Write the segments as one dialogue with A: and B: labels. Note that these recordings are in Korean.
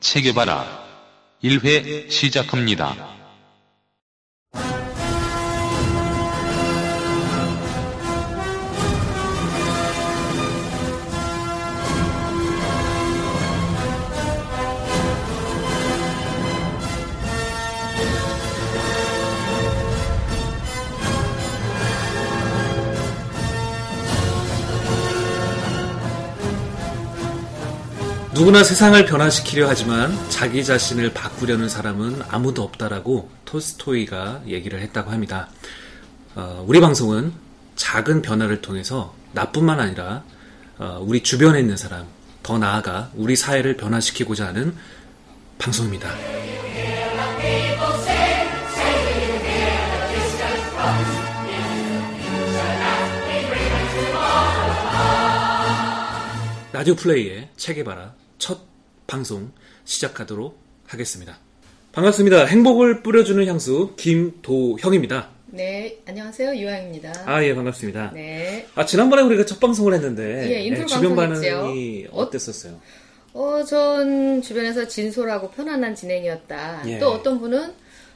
A: 체계바라 1회 시작합니다.
B: 누구나 세상을 변화시키려 하지만 자기 자신을 바꾸려는 사람은 아무도 없다라고 톨스토이가 얘기를 했다고 합니다. 어, 우리 방송은 작은 변화를 통해서 나뿐만 아니라 어, 우리 주변에 있는 사람, 더 나아가 우리 사회를 변화시키고자 하는 방송입니다. 라디오 플레이의 책게바라 첫 방송 시작하도록 하겠습니다. 반갑습니다. 행복을 뿌려주는 향수 김도형입니다.
C: 네, 안녕하세요. 유아입니다.
B: 아, 예, 반갑습니다.
C: 네.
B: 아, 지난번에 우리가 첫 방송을 했는데
C: 예, 인트로
B: 주변
C: 방송했죠.
B: 반응이
C: 어-
B: 어땠었어요?
C: 어, 전 주변에서 진솔하고 편안한 진행이었다.
B: 예.
C: 또 어떤 분은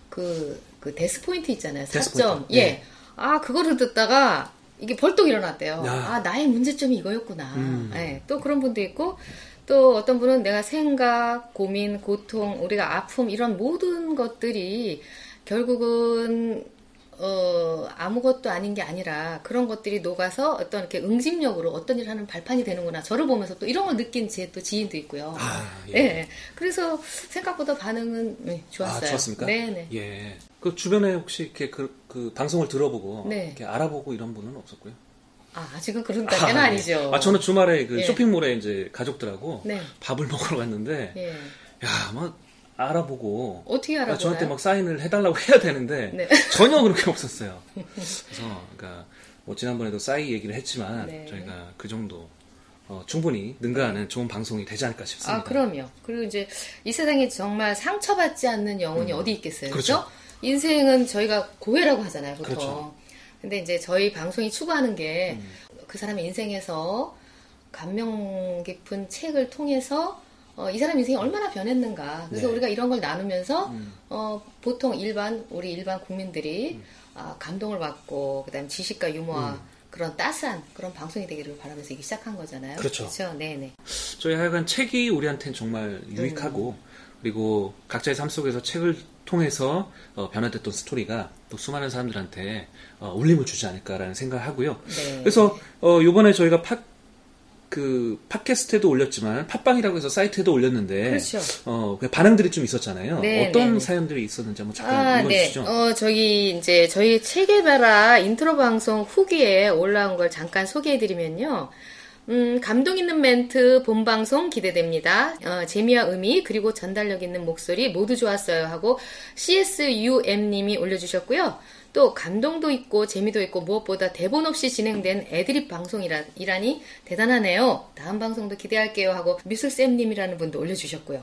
C: 그, 그 death point 있잖아요.
B: death
C: 사점.
B: 포인트.
C: 예.
B: 예.
C: 아, 그거를 듣다가 이게 벌떡 일어났대요.
B: 야.
C: 아, 나의 문제점이 이거였구나.
B: 음.
C: 예. 또 그런 분도 있고, 또 어떤 분은 내가 생각, 고민, 고통, 우리가 아픔, 이런 모든 것들이 결국은 어, 아무것도 아닌 게 아니라 그런 것들이 녹아서 어떤 이렇게 응집력으로 어떤 일을 하는 발판이 되는구나. 저를 보면서 또 이런 걸 느낀 제 또 지인도 있고요.
B: 아, 예.
C: 예. 그래서 생각보다 반응은 네, 좋았어요.
B: 아, 좋았습니까?
C: 네네.
B: 예. 그 주변에 혹시 이렇게 그, 그 방송을 들어보고
C: 네.
B: 이렇게 알아보고 이런 분은 없었고요?
C: 아, 아직은 그런 단계는 아,
B: 예.
C: 니죠
B: 아, 저는 주말에 그
C: 예.
B: 쇼핑몰에 이제 가족들하고
C: 네.
B: 밥을 먹으러 갔는데
C: 예.
B: 야, 막 알아보고
C: 어떻게 알아보나요?
B: 저한테 막 사인을 해달라고 해야 되는데
C: 네.
B: 전혀 그렇게 없었어요. 그래서 그러니까 뭐 지난번에도 싸이 얘기를 했지만
C: 네.
B: 저희가 그 정도 어, 충분히 능가하는 좋은 방송이 되지 않을까 싶습니다.
C: 아, 그럼요. 그리고 이제 이 세상에 정말 상처받지 않는 영혼이 어디 있겠어요.
B: 음. 그렇죠.
C: 그렇죠? 인생은 저희가 고해라고 하잖아요, 보통.
B: 그렇죠.
C: 근데 이제 저희 방송이 추구하는 게그
B: 음.
C: 사람의 인생에서 감명 깊은 책을 통해서 어, 이 사람 인생이 얼마나 변했는가. 그래서
B: 네.
C: 우리가 이런 걸 나누면서
B: 음.
C: 어, 보통 일반 우리 일반 국민들이 아, 감동을 받고 그다음 지식과 유머와 그런 따스한 그런 방송이 되기를 바라면서 이게 시작한 거잖아요.
B: 음. 그렇죠.
C: 네네.
B: 저희 하여간 책이 우리한테는 정말 유익하고 그리고 각자의 삶 속에서 책을 통해서 어, 변화됐던 스토리가 또 수많은 사람들한테 어, 울림을 주지 않을까라는 생각을 하고요.
C: 네.
B: 그래서 어, 요번에 저희가 팟, 그 팟캐스트에도 올렸지만 팟빵이라고 해서 사이트에도 올렸는데
C: 그렇죠.
B: 어, 그 반응들이 좀 있었잖아요.
C: 네,
B: 어떤
C: 네, 네.
B: 사연들이 있었는지 한번 잠깐
C: 아, 네.
B: 읽어주시죠.
C: 어, 저기, 이제, 저희 책게바라 인트로 방송 후기에 올라온 걸 잠깐 소개해드리면요. 음, 감동 있는 멘트, 본방송 기대됩니다. 어, 재미와 의미, 그리고 전달력 있는 목소리 모두 좋았어요. 하고, CSUM님이 올려주셨고요. 또, 감동도 있고, 재미도 있고, 무엇보다 대본 없이 진행된 애드립 방송이라니 대단하네요. 다음 방송도 기대할게요. 하고, 미술쌤님이라는 분도 올려주셨고요.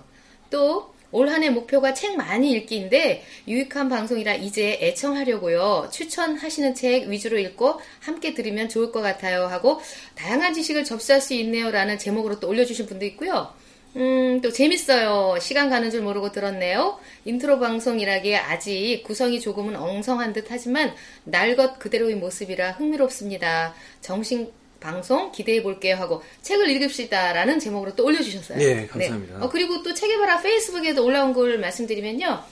C: 또 올 한 해 목표가 책 많이 읽기인데 유익한 방송이라 이제 애청하려고요. 추천하시는 책 위주로 읽고 함께 들으면 좋을 것 같아요 하고 다양한 지식을 접수할 수 있네요라는 제목으로 또 올려주신 분도 있고요. 음, 또 재밌어요. 시간 가는 줄 모르고 들었네요. 인트로 방송이라기에 아직 구성이 조금은 엉성한 듯 하지만 날 것 그대로의 모습이라 흥미롭습니다. 정식 방송 기대해 볼게요 하고 책을 읽읍시다라는 제목으로 또 올려주셨어요.
B: 예, 감사합니다.
C: 어, 그리고 또 책게바라 페이스북에도 올라온 걸 말씀드리면요.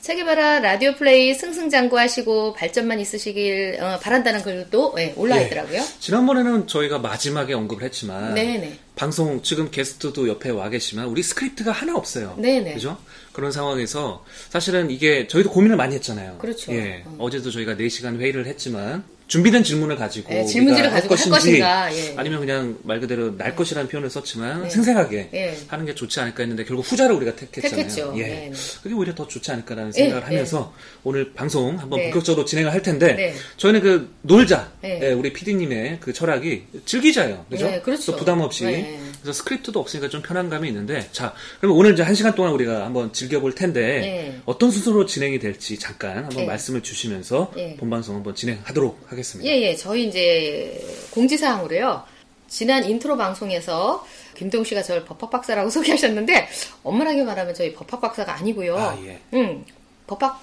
C: 책게바라 라디오 플레이 승승장구하시고 발전만 있으시길 어, 바란다는 글도 예, 올라와
B: 예.
C: 있더라고요.
B: 지난번에는 저희가 마지막에 언급을 했지만
C: 네네.
B: 방송 지금 게스트도 옆에 와 계시지만 우리 스크립트가 하나 없어요.
C: 네네.
B: 그죠? 그런 상황에서 사실은 이게 저희도 고민을 많이 했잖아요.
C: 그렇죠.
B: 예.
C: 음.
B: 어제도 저희가 4시간 회의를 했지만 준비된 질문을 가지고
C: 네, 질문지를
B: 할
C: 가지고 할
B: 것인지
C: 것인가, 예.
B: 아니면 그냥 말 그대로 날 것이라는 표현을 썼지만
C: 네.
B: 생생하게
C: 예.
B: 하는 게 좋지 않을까 했는데 결국 후자를 우리가 택했잖아요.
C: 택했죠.
B: 예.
C: 네, 네.
B: 그게 오히려 더 좋지 않을까라는
C: 예,
B: 생각을
C: 예.
B: 하면서 오늘 방송 한번
C: 네.
B: 본격적으로 진행을 할 텐데
C: 네.
B: 저희는 그 놀자 우리 PD님의 그 철학이 즐기자요. 그죠?
C: 네, 그렇죠.
B: 또 부담 없이
C: 네.
B: 그래서 스크립트도 없으니까 좀 편안감이 있는데 자 그럼 오늘 이제 한 시간 동안 우리가 한번 즐겨볼 텐데
C: 네.
B: 어떤 순서로 진행이 될지 잠깐 한번
C: 네.
B: 말씀을 주시면서
C: 네.
B: 본방송 한번 진행하도록 하겠습니다.
C: 예, 예. 저희 이제 공지사항으로요. 지난 인트로 방송에서 김동욱 씨가 저를 법학 박사라고 소개하셨는데 엄밀하게 말하면 저희 법학 박사가 아니고요.
B: 아, 예.
C: 음, 법학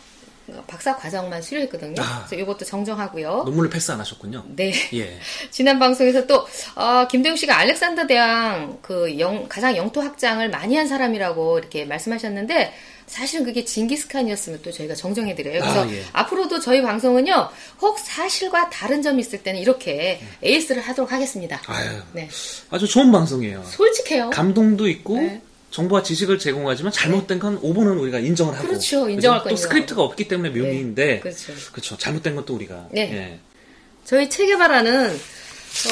C: 박사 과정만 수료했거든요.
B: 아.
C: 그래서 이것도 정정하고요.
B: 논문을 패스 안 하셨군요.
C: 네.
B: 예.
C: 지난 방송에서 또 어, 김대웅 씨가 알렉산더 대왕 그 영, 가장 영토 확장을 많이 한 사람이라고 이렇게 말씀하셨는데 사실은 그게 징기스칸이었으면 또 저희가 정정해 드려요. 그래서
B: 아, 예.
C: 앞으로도 저희 방송은요 혹 사실과 다른 점이 있을 때는 이렇게 에이스를 하도록 하겠습니다.
B: 아유,
C: 네,
B: 아주 좋은 방송이에요.
C: 솔직해요.
B: 감동도 있고
C: 네.
B: 정보와 지식을 제공하지만 잘못된 건 오보는 우리가 인정을 하고
C: 그렇죠. 인정할
B: 그죠? 또. 스크립트가 없기 때문에 묘미인데
C: 그렇죠.
B: 그렇죠. 잘못된 건 또 우리가
C: 네.
B: 예.
C: 저희 책게바라는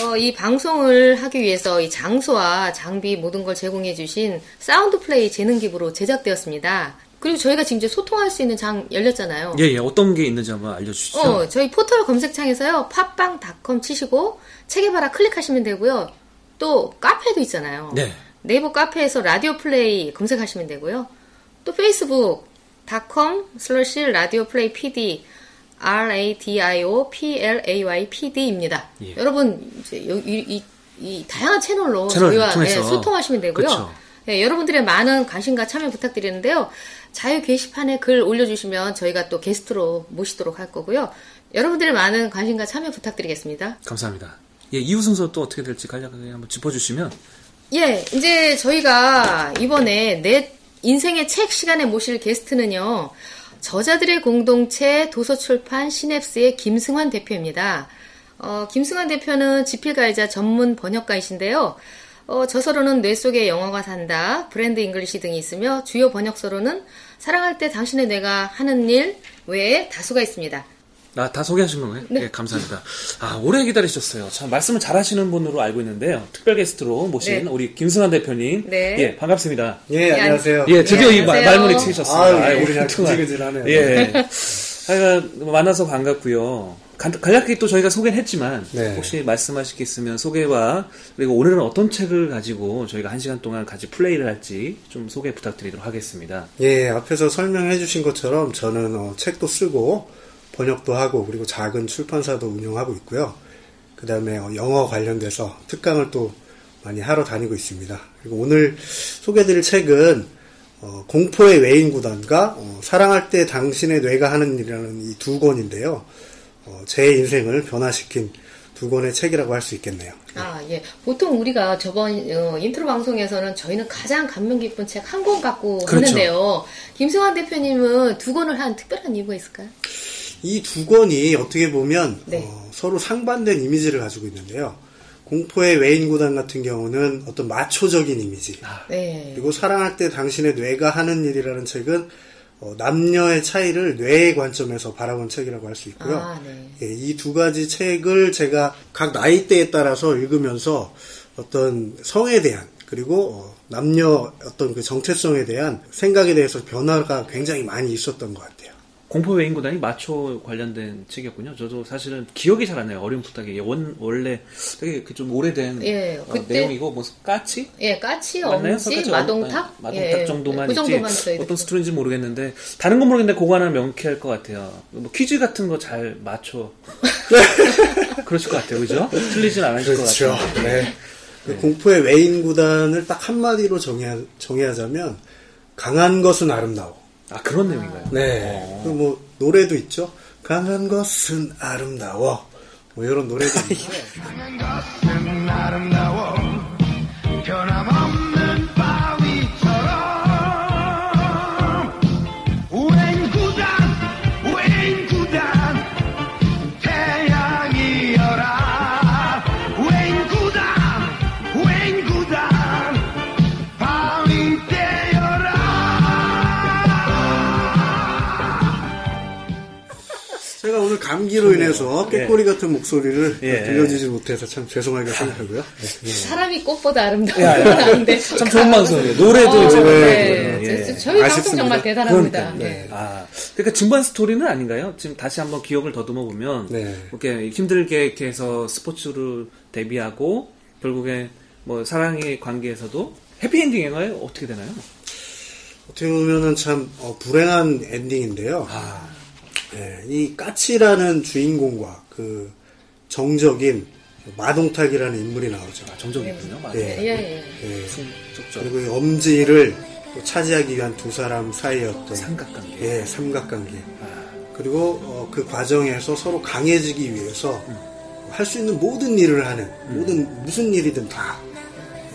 C: 어, 이 방송을 하기 위해서 이 장소와 장비 모든 걸 제공해 주신 사운드 플레이 재능 기부로 제작되었습니다. 그리고 저희가 지금 이제 소통할 수 있는 장 열렸잖아요.
B: 예, 예. 어떤 게 있는지 한번 알려주시죠.
C: 어, 저희 포털 검색창에서요. 팟빵닷컴 치시고 체계바라 클릭하시면 되고요. 또 카페도 있잖아요.
B: 네.
C: 네이버 카페에서 라디오 플레이 검색하시면 되고요. 또 페이스북.com 슬러시 라디오 플레이 PD R-A-D-I-O P-L-A-Y P-D입니다.
B: 예.
C: 여러분, 이제 여- 이, 이- 이 다양한 채널로
B: 채널을
C: 저희와. 예, 소통하시면 되고요. 예, 여러분들의 많은 관심과 참여 부탁드리는데요. 자유 게시판에 글 올려주시면 저희가 또 게스트로 모시도록 할 거고요. 여러분들의 많은 관심과 참여 부탁드리겠습니다.
B: 감사합니다. 예, 이후 순서 또 어떻게 될지 간략하게 한번 짚어주시면
C: 예, 이제 저희가 이번에 내 인생의 책 시간에 모실 게스트는요, 저자들의 공동체 도서출판 시냅스의 김승환 대표입니다. 어, 김승환 대표는 집필가이자 전문 번역가이신데요. 어, 저서로는 뇌 속에 영어가 산다, 브랜드 잉글리시 등이 있으며 주요 번역서로는 사랑할 때 당신의 뇌가 하는 일 외에 다수가 있습니다.
B: 아, 다 소개하신 건가요?
C: 네.
B: 예, 감사합니다. 아, 오래 기다리셨어요. 참, 말씀을 잘 하시는 분으로 알고 있는데요. 특별 게스트로 모신
C: 네.
B: 우리 김승환 대표님.
C: 네.
B: 예, 반갑습니다.
D: 예, 안녕하세요.
B: 예, 드디어
C: 네,
B: 이. 말문이 트이셨습니다. 아이고,
D: 우리. 근질근질하네요.
B: 예. 하여간 만나서 반갑고요. 간, 간략하게 또 저희가 소개는 했지만
D: 네.
B: 혹시 말씀하실 게 있으면 소개와 그리고 오늘은 어떤 책을 가지고 저희가 한 시간 동안 같이 플레이를 할지 좀 소개 부탁드리도록 하겠습니다.
D: 예, 앞에서 설명해 주신 것처럼 저는 어, 책도 쓰고 번역도 하고 그리고 작은 출판사도 운영하고 있고요. 그 다음에 영어 관련돼서 특강을 또 많이 하러 다니고 있습니다. 그리고 오늘 소개드릴 책은 어, 공포의 외인 구단과 어, 사랑할 때 당신의 뇌가 하는 일이라는 이 두 권인데요. 어, 제 인생을 변화시킨 두 권의 책이라고 할 수 있겠네요.
C: 아, 예. 보통 우리가 저번 어, 인트로 방송에서는 저희는 가장 감명 깊은 책 한 권 갖고
B: 그렇죠.
C: 하는데요. 김승환 대표님은 두 권을 한 특별한 이유가 있을까요?
D: 이 두 권이 어떻게 보면
C: 네.
D: 어, 서로 상반된 이미지를 가지고 있는데요. 공포의 외인 구단 같은 경우는 어떤 마초적인 이미지.
C: 네.
D: 그리고 사랑할 때 당신의 뇌가 하는 일이라는 책은 어, 남녀의 차이를 뇌의 관점에서 바라본 책이라고 할 수 있고요.
C: 아, 네.
D: 이두 가지 책을 제가 각 나이대에 따라서 읽으면서 어떤 성에 대한 그리고 어, 남녀 어떤 그 정체성에 대한 생각에 대해서 변화가 굉장히 많이 있었던 것 같아요.
B: 공포 외인구단이 마초 관련된 책이었군요. 저도 사실은 기억이 잘 안 나요. 어려운 부탁에 원 원래 되게 그 좀 오래된
C: 예,
B: 어,
C: 그때-
B: 내용이고 뭐 까치
C: 예, 까치,
B: 맞나요?
C: 엄지,
B: 까치,
C: 마동탁?
B: 어, 마동탁
C: 예,
B: 정도만
C: 그
B: 있지
C: 정도만
B: 어떤 스토리인지 모르겠는데 다른 건 모르겠는데 그거 하나 명쾌할 것 같아요. 뭐 퀴즈 같은 거 잘 맞춰 그러실 것 같아요, 그죠? 틀리진 않으실 것
D: 그렇죠.
B: 같아요.
D: 네. 그 공포의 외인 구단을 딱 한마디로 정의하, 정의하자면 강한 것은 아름다워.
B: 아 그런 내용인가요?
D: 네. 그뭐 노래도 있죠. 강한 것은 아름다워. 뭐 이런 노래도 있는데
E: 것은 아름다워 변함없
D: 감기로 인해서 꾀꼬리 같은 목소리를
B: 예.
D: 들려주지 못해서 참 죄송하게 생각하고요. 네.
C: 사람이 꽃보다 아름다운
B: 야, 야.
C: 건 아닌데.
B: 참 좋은 방송이에요. 노래도
C: 어,
B: 이제
C: 네.
B: 예.
C: 저- 저희 방송
D: 아쉽습니다.
C: 정말 대단합니다.
B: 그러니까요.
C: 예.
B: 아, 그러니까 증반 스토리는 아닌가요? 지금 다시 한번 기억을 더듬어 보면
D: 네.
B: 이렇게 힘들게 이렇게 해서 스포츠로 데뷔하고 결국에 뭐 사랑의 관계에서도 해피엔딩인가요? 어떻게 되나요?
D: 어떻게 보면은 참 어, 불행한 엔딩인데요. 네, 이 까치라는 주인공과 그 정적인 마동탁이라는 인물이 나오죠.
B: 아, 정적이군요. 맞아요.
D: 예.
C: 예, 예.
D: 예.
B: 승적적
D: 그리고 이 엄지를 또 차지하기 위한 두 사람 사이의 어떤
B: 삼각관계.
D: 예, 삼각관계.
B: 아,
D: 그리고 어, 그 과정에서 서로 강해지기 위해서 할수 있는 모든 일을 하는 모든 무슨 일이든 다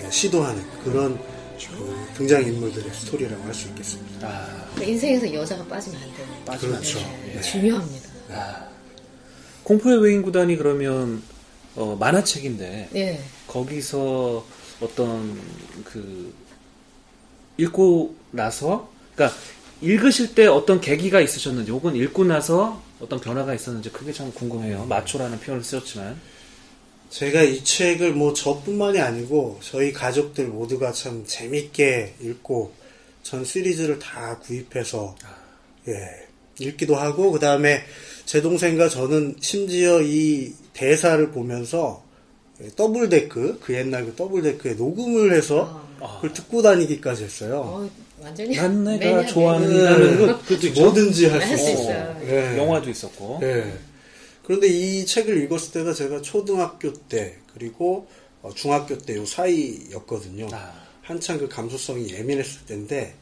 D: 예, 시도하는 그런 그 등장 인물들의 스토리라고 할 수 있겠습니다.
B: 아,
C: 인생에서 여자가 빠지면 안 돼요.
B: 빠지면
D: 그렇죠.
B: 안 되죠.
C: 예, 중요합니다.
B: 공포의 외인 구단이 그러면 어, 만화책인데
C: 예.
B: 거기서 어떤 그 읽고 나서 그러니까 읽으실 때 어떤 계기가 있으셨는지 혹은 읽고 나서 어떤 변화가 있었는지 그게 참 궁금해요. 마초라는 표현을 쓰셨지만
D: 제가 이 책을 뭐 저뿐만이 아니고 저희 가족들 모두가 참 재밌게 읽고 전 시리즈를 다 구입해서 예 읽기도 하고 그 다음에 제 동생과 저는 심지어 이 대사를 보면서 예, double deck 그 옛날 그 double deck에 녹음을 해서 그걸 듣고 다니기까지 했어요.
C: 어, 완전히
B: 난 내가 좋아하는 있죠.
D: 뭐든지
C: 할할
D: 수. 있어요. 예.
B: 영화도 있었고
D: 예. 그런데 이 책을 읽었을 때가 제가 초등학교 때 그리고 어, 중학교 때 요 사이였거든요.
B: 아.
D: 한창 그 감수성이 예민했을 때인데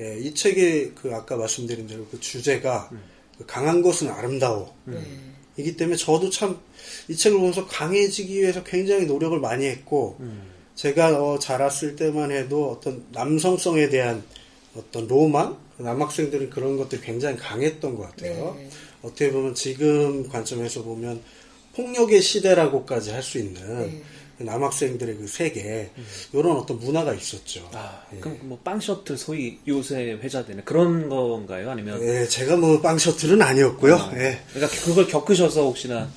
D: 예, 이 책의 그 아까 말씀드린 대로 그 주제가 그 강한 것은 아름다워. 이기 때문에 저도 참 이 책을 보면서 강해지기 위해서 굉장히 노력을 많이 했고 제가 어, 자랐을 때만 해도 어떤 남성성에 대한 어떤 로망 남학생들은 그런 것들이 굉장히 강했던 것 같아요.
C: 네.
D: 어떻게 보면 지금 관점에서 보면 폭력의 시대라고까지 할 수 있는
C: 네.
D: 그 남학생들의 그 세계 이런 어떤 문화가 있었죠.
B: 아,
D: 예.
B: 그럼 뭐 빵 셔틀 소위 요새 회자되는 그런 건가요? 아니면
D: 예, 제가 뭐 빵 셔틀은 아니었고요.
B: 어,
D: 예.
B: 그러니까 그걸 겪으셔서 혹시나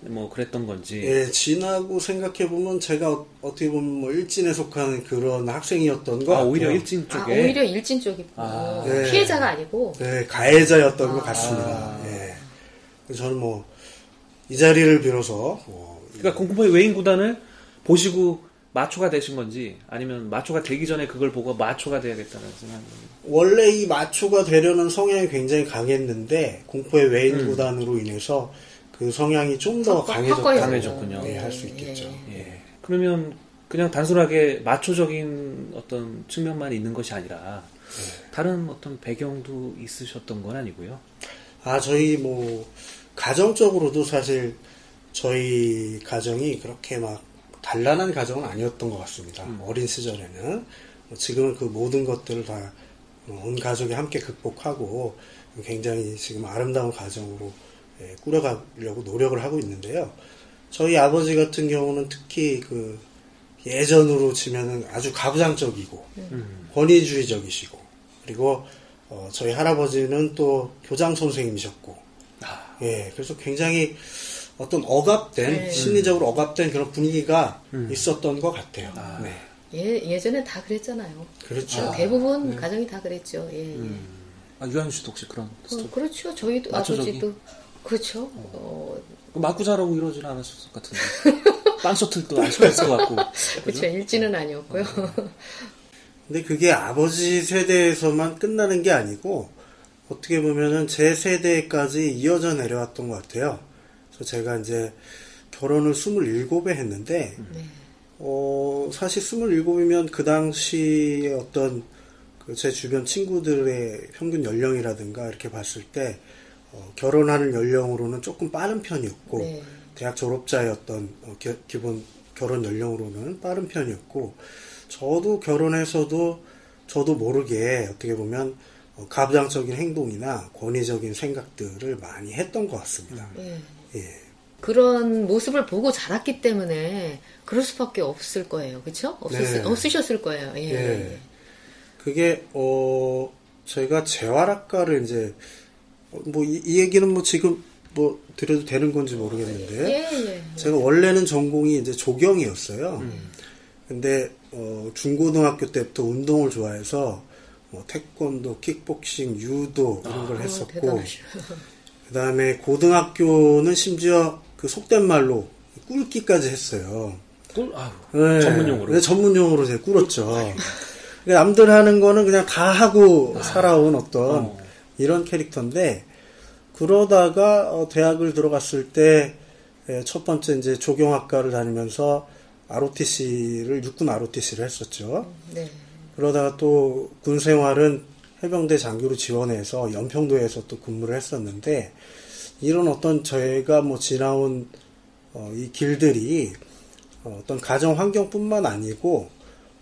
B: 뭐 그랬던 건지
D: 예, 지나고 생각해 보면 제가 어- 어떻게 보면 뭐 일진에 속하는 그런 학생이었던
B: 것아
D: 같아요.
B: 오히려 일진
C: 아,
B: 쪽에
C: 오히려 일진 쪽이
B: 아.
D: 네.
C: 피해자가 아니고
D: 네, 가해자였던
C: 아.
D: 것 같습니다. 예. 저는 뭐 이 자리를 빌어서 뭐
B: 그러니까 공포의 외인 구단을 보시고 마초가 되신 건지 아니면 마초가 되기 전에 그걸 보고 마초가 돼야겠다는 생각이
D: 원래 이 마초가 되려는 성향이 굉장히 강했는데 공포의 외인
B: 음.
D: 구단으로 인해서 그 성향이 좀 더.
C: 강해졌군요.
D: 예, 할수 있겠죠.
C: 예.
D: 예.
B: 그러면 그냥 단순하게 마초적인 어떤 측면만 있는 것이 아니라 다른 어떤 배경도 있으셨던 건 아니고요.
D: 아, 저희 뭐, 가정적으로도 사실 저희 가정이 그렇게 막 단란한 가정은 아니었던 것 같습니다. 어린 시절에는. 뭐 지금은 그 모든 것들을 다 온 가족이 함께 극복하고 굉장히 지금 아름다운 가정으로 예, 꾸려가려고 노력을 하고 있는데요. 저희 아버지 같은 경우는 특히 그 예전으로 치면은 아주 가부장적이고 권위주의적이시고 그리고 어, 저희 할아버지는 또 교장 선생님이셨고
B: 아,
D: 예 그래서 굉장히 어떤 억압된
C: 네.
D: 심리적으로 억압된 그런 분위기가 있었던 것 같아요. 네
C: 예, 예전엔 다 그랬잖아요.
D: 그렇죠.
C: 대부분 가정이 다 그랬죠. 예, 예.
B: 아, 유한 씨도 혹시 그런?
C: 어, 그렇죠. 저희도
B: 마초적인?
C: 아버지도 그렇죠. 어,
B: 맞고 자라고 이러지는 않았을 것 같은데. 빵셔틀도 안 시켰을 것 같고.
C: 그렇죠. 일지는 아니었고요.
D: 근데 그게 아버지 세대에서만 끝나는 게 아니고 어떻게 보면은 제 세대까지 이어져 내려왔던 것 같아요. 제가 이제 결혼을 27에 했는데
C: 네.
D: 어, 사실 27이면 그 당시에 어떤 그 제 주변 친구들의 평균 연령이라든가 이렇게 봤을 때 어, 결혼하는 연령으로는 조금 빠른 편이었고
C: 네.
D: 대학 졸업자였던 어, 기, 기본 결혼 연령으로는 빠른 편이었고 저도 결혼해서도 저도 모르게 어떻게 보면 어, 가부장적인 행동이나 권위적인 생각들을 많이 했던 것 같습니다.
C: 예.
D: 예.
C: 그런 모습을 보고 자랐기 때문에 그럴 수밖에 없을 거예요. 그렇죠?
D: 네.
C: 없으셨을 거예요. 예.
D: 예. 그게 어 저희가 재활학과를 이제 어, 뭐이 얘기는 뭐 지금 뭐 드려도 되는 건지 모르겠는데
C: 예, 예.
D: 제가 원래는 전공이 이제 조경이었어요. 근데 어 중고등학교 때부터 운동을 좋아해서 뭐 태권도, 킥복싱, 유도 이런 걸
C: 어,
D: 했었고
C: 대단하시네.
D: 그 다음에 고등학교는 심지어 그 속된 말로 꿀기까지 했어요.
B: 꿀, 아유,
D: 네.
B: 전문용어로.
D: 네, 전문용어로 제가 꿀었죠. 그러니까 남들 하는 거는 그냥 다 하고 살아온 어떤 이런 캐릭터인데 그러다가 어, 대학을 들어갔을 때 예, 첫 번째 이제 조경학과를 다니면서 ROTC를 육군 ROTC를 했었죠.
C: 네.
D: 그러다가 또 군 생활은 해병대 장교로 지원해서 연평도에서 또 근무를 했었는데 이런 어떤 저희가 뭐 지나온 어, 이 길들이 어, 어떤 가정 환경뿐만 아니고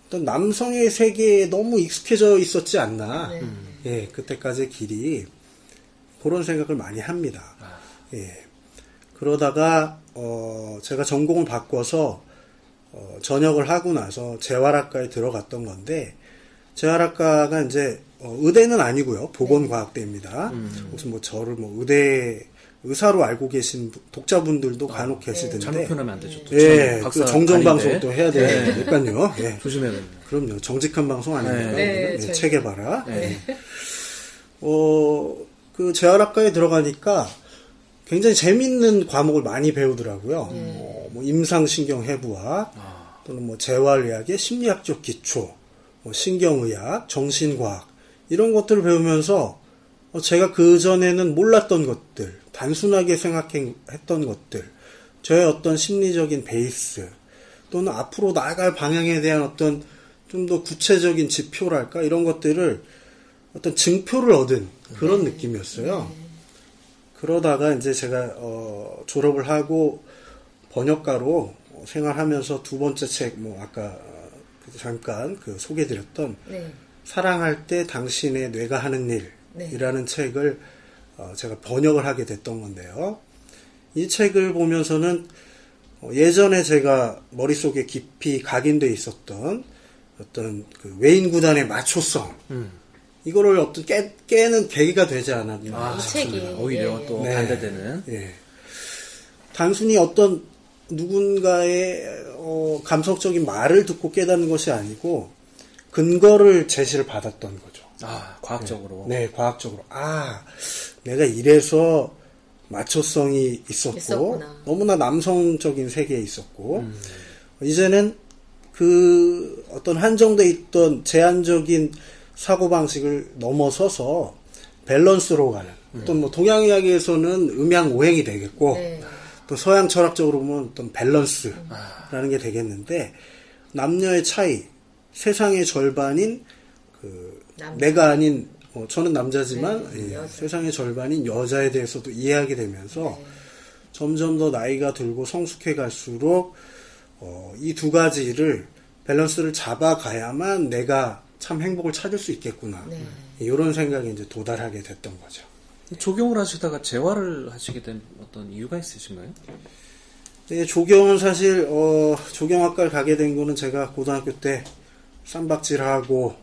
D: 어떤 남성의 세계에 너무 익숙해져 있었지 않나.
C: 네.
D: 예, 그때까지의 길이 그런 생각을 많이 합니다. 예. 그러다가 어, 제가 전공을 바꿔서 어, 전역을 하고 나서 재활학과에 들어갔던 건데 재활학과가 이제 어, 의대는 아니고요 보건과학대입니다. 혹시 뭐 저를 뭐 의대 의사로 알고 계신 부- 독자분들도 간혹 계시던데
B: 잘못 표현하면 안 되죠. 또
D: 예, 그 정정
B: 아닌데.
D: 방송 또 해야 되니까요. 예.
B: 조심해야 됩니다.
D: 그럼요. 정직한 방송 아닙니까?
C: 네.
D: 네,
C: 네, 저희-
D: 체계봐라.
B: 네.
D: 어, 그 재활학과에 들어가니까 굉장히 재밌는 과목을 많이 배우더라고요. 어, 뭐 임상신경 해부학, 또는 뭐 재활의학의 심리학적 기초, 뭐 신경의학, 정신과학 이런 것들을 배우면서 어, 제가 그 전에는 몰랐던 것들, 단순하게 생각했던 것들, 저의 어떤 심리적인 베이스, 또는 앞으로 나아갈 방향에 대한 어떤 좀 더 구체적인 지표랄까 이런 것들을 어떤 증표를 얻은 그런 느낌이었어요. 그러다가 이제 제가 어, 졸업을 하고 번역가로 생활하면서 두 번째 책, 뭐 아까 어, 잠깐 그 소개드렸던
C: 네.
D: 사랑할 때 당신의 뇌가 하는
C: 네.
D: 일이라는 책을 어, 제가 번역을 하게 됐던 건데요. 이 책을 보면서는 어, 예전에 제가 머릿속에 깊이 각인돼 있었던 어떤 그 외인 구단의 마초성 이거를 어떤 깨, 깨는 계기가 되지 않았나
B: 아,
C: 이 책이.
B: 오히려
C: 예.
B: 또
D: 네.
B: 반대되는.
D: 예. 단순히 어떤 누군가의 어, 감성적인 말을 듣고 깨닫는 것이 아니고 근거를 제시를 받았던 거죠.
B: 아, 과학적으로.
D: 네, 과학적으로. 아, 내가 이래서 마초성이 있었고,
C: 있었구나.
D: 너무나 남성적인 세계에 있었고, 이제는 그 어떤 한정돼 있던 제한적인 사고 방식을 넘어서서 밸런스로 가는, 또뭐 동양 이야기에서는 음양 오행이 되겠고,
C: 네.
D: 또 서양 철학적으로 보면 어떤 밸런스라는 게 되겠는데, 남녀의 차이, 세상의 절반인 그
C: 남자.
D: 내가 아닌 어, 저는 남자지만
C: 네,
D: 예. 세상의 절반인 여자에 대해서도 이해하게 되면서 점점 더 나이가 들고 성숙해 갈수록 어, 이 두 가지를 밸런스를 잡아가야만 내가 참 행복을 찾을 수 있겠구나
C: 네.
D: 이런 생각에 이제 도달하게 됐던 거죠.
B: 조경을 하시다가 재활을 하시게 된 어떤 이유가 있으신가요?
D: 네, 조경은 사실 어, 조경학과를 가게 된 거는 제가 고등학교 때 쌈박질하고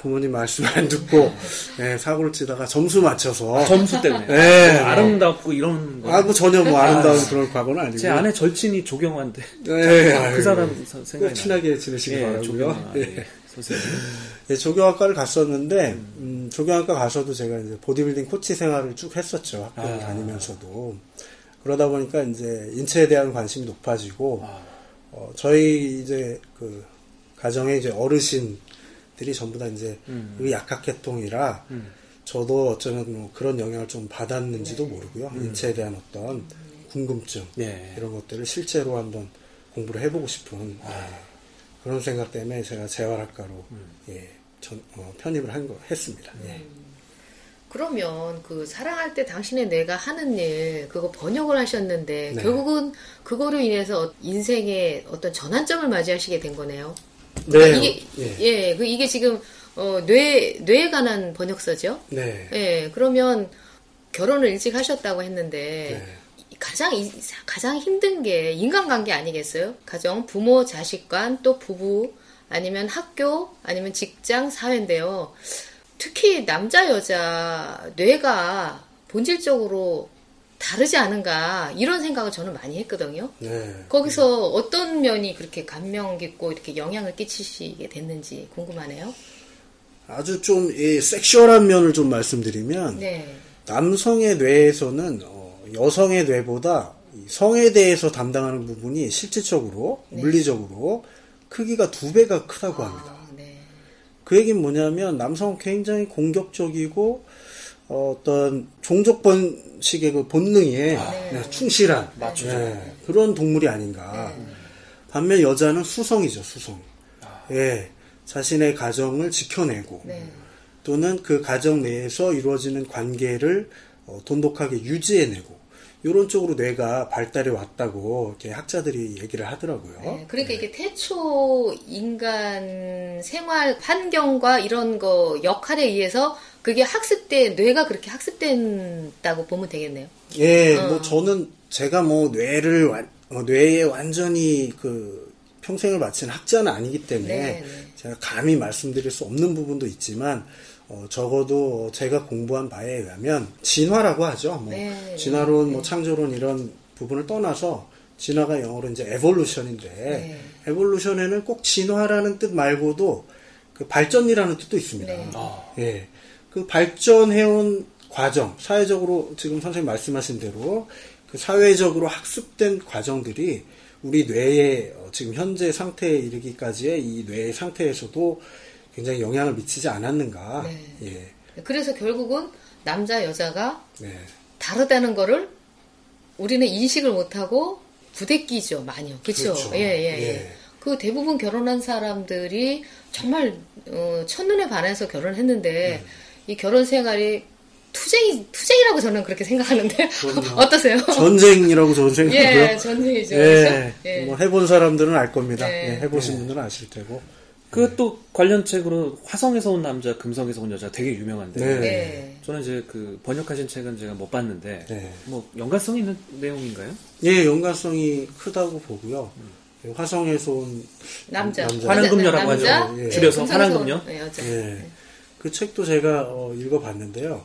D: 부모님 말씀 안 듣고 예, 사고를 치다가 점수 맞춰서
B: 점수 때문에.
D: 네,
B: 뭐 아름답고 이런 거.
D: 아, 뭐 전혀 뭐 아름다운 그런 과거는 아니고
B: 제 아내 절친이 조경환데.
D: 네,
B: 그
D: 아이고.
B: 사람
D: 꼭 친하게 지내시기
B: 예,
D: 바라고요. 예.
B: 예, 선생님.
D: 예, 조경학과를 갔었는데 음, 조경학과 가서도 제가 이제 보디빌딩 코치 생활을 쭉 했었죠 학교를
B: 아.
D: 다니면서도 그러다 보니까 이제 인체에 대한 관심이 높아지고
B: 아.
D: 어, 저희 이제 그 가정의 이제 어르신들이 전부 다 이제
B: 음.
D: 그 약학계통이라 저도 어쩌면 뭐 그런 영향을 좀 받았는지도 모르고요 인체에 대한 어떤 궁금증
B: 음. 네.
D: 이런 것들을 실제로 한번 공부를 해보고 싶은
B: 아.
D: 예, 그런 생각 때문에 제가 재활학과로
B: 음.
D: 예, 전- 어, 편입을 한 거 했습니다. 예.
C: 그러면 그 사랑할 때 당신의 뇌가 하는 일 그거 번역을 하셨는데
D: 네.
C: 결국은 그거로 인해서 인생의 어떤 전환점을 맞이하시게 된 거네요.
D: 네,
C: 그러니까 이게
D: 예.
C: 예, 그 이게 지금 어, 뇌 뇌에 관한 번역서죠.
D: 네.
C: 예, 그러면 결혼을 일찍 하셨다고 했는데
D: 네.
C: 가장 이- 가장 힘든 게 인간관계 아니겠어요? 가정, 부모, 자식 간, 또 부부, 아니면 학교, 아니면 직장, 사회인데요. 특히 남자 여자 뇌가 본질적으로 다르지 않은가 이런 생각을 저는 많이 했거든요.
D: 네.
C: 거기서 어떤 면이 그렇게 감명 깊고 이렇게 영향을 끼치시게 됐는지 궁금하네요.
D: 아주 좀 이 섹슈얼한 면을 좀 말씀드리면
C: 네.
D: 남성의 뇌에서는 어, 여성의 뇌보다 이 성에 대해서 담당하는 부분이 실질적으로 물리적으로 크기가 두 배가 크다고 합니다.
C: 아, 네.
D: 그 얘기는 뭐냐면 남성은 굉장히 공격적이고 어떤 종족 번식의 그 본능에 네, 충실한 네, 그런 동물이 아닌가. 반면 여자는 수성이죠, 수성. 예, 자신의 가정을 지켜내고
C: 네.
D: 또는 그 가정 내에서 이루어지는 관계를 어, 돈독하게 유지해내고 이런 쪽으로 뇌가 발달해 왔다고 이렇게 학자들이 얘기를 하더라고요.
C: 네, 그러니까 이게 태초 인간 생활 환경과 이런 거 역할에 의해서 그게 학습돼 뇌가 그렇게 학습된다고 보면 되겠네요.
D: 예,
C: 어.
D: 뭐 저는 제가 뭐 뇌를 완- 어, 뇌에 완전히 그 평생을 바친 학자는 아니기 때문에
C: 네, 네.
D: 제가 감히 말씀드릴 수 없는 부분도 있지만 어, 적어도 제가 공부한 바에 의하면 진화라고 하죠. 뭐
C: 네,
D: 진화론, 뭐 창조론 이런 부분을 떠나서 진화가 영어로 이제 에볼루션인데
C: 네.
D: 에볼루션에는 꼭 진화라는 뜻 말고도 그 발전이라는 뜻도 있습니다.
C: 네.
D: 예. 그 발전해온 과정, 사회적으로 지금 선생님 말씀하신 대로 그 사회적으로 학습된 과정들이 우리 뇌의 어, 지금 현재 상태에 이르기까지의 이 뇌의 상태에서도 굉장히 영향을 미치지 않았는가.
C: 네.
D: 예.
C: 그래서 결국은 남자 여자가
D: 네.
C: 다르다는 거를 우리는 인식을 못하고 부대끼죠 많이요. 그렇죠?
D: 그렇죠.
C: 예, 예, 예.
D: 예.
C: 그 대부분 결혼한 사람들이 정말 어, 첫눈에 반해서 결혼했는데
D: 음.
C: 이 결혼 생활이 투쟁이 투쟁이라고 저는 그렇게 생각하는데. 어떠세요?
D: 전쟁이라고 저는 생각하고요.
C: 예, 전쟁이죠.
D: 예.
C: 그렇죠? 예.
D: 뭐 해본 사람들은 알 겁니다.
C: 네.
D: 예, 해보신 분들은 아실 테고.
B: 그또 관련 책으로 화성에서 온 남자, 금성에서 온 여자 되게 유명한데
D: 네.
C: 네.
B: 저는 이제 그 번역하신 책은 제가 못 봤는데
D: 네.
B: 뭐 연관성 있는 내용인가요?
D: 예, 연관성이 크다고 보고요. 화성에서 온
C: 남자.
D: 남자.
B: 환원금녀라고
C: 남자?
B: 하죠.
D: 예.
B: 줄여서?
C: 온 여자.
D: 예. 그 책도 제가 어, 읽어봤는데요.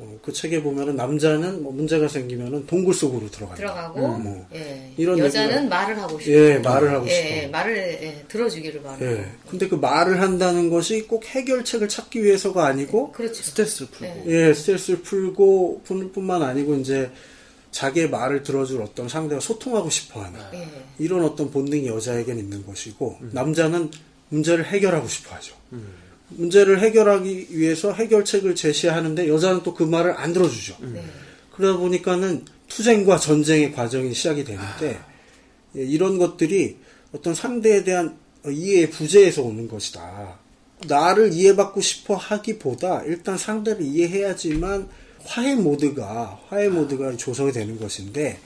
D: 어, 그 책에 보면은 남자는 뭐 문제가 생기면은 동굴 속으로 들어간다.
C: 들어가고
D: 뭐.
C: 예.
D: 이런
C: 여자는
D: 얘기가-
C: 말을 하고 싶고
D: 예, 말을 하고
C: 예,
D: 싶어.
C: 예, 말을 예, 들어주기를 바라고
D: 예. 근데 그 말을 한다는 것이 꼭 해결책을 찾기 위해서가 아니고
C: 그렇죠.
B: 스트레스를 풀고
C: 네.
D: 예, 스트레스를 풀고 뿐- 뿐만 아니고 이제 자기의 말을 들어줄 어떤 상대와 소통하고 싶어하는
C: 예.
D: 이런 어떤 본능이 여자에겐 있는 것이고 남자는 문제를 해결하고 싶어하죠. 문제를 해결하기 위해서 해결책을 제시하는데 여자는 또 그 말을 안 들어주죠.
C: 네.
D: 그러다 보니까는 투쟁과 전쟁의 과정이 시작이 되는데 예, 이런 것들이 어떤 상대에 대한 이해의 부재에서 오는 것이다. 나를 이해받고 싶어 하기보다 일단 상대를 이해해야지만 화해 모드가 화해 모드가 조성이 되는 것인데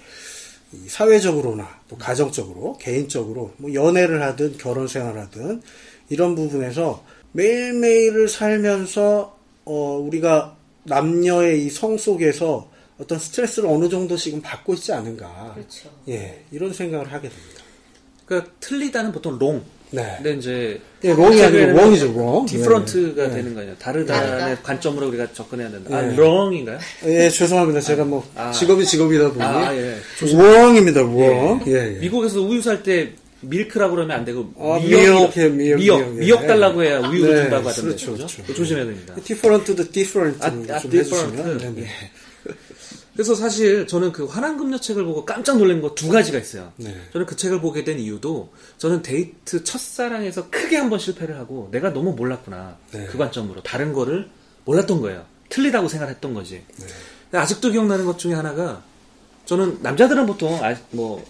D: 이 사회적으로나 또 가정적으로 개인적으로 뭐 연애를 하든 결혼 생활하든 이런 부분에서 매일매일을 살면서 어, 우리가 남녀의 이 성 속에서 어떤 스트레스를 어느 정도씩은 받고 있지 않은가.
C: 그렇죠.
D: 예, 이런 생각을 하게 됩니다.
B: 그러니까 틀리다는 보통 wrong.
D: 네.
B: 근데 이제
D: 예, wrong이 아니고 wrong이죠,
B: wrong. different가
D: 예, 예.
B: 되는 거예요. 다르다의
C: 다르다.
B: 관점으로 우리가 접근해야 된다. 아,
D: 예.
B: wrong인가요?
D: 예, 죄송합니다. 제가 뭐
B: 아.
D: 직업이 직업이다 보니
B: 아, 예.
D: wrong입니다, wrong. 예, 예.
B: 미국에서 우유 살 때 밀크라고 그러면 안 되고
D: 아,
B: 미역,
D: 미역, 미역,
B: 미역,
D: 미역.
B: 달라고 해야 우유를
D: 네,
B: 준다고 하던데.
D: 그렇죠? 그렇죠.
B: 조심해야 됩니다.
D: different도 different
B: 아,
D: 좀
B: 아,
D: 해주시면.
B: different.
D: 네, 네.
B: 예. 그래서 사실 저는 그 환한금녀 책을 보고 깜짝 놀란 거 두 가지가 있어요.
D: 네.
B: 저는 그 책을 보게 된 이유도 저는 데이트 첫사랑에서 크게 한번 실패를 하고 내가 너무 몰랐구나.
D: 네.
B: 그 관점으로. 다른 거를 몰랐던 거예요. 틀리다고 생각했던 거지.
D: 네.
B: 아직도 기억나는 것 중에 하나가 저는 남자들은 보통 아, 뭐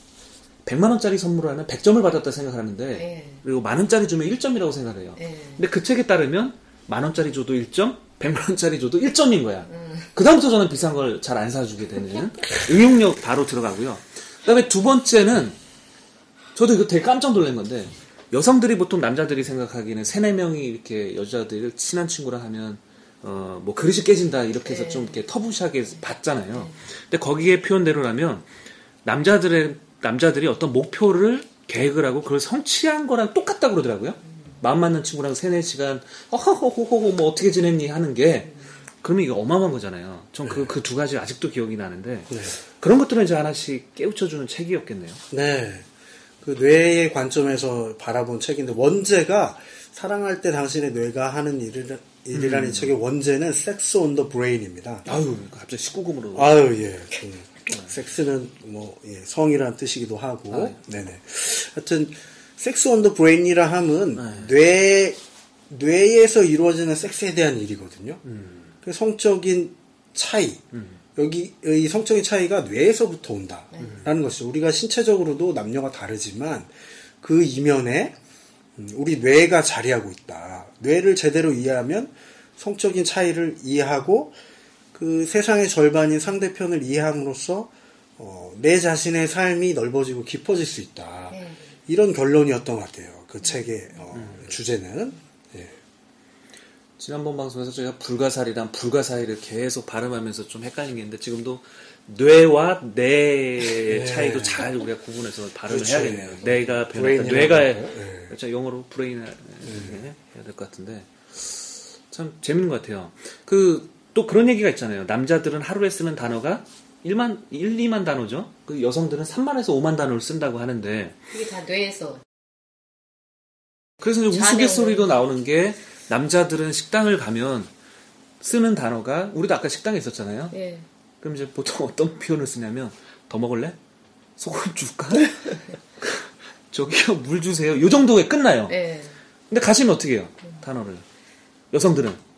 B: 100만 원짜리 선물하면 100점을 받았다 생각하는데
C: 예.
B: 그리고 만 원짜리 주면 1점이라고 생각해요.
C: 예.
B: 근데 그 책에 따르면 만 원짜리 줘도 1점, 100만 원짜리 줘도 1점인 거야.
C: 음.
B: 그다음부터 저는 비싼 걸 잘 안 사주게 되는 응용력 바로 들어가고요. 그 다음에 두 번째는 저도 이거 되게 깜짝 놀란 건데 여성들이 보통 남자들이 생각하기에는 세네 명이 이렇게 여자들을 친한 친구라 하면 어 뭐 그릇이 깨진다 이렇게 해서
C: 네.
B: 좀 이렇게 터부시하게 봤잖아요. 근데 거기에 표현대로라면 남자들의 남자들이 어떤 목표를 계획을 하고 그걸 성취한 거랑 똑같다 고 그러더라고요. 마음 맞는 친구랑 세네 시간 어허허허허 뭐 어떻게 지냈니 하는 게 그러면 이거 어마어마한 거잖아요. 전 그 그두 가지 아직도 기억이 나는데
D: 네.
B: 그런 것들은 이제 하나씩 깨우쳐주는 책이었겠네요.
D: 네. 그 뇌의 관점에서 바라본 책인데 원제가 사랑할 때 당신의 뇌가 하는 일을, 일이라는 이 책의 원제는 섹스 온 더 브레인입니다.
B: 아유 갑자기 19금으로
D: 아유, 예. 그, 섹스는 뭐, 예, 성이라는 뜻이기도 하고,
B: 아, 예.
D: 네네. 하여튼, 섹스 온 더 브레인이라 함은
B: 네.
D: 뇌, 뇌에서 이루어지는 섹스에 대한 일이거든요.
B: 음.
D: 그 성적인 차이. 여기 이 성적인 차이가 뇌에서부터 온다라는 것이죠. 우리가 신체적으로도 남녀가 다르지만 그 이면에 음, 우리 뇌가 자리하고 있다. 뇌를 제대로 이해하면 성적인 차이를 이해하고 그 세상의 절반인 상대편을 이해함으로써 어, 내 자신의 삶이 넓어지고 깊어질 수 있다.
C: 네.
D: 이런 결론이었던 것 같아요. 그 책의 어, 주제는. 예.
B: 지난번 방송에서 저희가 불가사리랑 불가사리를 계속 발음하면서 좀 헷갈린 게 있는데 지금도 뇌와 뇌의 차이도 잘 우리가 구분해서 발음을
D: 네. 그렇죠.
B: 해야겠네요.
D: 예.
B: 뇌가 변했다. 뇌가. 그렇죠. 영어로 brain 해야 될 것 같은데 참 재밌는 것 같아요. 그 또 그런 얘기가 있잖아요. 남자들은 하루에 쓰는 단어가 1만 1, 2만 단어죠. 그 여성들은 3만에서 5만 단어를 쓴다고 하는데
C: 그게 다 뇌에서.
B: 그래서 우스갯소리도 나오는 게 남자들은 식당을 가면 쓰는 단어가 우리도 아까 식당에 있었잖아요.
C: 예.
B: 그럼 이제 보통 어떤 표현을 쓰냐면 더 먹을래? 소금 줄까? 저기요 물 주세요. 요 정도에 끝나요.
C: 예.
B: 근데 가시면 어떻게 해요? 단어를 여성들은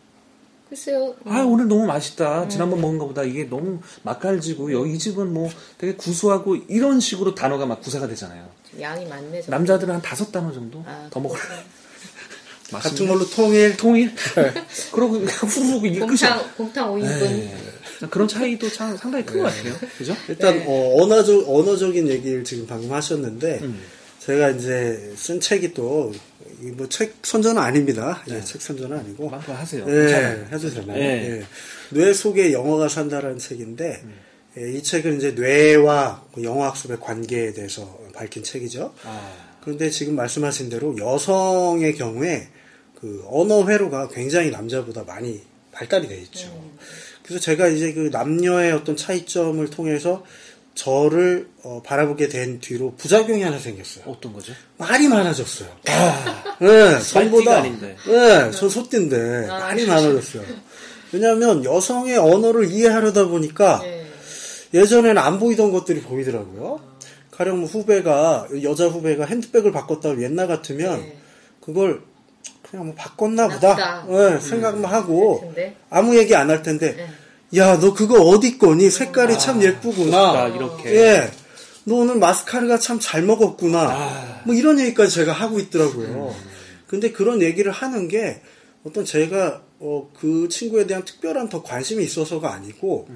C: 글쎄요.
B: 아 오늘 너무 맛있다. 지난번 먹은 것보다 이게 너무 맛깔지고 여기 이 집은 뭐 되게 구수하고 이런 식으로 단어가 막 구사가 되잖아요.
C: 양이 많네. 좀.
B: 남자들은 한 다섯 단어 정도
C: 아,
B: 더 먹을래?
D: 같은 걸로 통일.
B: 통일? 그러고 그냥 후루룩 이게 끝이야.
C: 곰탕, 곰탕 5인분.
B: 네. 그런 차이도 참 상당히 큰 것 같아요. 그죠?
D: 일단
C: 네.
D: 어, 언어적 언어적인 얘기를 지금 방금 하셨는데
B: 음.
D: 제가 이제 쓴 책이 또 뭐책 선전은 아닙니다. 예, 책 선전은 아니고
B: 마음껏 하세요.
D: 예. 해도 되나요?
B: 예.
D: 예. 뇌 속에 영어가 산다라는 책인데
B: 음.
D: 예, 이 책은 이제 뇌와 그 영어학습의 관계에 대해서 밝힌 책이죠.
B: 아,
D: 그런데 지금 말씀하신 대로 여성의 경우에 그 언어 회로가 굉장히 남자보다 많이 발달이 돼 있죠. 그래서 제가 이제 그 남녀의 어떤 차이점을 통해서 저를 어, 바라보게 된 뒤로 부작용이 하나 생겼어요.
B: 어떤 거죠?
D: 말이 많아졌어요. 네, 전보다.
B: 아닌데.
D: 네, 저 소띠인데 말이 많아졌어요. 왜냐하면 여성의 언어를 이해하려다 보니까
C: 예.
D: 예전에는 안 보이던 것들이 보이더라고요. 가령 뭐 후배가 여자 후배가 핸드백을 바꿨다고 옛날 같으면
C: 네.
D: 그걸 그냥 뭐 바꿨나 보다. 네, 생각만 하고
C: 같은데.
D: 아무 얘기 안 할 텐데
C: 네.
D: 야 너 그거 어디 거니 색깔이 참 예쁘구나
B: 나 이렇게.
D: 예. 너 오늘 마스카라가 참 잘 먹었구나. 뭐 이런 얘기까지 제가 하고 있더라고요. 근데 그런 얘기를 하는 게 어떤 제가 어, 그 친구에 대한 특별한 더 관심이 있어서가 아니고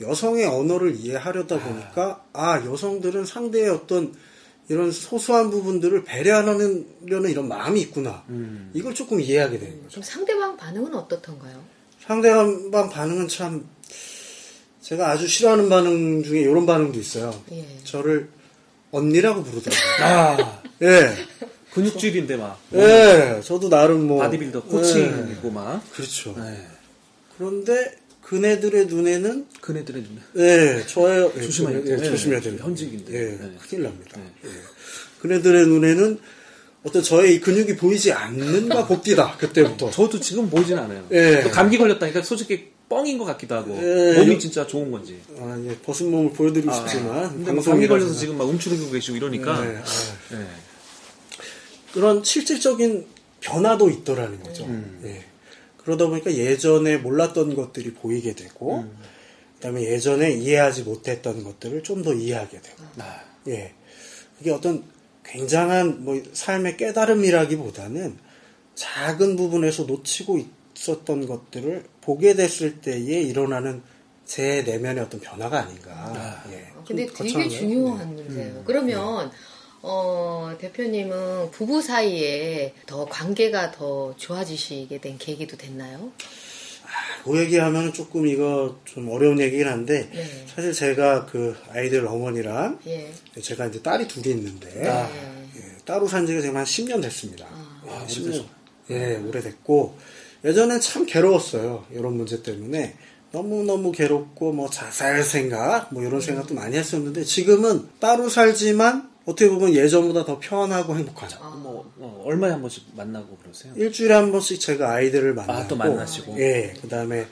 D: 여성의 언어를 이해하려다 보니까 아 여성들은 상대의 어떤 이런 소소한 부분들을 배려하려는 이런 마음이 있구나. 이걸 조금 이해하게 된 거죠.
C: 좀 상대방 반응은 어떻던가요?
D: 상대방 반응은 참 제가 아주 싫어하는 반응 중에 이런 반응도 있어요.
C: 예.
D: 저를 언니라고 부르더라고요.
B: 아,
D: 예.
B: 근육질인데 막.
D: 예. 저도 나름 뭐
B: 바디빌더
D: 예.
B: 코칭이고 막.
D: 그렇죠.
B: 네.
D: 그런데 그네들의 눈에는
B: 그네들의 눈에.
D: 예, 저의 예,
B: 조심해야
D: 예,
B: 돼요. 네,
D: 조심해야 됩니다.
B: 현직인데.
D: 예,
B: 네.
D: 큰일 납니다. 예. 그네들의 눈에는 어떤 저의 이 근육이 보이지 않는가 봅디다. 그때부터.
B: 저도 지금 보이진 않아요.
D: 예.
B: 또 감기 걸렸다니까 솔직히 뻥인 것 같기도 하고.
D: 예,
B: 몸이
D: 요-
B: 진짜 좋은 건지.
D: 아, 예, 벗은 몸을 보여드리고
B: 아,
D: 싶지만
B: 뭐 감기 걸려서 지금 막 움츠리고 계시고 이러니까.
D: 네, 아,
B: 네.
D: 그런 실질적인 변화도 있더라는 거죠. 예. 그러다 보니까 예전에 몰랐던 것들이 보이게 되고, 그다음에 예전에 이해하지 못했던 것들을 좀 더 이해하게 되고,
B: 아,
D: 예. 그게 어떤 굉장한 뭐 삶의 깨달음이라기보다는 작은 부분에서 놓치고 있었던 것들을 보게 됐을 때에 일어나는 제 내면의 어떤 변화가 아닌가. 예.
C: 근데
D: 좀
C: 되게. 중요한 문제예요. 그러면 어, 대표님은 부부 사이에 더 관계가 더 좋아지시게 된 계기도 됐나요?
D: 그 얘기하면 조금 이거 좀 어려운 얘기긴 한데
C: 네.
D: 사실 제가 그 아이들 어머니랑
C: 예.
D: 제가 이제 딸이 둘이 있는데
C: 네.
D: 예, 따로 산 지가 지금 한 10년 됐습니다.
C: 아.
D: 예, 10년. 예, 오래됐고 예전엔 참 괴로웠어요. 이런 문제 때문에 너무너무 괴롭고 뭐 자살 생각 뭐 이런 생각도 많이 했었는데 지금은 따로 살지만 어떻게 보면 예전보다 더 편하고 행복하죠.
B: 뭐, 어, 얼마에 한 번씩 만나고 그러세요?
D: 일주일에 한 번씩 제가 아이들을 만나고
B: 아, 또 만나시고.
D: 예 그다음에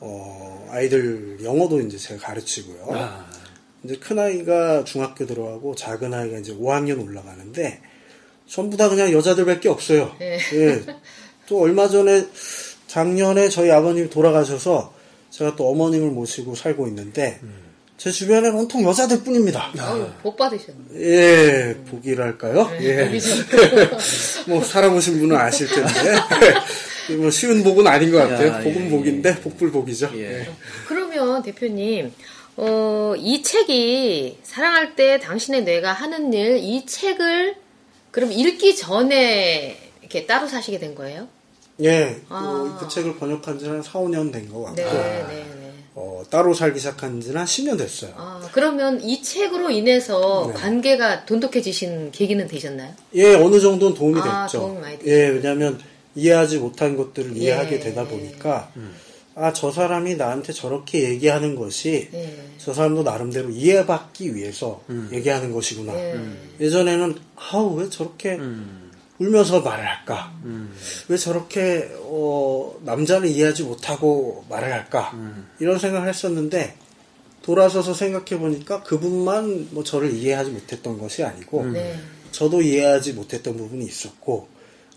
D: 어 아이들 영어도 이제 제가 가르치고요
B: 아,
D: 이제 큰 아이가 중학교 들어가고 작은 아이가 이제 5학년 올라가는데 전부 다 그냥 여자들밖에 없어요
C: 예.
D: 예. 또 얼마 전에 작년에 저희 아버님이 돌아가셔서 제가 또 어머님을 모시고 살고 있는데 제 주변에는 온통 여자들 뿐입니다.
C: 어우, 복 받으셨네.
D: 예, 복이랄까요?
C: 네,
D: 예. 뭐 살아보신 분은 아실 텐데 뭐 쉬운 복은 아닌 것 같아요.
B: 야,
D: 복은
B: 예,
D: 복인데 복불복이죠.
B: 예.
D: 예.
C: 그러면 대표님, 어, 이 책이 사랑할 때 당신의 뇌가 하는 일, 이 책을 그럼 읽기 전에 이렇게 따로 사시게 된 거예요?
D: 예,
C: 아.
D: 그, 그 책을 번역한 지는 한 4, 5년 된 것 같고
C: 네, 네, 네.
D: 어, 따로 살기 시작한 지는 한 10년 됐어요.
C: 아, 그러면 이 책으로 인해서
D: 네.
C: 관계가 돈독해지신 계기는 되셨나요?
D: 예, 어느 정도는 도움이
C: 아,
D: 됐죠.
C: 도움이 많이
D: 예, 왜냐하면 이해하지 못한 것들을
C: 예.
D: 이해하게 되다 보니까 아, 저 사람이 나한테 저렇게 얘기하는 것이
C: 예.
D: 저 사람도 나름대로 이해받기 위해서 얘기하는 것이구나.
C: 예.
D: 예전에는 아우 왜 저렇게 울면서 말을 할까? 왜 저렇게 어, 남자를 이해하지 못하고 말을 할까? 이런 생각을 했었는데 돌아서서 생각해 보니까 그분만 뭐 저를 이해하지 못했던 것이 아니고
C: 네.
D: 저도 이해하지 못했던 부분이 있었고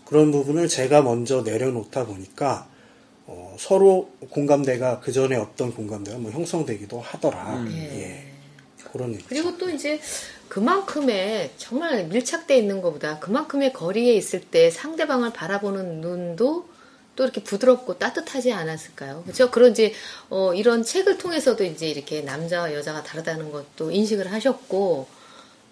D: 그런 부분을 제가 먼저 내려놓다 보니까 어, 서로 공감대가 그 전에 없던 공감대가 뭐 형성되기도 하더라. 예. 그런 얘기.
C: 그리고 또 이제 그만큼의 정말 밀착돼 있는 것보다 그만큼의 거리에 있을 때 상대방을 바라보는 눈도 또 이렇게 부드럽고 따뜻하지 않았을까요? 그렇죠? 그런 이제 어, 이런 책을 통해서도 이제 이렇게 남자와 여자가 다르다는 것도 인식을 하셨고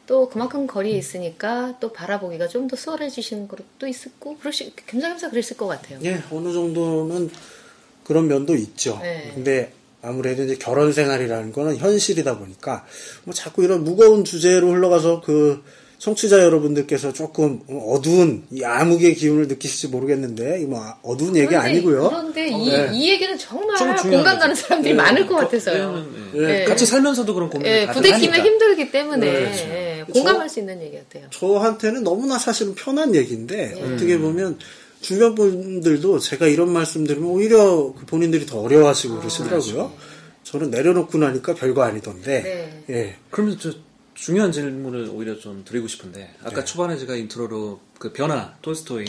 C: 또 그만큼 거리에 있으니까 또 바라보기가 좀 더 수월해지시는 것도 있었고 그러시 겸사겸사 그랬을 것 같아요.
D: 예, 어느 정도는 그런 면도 있죠.
C: 네.
D: 근데 아무래도 이제 결혼 생활이라는 거는 현실이다 보니까 뭐 자꾸 이런 무거운 주제로 흘러가서 그 청취자 여러분들께서 조금 어두운 이 암흑의 기운을 느끼실지 모르겠는데 이뭐 어두운 얘기
C: 그런데-
D: 아니고요.
C: 그런데 이,
D: 네.
C: 이 얘기는 정말 공감
B: 거죠.
C: 가는 사람들이
B: 네.
C: 많을 것
B: 거-
C: 같아서요.
B: 예.
C: 네.
B: 같이 살면서도 그런 고민을
C: 예,
B: 다들
C: 부대끼면. 힘들기 때문에
D: 네, 그렇죠.
C: 예,
D: 저-
C: 공감할 수 있는 얘기 같아요.
D: 저한테는 너무나 사실은 편한 얘기인데
C: 네.
D: 어떻게 보면 주변 분들도 제가 이런 말씀 드리면 오히려 그 본인들이 더 어려워하시고
C: 아,
D: 그러시더라고요. 저는 내려놓고 나니까 별거 아니던데.
C: 네.
D: 예.
B: 그러면 저 중요한 질문을 오히려 좀 드리고 싶은데 아까
D: 네.
B: 초반에 제가 intro로 그 변화 톨스토이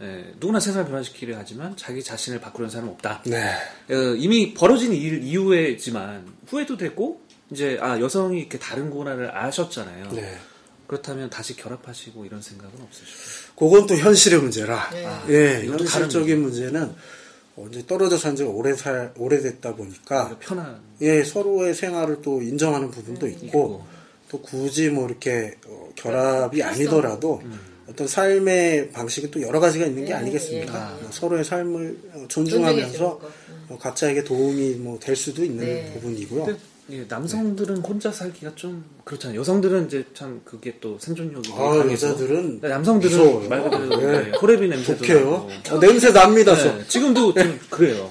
B: 예, 누구나 세상을 변화시키려 하지만 자기 자신을 바꾸려는 사람은 없다.
D: 네.
B: 어, 이미 벌어진 일 이후에지만 후회도 됐고 이제 아 여성이 이렇게 다른구나를 아셨잖아요.
D: 네.
B: 그렇다면 다시 결합하시고 이런 생각은 없으시고
D: 그건 또 현실의 문제라.
C: 네.
D: 예,
B: 이건 또 다른
D: 현실적인 문제는 어, 이제 떨어져 산 지가 오래 살, 오래됐다 보니까
B: 오히려 편한
D: 예, 서로의 생활을 또 인정하는 부분도 있고,
B: 있고.
D: 또 굳이 뭐 이렇게 어, 결합이 아니더라도 어떤 삶의 방식이 또 여러 가지가 있는 게
C: 예,
D: 아니겠습니까?
C: 예, 예.
D: 뭐 서로의 삶을 존중하면서
C: 거.
D: 어, 각자에게 도움이 뭐 될 수도 있는
C: 네.
D: 부분이고요.
B: 예, 남성들은 혼자 살기가 좀 그렇잖아요. 여성들은 이제 참 그게 또 생존력이
D: 아,
B: 강해서
D: 여자들은
B: 근데 남성들은
D: 무서워요.
B: 말 그대로
D: 네.
B: 네, 호레비 냄새도. 나고.
D: 어, 냄새 납니다, 저.
B: 네, 지금도 좀 그래요.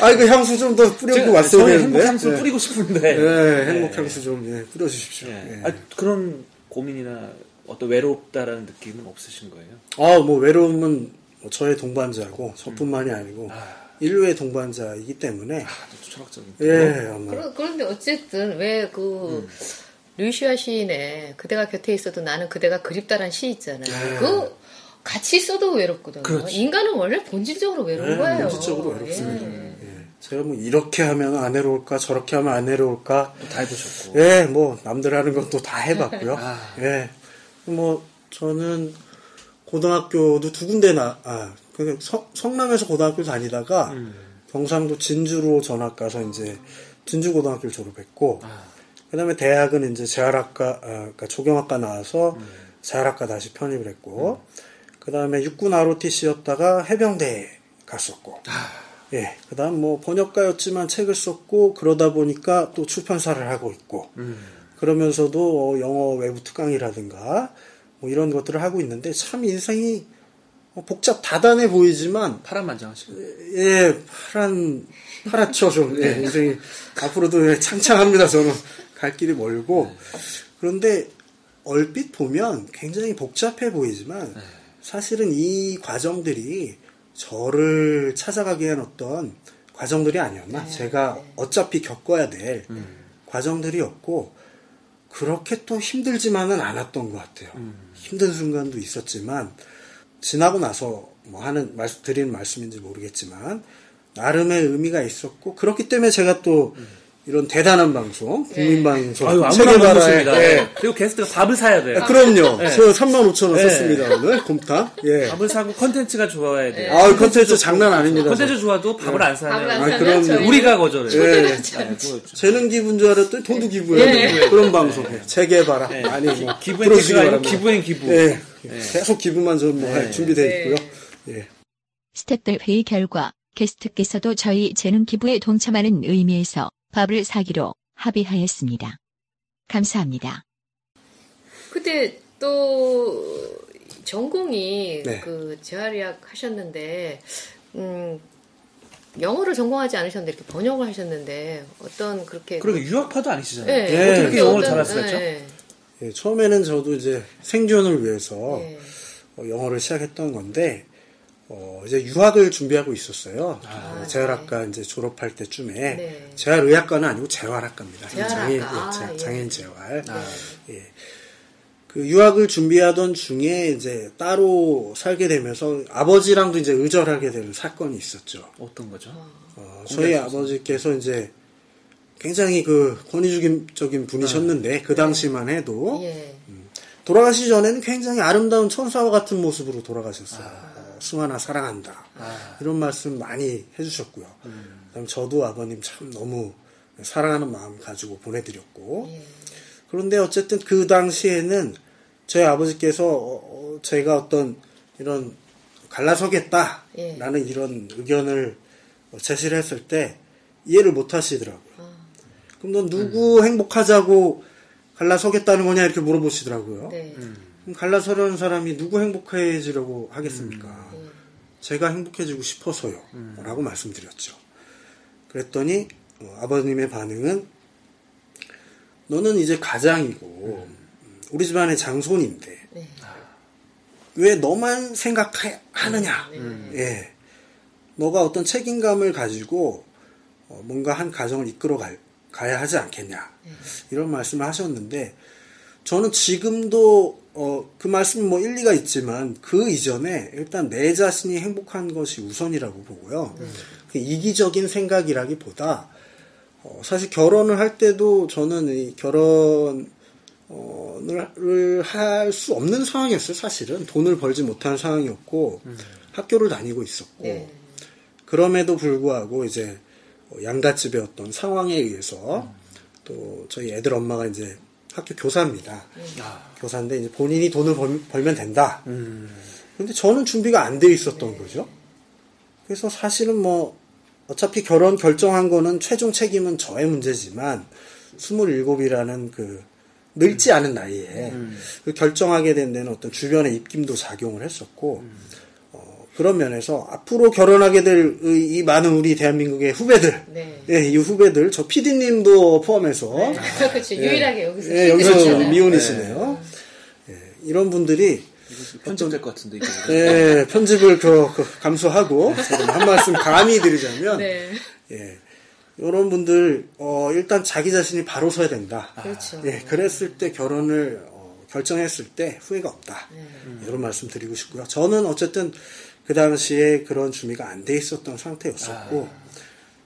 D: 아, 이거 향수 좀 더 뿌리고
B: 제가
D: 왔어야 되는데.
B: 행복 향수
D: 예.
B: 뿌리고 싶은데.
D: 예, 행복 향수 좀 예, 뿌려주십시오.
B: 예.
D: 예.
B: 아, 그런 고민이나 어떤 외롭다라는 느낌은 없으신 거예요?
D: 아, 뭐 외로움은 뭐 저의 동반자고 저뿐만이 아니고
B: 아.
D: 인류의 동반자이기 때문에
B: 아, 또 철학적인.
D: 예, 아마
C: 그러, 그런데 어쨌든 왜그 류시아 시인의 그대가 곁에 있어도 나는 그대가 그립다란 시 있잖아요.
D: 네.
C: 그 같이 있어도 외롭거든요.
B: 그렇지.
C: 인간은 원래 본질적으로 외로운
D: 네,
C: 거예요.
D: 본질적으로 외롭습니다.
C: 예.
D: 예. 제가 뭐 이렇게 하면 안 해로울까 저렇게 하면 안 해로울까
B: 다 해보셨고.
D: 예, 뭐 남들 하는 건 또 다 해봤고요.
B: 아.
D: 예, 뭐 저는 고등학교도 두 군데 나, 아, 그 성- 성남에서 고등학교 다니다가
B: 음.
D: 경상도 진주로 전학 가서 이제 진주 고등학교를 졸업했고
B: 아.
D: 그다음에 대학은 이제 재활학과, 아, 그러니까 조경학과 나와서
B: 음.
D: 재활학과 다시 편입을 했고 그다음에 육군 ROTC였다가 해병대 갔었고
B: 아.
D: 예, 그다음 뭐 번역가였지만 책을 썼고 그러다 보니까 또 출판사를 하고 있고
B: 음.
D: 그러면서도 어, 영어 외부 특강이라든가 뭐 이런 것들을 하고 있는데 참 인생이 어, 복잡 다단해 보이지만
B: 파란만장하시고.
D: 예 파란 파랗죠 좀. 예, 인생이 앞으로도 예, 창창합니다 저는. 갈 길이 멀고. 그런데 얼핏 보면 굉장히 복잡해 보이지만 사실은 이 과정들이 저를 찾아가게 한 어떤 과정들이 아니었나? 제가 어차피 겪어야 될 과정들이었고 그렇게 또 힘들지만은 않았던 것 같아요. 힘든 순간도 있었지만 지나고 나서 뭐 하는 말씀 드리는 말씀인지 모르겠지만 나름의 의미가 있었고 그렇기 때문에 제가 또 이런 대단한 방송, 국민방송,
B: 아유, 맞습니다.
D: 예.
B: 그리고 게스트가 밥을 사야 돼요.
D: 아, 그럼요.
B: 네.
D: 저 3만 5천 원
B: 네.
D: 썼습니다 오늘 곰탕. 예.
B: 밥을 사고 컨텐츠가 좋아야 돼요.
D: 아, 컨텐츠 장난 아닙니다.
B: 컨텐츠 좋아도 밥을 안
C: 밥을 안.
D: 아.
C: 저희는
B: 우리가 거절해요.
D: 예.
B: 네,
D: 재능 기부인 줄 알았더니 돈도 기부해. 그런 방송. 체계바라. 많이 뭐
B: 기부엔
D: 들어주시기
B: 기부가 아니고
D: 바랍니다.
B: 기부엔 기부.
D: 예. 계속 기부만 좀 뭐,
B: 네.
D: 준비되어
C: 네.
D: 있고요. 예.
F: 스탭들 회의 결과 게스트께서도 저희 재능 기부에 동참하는 의미에서 밥을 사기로 합의하였습니다. 감사합니다.
C: 그때 또 전공이
D: 네.
C: 그 재활의학 하셨는데 음 영어를 전공하지 않으셨는데 이렇게 번역을 하셨는데 어떤 그렇게
B: 그러게 유학파도 아니시잖아요.
C: 네,
D: 예.
B: 어떻게 영어를 수가 있죠?
C: 네,
D: 예, 처음에는 저도 이제 생존을 위해서
C: 네.
D: 어, 영어를 시작했던 건데 어, 이제 유학을 준비하고 있었어요. 어, 재활학과 이제 졸업할 때쯤에
C: 네.
D: 재활의학과는 아니고 재활학과입니다.
C: 재활학과.
D: 장애인,
C: 아,
D: 예, 자-
C: 예.
D: 장애인 재활. 예. 그 유학을 준비하던 중에 이제 따로 살게 되면서 아버지랑도 이제 의절하게 되는 사건이 있었죠.
B: 어떤 거죠?
D: 어, 저희 아버지께서 이제 굉장히 그 권위주의적인 분이셨는데 그 당시만 해도
C: 예.
D: 돌아가시기 전에는 굉장히 아름다운 천사와 같은 모습으로 돌아가셨어요. 어, 승환아 사랑한다. 이런 말씀 많이 해주셨고요. 그다음 저도 아버님 참 너무 사랑하는 마음 가지고 보내드렸고
C: 예.
D: 그런데 어쨌든 그 당시에는 저희 아버지께서 어, 어, 제가 어떤 이런 갈라서겠다라는 이런 의견을 어, 제시를 했을 때 이해를 못 하시더라고요. 그럼 넌 누구 행복하자고 갈라서겠다는 거냐 이렇게 물어보시더라고요.
C: 네.
D: 그럼 갈라서려는 사람이 누구 행복해지려고 하겠습니까?
C: 음.
D: 제가 행복해지고 싶어서요. 라고 말씀드렸죠. 그랬더니 어, 아버님의 반응은 너는 이제 가장이고 음, 우리 집안의 장손인데
C: 네.
D: 왜 너만 생각하느냐? 예. 너가 어떤 책임감을 가지고 어, 뭔가 한 가정을 이끌어 갈- 가야 하지 않겠냐. 이런 말씀을 하셨는데 저는 지금도 어, 그 말씀이 뭐 일리가 있지만 그 이전에 일단 내 자신이 행복한 것이 우선이라고 보고요. 그 이기적인 생각이라기보다 어, 사실 결혼을 할 때도 저는 이 결혼을 할 수 없는 상황이었어요. 사실은 돈을 벌지 못하는 상황이었고 학교를 다니고 있었고
C: 네.
D: 그럼에도 불구하고 이제 어, 양다집의 어떤 상황에 의해서 또 저희 애들 엄마가 이제 학교 교사입니다. 교사인데 이제 본인이 돈을 벌, 면 된다. 근데 저는 준비가 안 돼 있었던 거죠. 그래서 사실은 뭐 어차피 결혼 결정한 거는 최종 책임은 저의 문제지만 27이라는 그 늙지 않은 나이에 그 결정하게 된 데는 어떤 주변의 입김도 작용을 했었고 어, 그런 면에서 앞으로 결혼하게 될 이 많은 우리 대한민국의 후배들
C: 네.
D: 예, 이 후배들 저 PD님도 포함해서
C: 그렇죠. 유일하게 여기서
D: 예, 여기서. 미혼이시네요. 예, 이런 분들이
B: 편집될 것 같은데 이게.
D: 예, 편집을 그, 그 감수하고 한 말씀 감히 드리자면
C: 네.
D: 예, 이런 분들 어, 일단 자기 자신이 바로 서야 된다.
C: 그렇죠.
D: 예, 그랬을 때 결혼을 어, 결정했을 때 후회가 없다.
C: 네.
D: 이런 말씀 드리고 싶고요. 저는 어쨌든 그 당시에 그런 준비가 안 돼 있었던 상태였었고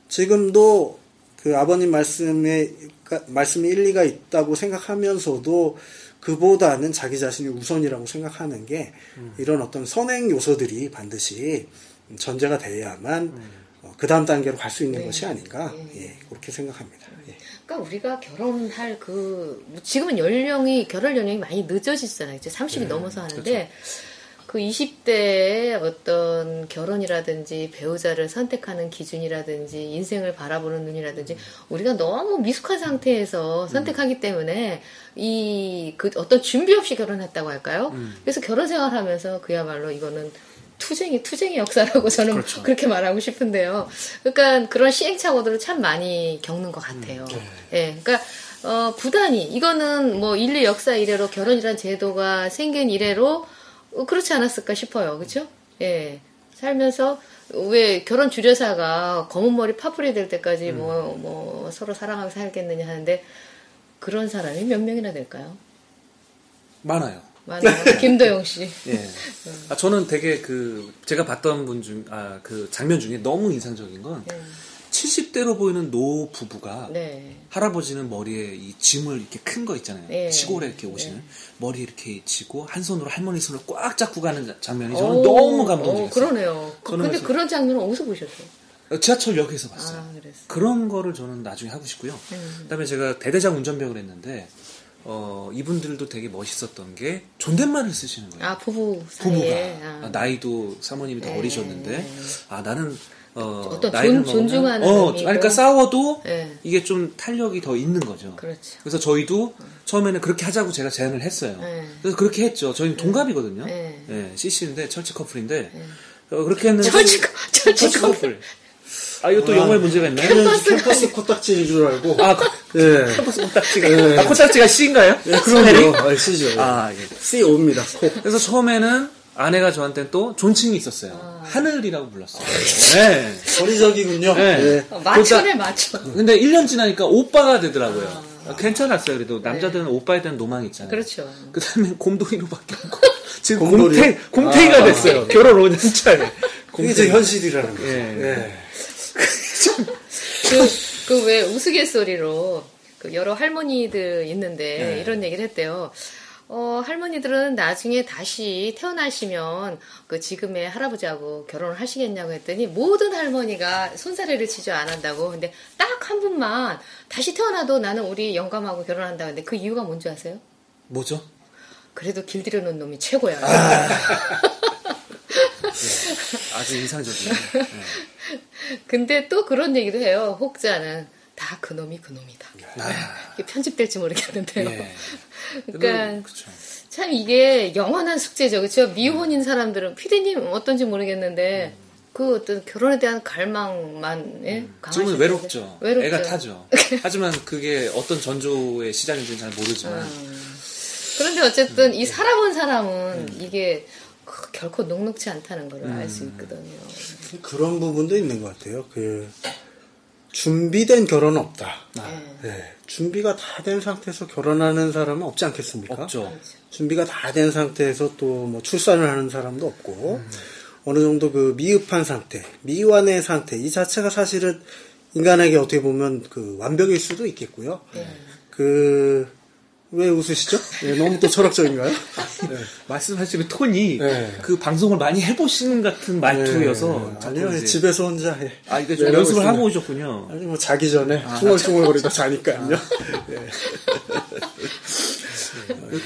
D: 지금도 그 아버님 말씀에 가- 말씀이 일리가 있다고 생각하면서도 그보다는 자기 자신이 우선이라고 생각하는 게 이런 어떤 선행 요소들이 반드시 전제가 돼야만 어, 그 다음 단계로 갈 수 있는 것이 아닌가. 예, 그렇게 생각합니다. 예.
C: 그러니까 우리가 결혼할 그 지금은 연령이 결혼 연령이 많이 늦어지잖아요. 이제 30이 넘어서 하는데 그 20대의 어떤 결혼이라든지 배우자를 선택하는 기준이라든지 인생을 바라보는 눈이라든지 우리가 너무 미숙한 상태에서 선택하기 때문에 이 그 어떤 준비 없이 결혼했다고 할까요? 그래서 결혼 생활하면서 그야말로 이거는 투쟁이 투쟁의 역사라고 저는 그렇게 말하고 싶은데요. 그러니까 그런 시행착오들을 참 많이 겪는 것 같아요. 예, 그러니까 어, 부단히 이거는 뭐 인류 역사 이래로 결혼이란 제도가 생긴 이래로 어, 그렇지 않았을까 싶어요. 그렇죠? 예. 살면서 왜 결혼 주례사가 검은 머리 파뿌리 될 때까지 뭐, 뭐 서로 사랑하고 살겠느냐 하는데 그런 사람이 몇 명이나 될까요?
B: 많아요.
C: 맞아요. 김도영 씨.
B: 예. 아, 저는 되게 그, 제가 봤던 분 중, 아, 그 장면 중에 너무 인상적인 건,
C: 네.
B: 70대로 보이는 노 부부가,
C: 네.
B: 할아버지는 머리에 이 짐을 이렇게 큰 거 있잖아요.
C: 네.
B: 시골에 이렇게 오시는.
C: 네.
B: 머리에 이렇게 지고, 한 손으로 할머니 손을 꽉 잡고 가는 자- 장면이 저는
C: 오,
B: 너무
C: 어,
B: 감동적이었어요.
C: 그러네요. 그- 근데
B: 그래서-
C: 그런 장면은 어디서 보셨어요?
B: 지하철역에서 봤어요.
C: 아.
B: 그런 거를 저는 나중에 하고 싶고요.
C: 음.
B: 그다음에 제가 대대장 운전병을 했는데 어, 이분들도 되게 멋있었던 게 존댓말을 쓰시는 거예요.
C: 아, 부부
B: 부부가
C: 사이에.
B: 아,
C: 아.
B: 나이도 사모님이 더
C: 네,
B: 어리셨는데
C: 네.
B: 아 나는 어,
C: 어떤
B: 나이를
C: 존- 존중하는
B: 어,
C: 의미고.
B: 그러니까 싸워도
C: 네.
B: 이게 좀 탄력이 더 있는 거죠.
C: 그렇죠.
B: 그래서 저희도 처음에는 그렇게 하자고 제가 제안을 했어요.
C: 네.
B: 그래서 그렇게 했죠. 저희는 동갑이거든요.
C: 네.
B: 예, CC인데 church 커플인데 어, 그렇게 했는데
C: 철치 커- 철치 커플.
B: 아 이거 또 영어에 문제가 있나요?
D: 캠퍼스, 캠퍼스 코딱지인 줄 알고.
B: 아,
D: 예.
B: 캠퍼스 코딱지가. 아, 코딱지가 C인가요?
D: 예, 그럼요. 아, C죠.
B: 아, 예.
D: C5입니다. 코.
B: 그래서 처음에는 아내가 저한테 또 존칭이 있었어요. 하늘이라고 불렀어요. 네.
D: 거리적이군요.
B: 네.
D: 예.
C: 어, 맞춰네, 맞춰.
B: 근데 1년 지나니까 오빠가 되더라고요. 아, 괜찮았어요. 그래도 남자들은 오빠에 대한 로망이 있잖아요.
C: 그렇죠.
B: 그 다음에 곰돌이로 바뀌었고, 지금
D: 곰돌이요?
B: 곰태, 곰태이가
D: 아.
B: 됐어요. 결혼 5년 차에.
D: 그게 이제 현실이라는 거죠.
B: 예.
D: 예.
C: 그, 그왜 우스갯소리로 그 여러 할머니들 있는데
B: 네.
C: 이런 얘기를 했대요. 어, 할머니들은 나중에 다시 태어나시면 그 지금의 할아버지하고 결혼을 하시겠냐고 했더니 모든 할머니가 손사래를 치죠 안 한다고. 근데 딱 한 분만 다시 태어나도 나는 우리 영감하고 결혼한다고 했는데 그 이유가 뭔지 아세요?
B: 뭐죠?
C: 그래도 길들여 놓은 놈이 최고야.
B: 아주 인상적이에요. 네.
C: 근데 또 그런 얘기도 해요. 혹자는 다 그놈이 그놈이다. 이게 편집될지 모르겠는데요.
B: 아. 예.
C: 그러니까
B: 그쵸.
C: 참 이게 영원한 숙제죠. 그렇죠? 미혼인 사람들은 피디님 어떤지 모르겠는데 그 어떤 결혼에 대한 갈망만 예? 강하실
B: 지금은. 외롭죠.
C: 외롭죠.
B: 애가 타죠. 하지만 그게 어떤 전조의 시장인지는 잘 모르지만
C: 음. 그런데 어쨌든 이 살아본 사람은 이게 그 결코 녹록지 않다는 걸 알 수 있거든요.
D: 그런 부분도 있는 것 같아요. 그 준비된 결혼은 없다.
C: 예.
D: 예. 준비가 다 된 상태에서 결혼하는 사람은 없지 않겠습니까?
B: 없죠.
D: 준비가 다 된 상태에서 또 뭐 출산을 하는 사람도 없고 어느 정도 그 미흡한 상태, 미완의 상태 이 자체가 사실은 인간에게 어떻게 보면 그 완벽일 수도 있겠고요. 그 왜 웃으시죠? 예, 너무 또 철학적인가요? 네.
B: 말씀하시는 톤이
D: 네.
B: 그 방송을 많이 해보시는 같은 말투여서
D: 예,
B: 자꾸
D: 아니요
B: 이제-
D: 집에서 혼자 예.
B: 아 이게 좀
D: 내려가고
B: 연습을. 하고 오셨군요.
D: 아니 뭐 자기 전에 퉁얼퉁얼거리다 자니까요. 예.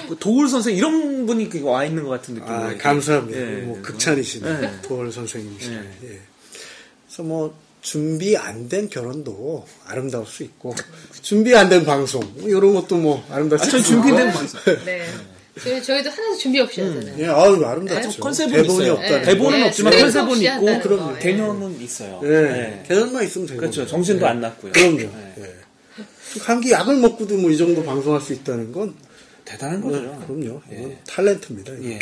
B: 그 도울 선생 이런 분이 그와 있는 것 같은 느낌.
D: 아, 감사합니다.
B: 예,
D: 뭐 극찬이시네.
B: 네.
D: 도월 선생님이시네.
B: 네.
D: 예. 그래서 뭐 준비 안 된 결혼도 아름다울 수 있고 준비 안 된 방송 뭐 이런 것도 뭐 아름다울
B: 아, 수전
D: 있고.
B: 준비된 방송.
C: 네. 저희, 저희도 하나도 준비 없이 하잖아요.
D: 예, 아유 아름답죠.
B: 네, 컨셉은
D: 대본이
B: 있어요.
D: 없다는
B: 대본은
C: 네,
B: 없지만 컨셉은 있고 그럼
C: 거, 예.
B: 개념은 있어요.
D: 예.
B: 네.
D: 개념만 있으면 되는
B: 그렇죠. 정신도
D: 예.
B: 안 났고요.
D: 그럼요.
B: 네.
D: 예. 감기 약을 먹고도 뭐 이 정도 방송할 수 있다는 건
B: 대단한
D: 네,
B: 거죠.
D: 그럼요.
B: 예.
D: 이건 탤런트입니다.
B: 예.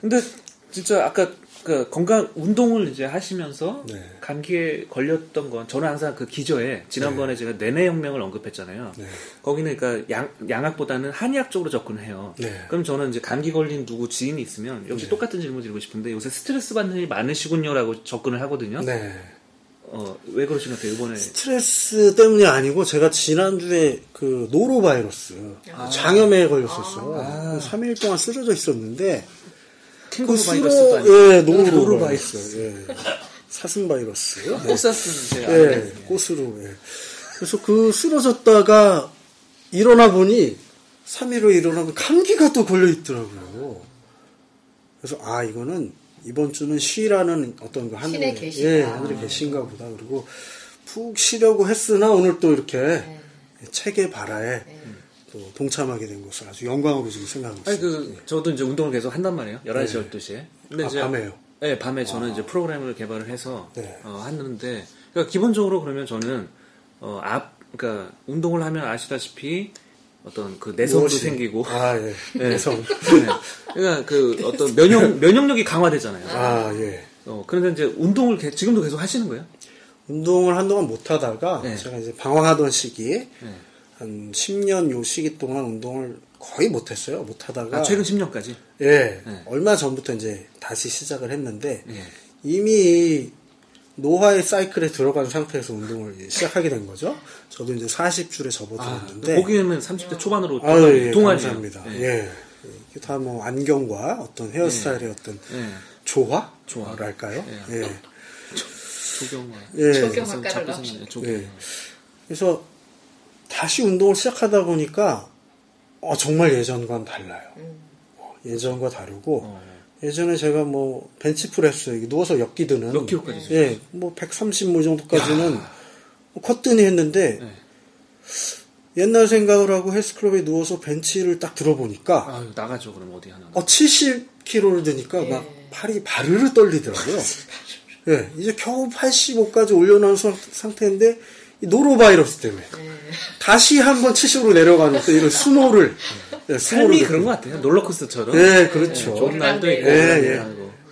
B: 근데 진짜 아까 그 건강 운동을 이제 하시면서
D: 네.
B: 감기에 걸렸던 건 저는 항상 그 기저에 지난번에 제가 내내혁명을 언급했잖아요.
D: 네.
B: 거기는 그러니까 양, 양학보다는 한의학 쪽으로 접근해요.
D: 네.
B: 그럼 저는 이제 감기 걸린 누구 지인이 있으면 역시 똑같은 질문 드리고 싶은데 요새 스트레스 받는 일이 많으시군요라고 접근을 하거든요.
D: 네.
B: 어, 왜 그러신 것 같아요? 이번에
D: 스트레스 때문이 아니고 제가 지난주에 그 노로바이러스 장염에 걸렸었어요. 3일 동안 쓰러져 있었는데
B: 캥거루
D: 그
B: 바이러스도
D: 쓰러
B: 아니고
D: 예, 노로바이러스.
B: 노로바이러스.
D: 예. 사슴 바이러스.
B: 꽃사슴 제
D: 예,
B: 아는
D: 꽃으로. 예. 그래서 그 쓰러졌다가 일어나 보니 3일로 일어나면 감기가 또 걸려 있더라고요. 그래서 아 이거는 이번 주는 쉬라는 어떤 그 하늘의
C: 신의 계시다.
D: 예, 하늘의 계신가 보다. 그리고 푹 쉬려고 했으나 오늘 또 이렇게
C: 네.
D: 책의 발화에 또 동참하게 된 것을 아주 영광으로 지금 생각하고
B: 아니
D: 있습니다.
B: 그 저도 이제 운동을 계속 한단 말이에요. 11시 12시에. 근데
D: 아,
B: 이제
D: 밤에요?
B: 네, 밤에 저는 이제 프로그램을 개발을 해서
D: 네.
B: 어, 하는데 그러니까 기본적으로 그러면 저는 어, 앞 그러니까 운동을 하면 아시다시피 어떤 그 내성도
D: 무엇이?
B: 생기고
D: 아 예.
B: 네.
D: 내성.
B: 네. 그러니까 그 어떤 면역 면역력이 강화되잖아요.
D: 아 예.
B: 어, 그런데 이제 운동을 개- 지금도 계속 하시는 거예요?
D: 운동을 한동안 못 하다가
B: 네.
D: 제가 이제 방황하던 시기에 한 10년 요 시기 동안 운동을 거의 못했어요. 못하다가
B: 아, 최근 10년까지.
D: 예
B: 네.
D: 얼마 전부터 이제 다시 시작을 했는데
B: 예.
D: 이미 이 노화의 사이클에 들어간 상태에서 운동을 시작하게 된 거죠. 저도 이제 40줄에
B: 아,
D: 접어들었는데
B: 보기에는 30대 초반으로
D: 아유, 예,
B: 동안이에요.
D: 감사합니다.
B: 예.
D: 예. 이게 다 뭐 안경과 어떤 헤어스타일의 어떤
B: 예.
D: 조화?
B: 조화.
D: 랄까요?
B: 예.
D: 예.
B: 조경화.
D: 예.
C: 조경화
B: 자꾸
C: 깔로.
B: 생각나요, 조경화.
D: 예. 그래서 다시 운동을 시작하다 보니까 어, 정말 예전과는 달라요. 어, 예전과 다르고
B: 어.
D: 예전에 제가 뭐 벤치프레스 누워서 역기 드는
B: 몇 킬로까지?
D: 예, 뭐 130모 정도까지는 뭐 컷든이 했는데
B: 네.
D: 옛날 생각을 하고 헬스클럽에 누워서 벤치를 딱 들어보니까
B: 아유, 나가죠, 그럼 어디 하나.
D: 어 70kg를 드니까
C: 예.
D: 막 팔이 바르르 떨리더라고요. 예, 이제 겨우 85까지 올려놓은 상- 상태인데 이 노로바이러스 때문에 다시 한번 70으로 내려가는 또 이런 예, 스노를
B: 삶이. 그런 것 같아요. 롤러코스터처럼.
D: 예, 그렇죠.
B: 좋은 날도 있고,
D: 예, 예.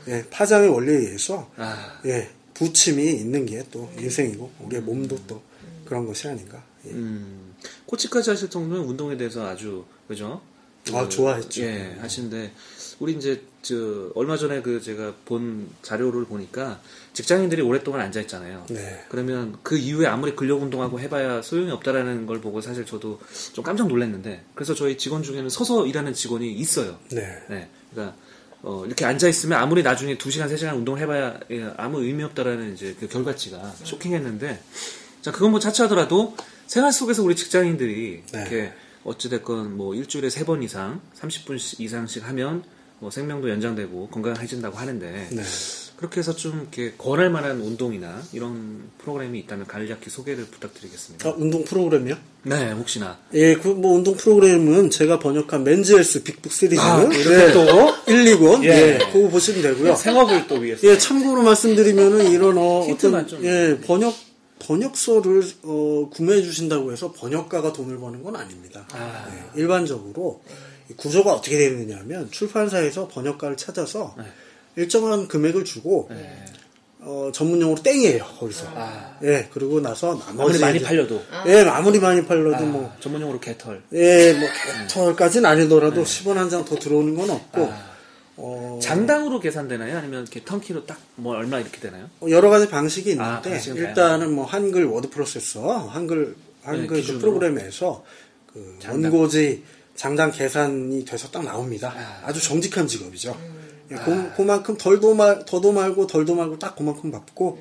D: 예, 파장의 원리에 의해서
B: 아,
D: 예, 부침이 있는 게 또 인생이고 우리의 몸도 또 그런 것이 아닌가. 예.
B: 음, 코치까지 하실 정도면 운동에 대해서 아주, 그죠?
D: 아, 좋아했죠.
B: 예, 하시는데, 우리 이제, 저, 얼마 전에 그 제가 본 자료를 보니까 직장인들이 오랫동안 앉아 있잖아요.
D: 네.
B: 그러면 그 이후에 아무리 근력 운동하고 해봐야 소용이 없다라는 걸 보고 사실 저도 좀 깜짝 놀랐는데, 그래서 저희 직원 중에는 서서 일하는 직원이 있어요.
D: 네.
B: 네. 그러니까 어, 이렇게 앉아 있으면 아무리 나중에 2시간, 3시간 운동을 해봐야 예, 아무 의미 없다라는 이제 그 결과치가 쇼킹했는데 자, 그건 뭐 차치하더라도 생활 속에서 우리 직장인들이
D: 네.
B: 이렇게 어찌됐건 뭐 일주일에 3번 이상, 30분 이상씩 하면 뭐 생명도 연장되고 건강해진다고 하는데
D: 네.
B: 그렇게 해서 좀 이렇게 권할 만한 운동이나 이런 프로그램이 있다면 간략히 소개를 부탁드리겠습니다.
D: 아, 운동 프로그램이요?
B: 네, 혹시나.
D: 예, 그 뭐 운동 프로그램은 제가 번역한 맨즈헬스 빅북 시리즈
B: 아,
D: 네.
B: 또
D: 1, 2권
B: 예.
D: 예, 그거 보시면 되고요.
B: 생업을 또 위해서.
D: 예, 참고로 말씀드리면은 이런 어, 어떤
B: 좀.
D: 예, 번역 번역서를 어, 구매해 주신다고 해서 번역가가 돈을 버는 건 아닙니다.
B: 아.
D: 예, 일반적으로 이 구조가 어떻게 되어 있느냐면 출판사에서 번역가를 찾아서
B: 네.
D: 일정한 금액을 주고
B: 네.
D: 어, 전문용어로 땡이에요 거기서.
B: 아.
D: 예, 그리고 나서 나머지
B: 아무리 많이
D: 이제-
B: 팔려도.
D: 예, 아무리 많이 팔려도
B: 아,
D: 뭐
B: 전문용어로 개털.
D: 예, 뭐 개털까지는 아니더라도 10원 한 장 더 들어오는 건 없고
B: 아,
D: 어,
B: 장당으로 계산되나요? 아니면 이렇게 턴키로 딱 뭐 얼마 이렇게 되나요?
D: 여러 가지 방식이
B: 아,
D: 있는데
B: 방식은
D: 일단은 뭐 한글 워드 프로세서 한글 한글
B: 네,
D: 그. 프로그램에서 그
B: 장당.
D: 원고지 장당 계산이 돼서 딱 나옵니다.
B: 아.
D: 아. 주 정직한 직업이죠. 예, 그, 그만큼 덜도 말 더도 말고 덜도 말고 딱 그만큼 받고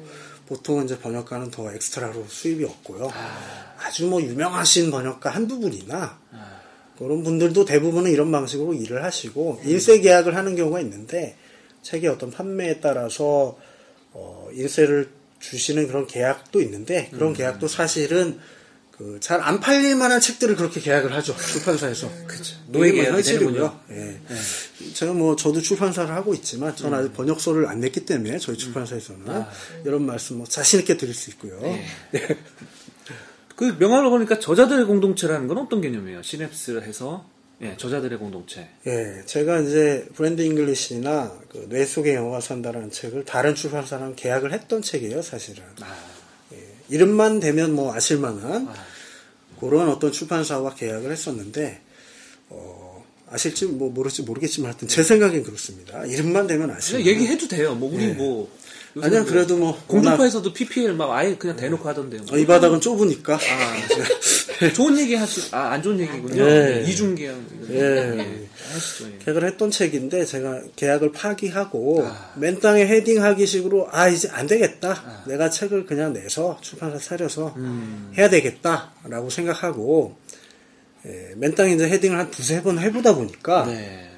D: 보통은 이제 번역가는 더 extra로 수입이 없고요. 아. 주뭐 유명하신 번역가 한두 분이나 그런 분들도 대부분은 이런 방식으로 일을 하시고 인세 계약을 하는 경우가 있는데 책의 어떤 판매에 따라서 어, 인쇄를 주시는 그런 계약도 있는데 그런 계약도 사실은 그 잘 안 팔릴 만한 책들을 그렇게 계약을 하죠 출판사에서 그렇죠
B: 노예 계약이 되는군요.
D: 예. 제가 뭐 저도 출판사를 하고 있지만 저는 아직 번역서를 안 냈기 때문에 저희 출판사에서는 이런 말씀 뭐 자신 있게 드릴 수 있고요.
B: 그 명함을 보니까 저자들의 공동체라는 건 어떤 개념이에요? 시냅스를 해서 예, 저자들의 공동체.
D: 예, 제가 이제 브랜드 잉글리시나 그 뇌 속의 영어가 산다라는 책을 다른 출판사랑 계약을 했던 책이에요, 사실은.
B: 아,
D: 이름만 되면 뭐 아실만한 그런 어떤 출판사와 계약을 했었는데, 어, 아실지 뭐 모를지 모르겠지만 하여튼 제 생각엔 그렇습니다. 이름만 되면 아실
B: 그냥 얘기해도 돼요. 뭐 우리 뭐 요새
D: 아니야,
B: 뭐
D: 그래도 뭐
B: 공중파에서도 PPL 막 아예 그냥 대놓고 하던데요.
D: 어, 이 바닥은 좁으니까.
B: 아, 좋은 얘기 하시, 아, 안 좋은 얘기군요.
D: 예.
B: 이중계약.
D: 예.
B: 하시죠. 예.
D: 계약을 했던 책인데 제가 계약을 파기하고
B: 아.
D: 맨 땅에 헤딩하기 식으로 아 이제 안 되겠다 내가 책을 그냥 내서 출판사 차려서
B: 음.
D: 해야 되겠다라고 생각하고 예, 맨 땅에 이제 헤딩을 한 두세 번 해보다 보니까
B: 네.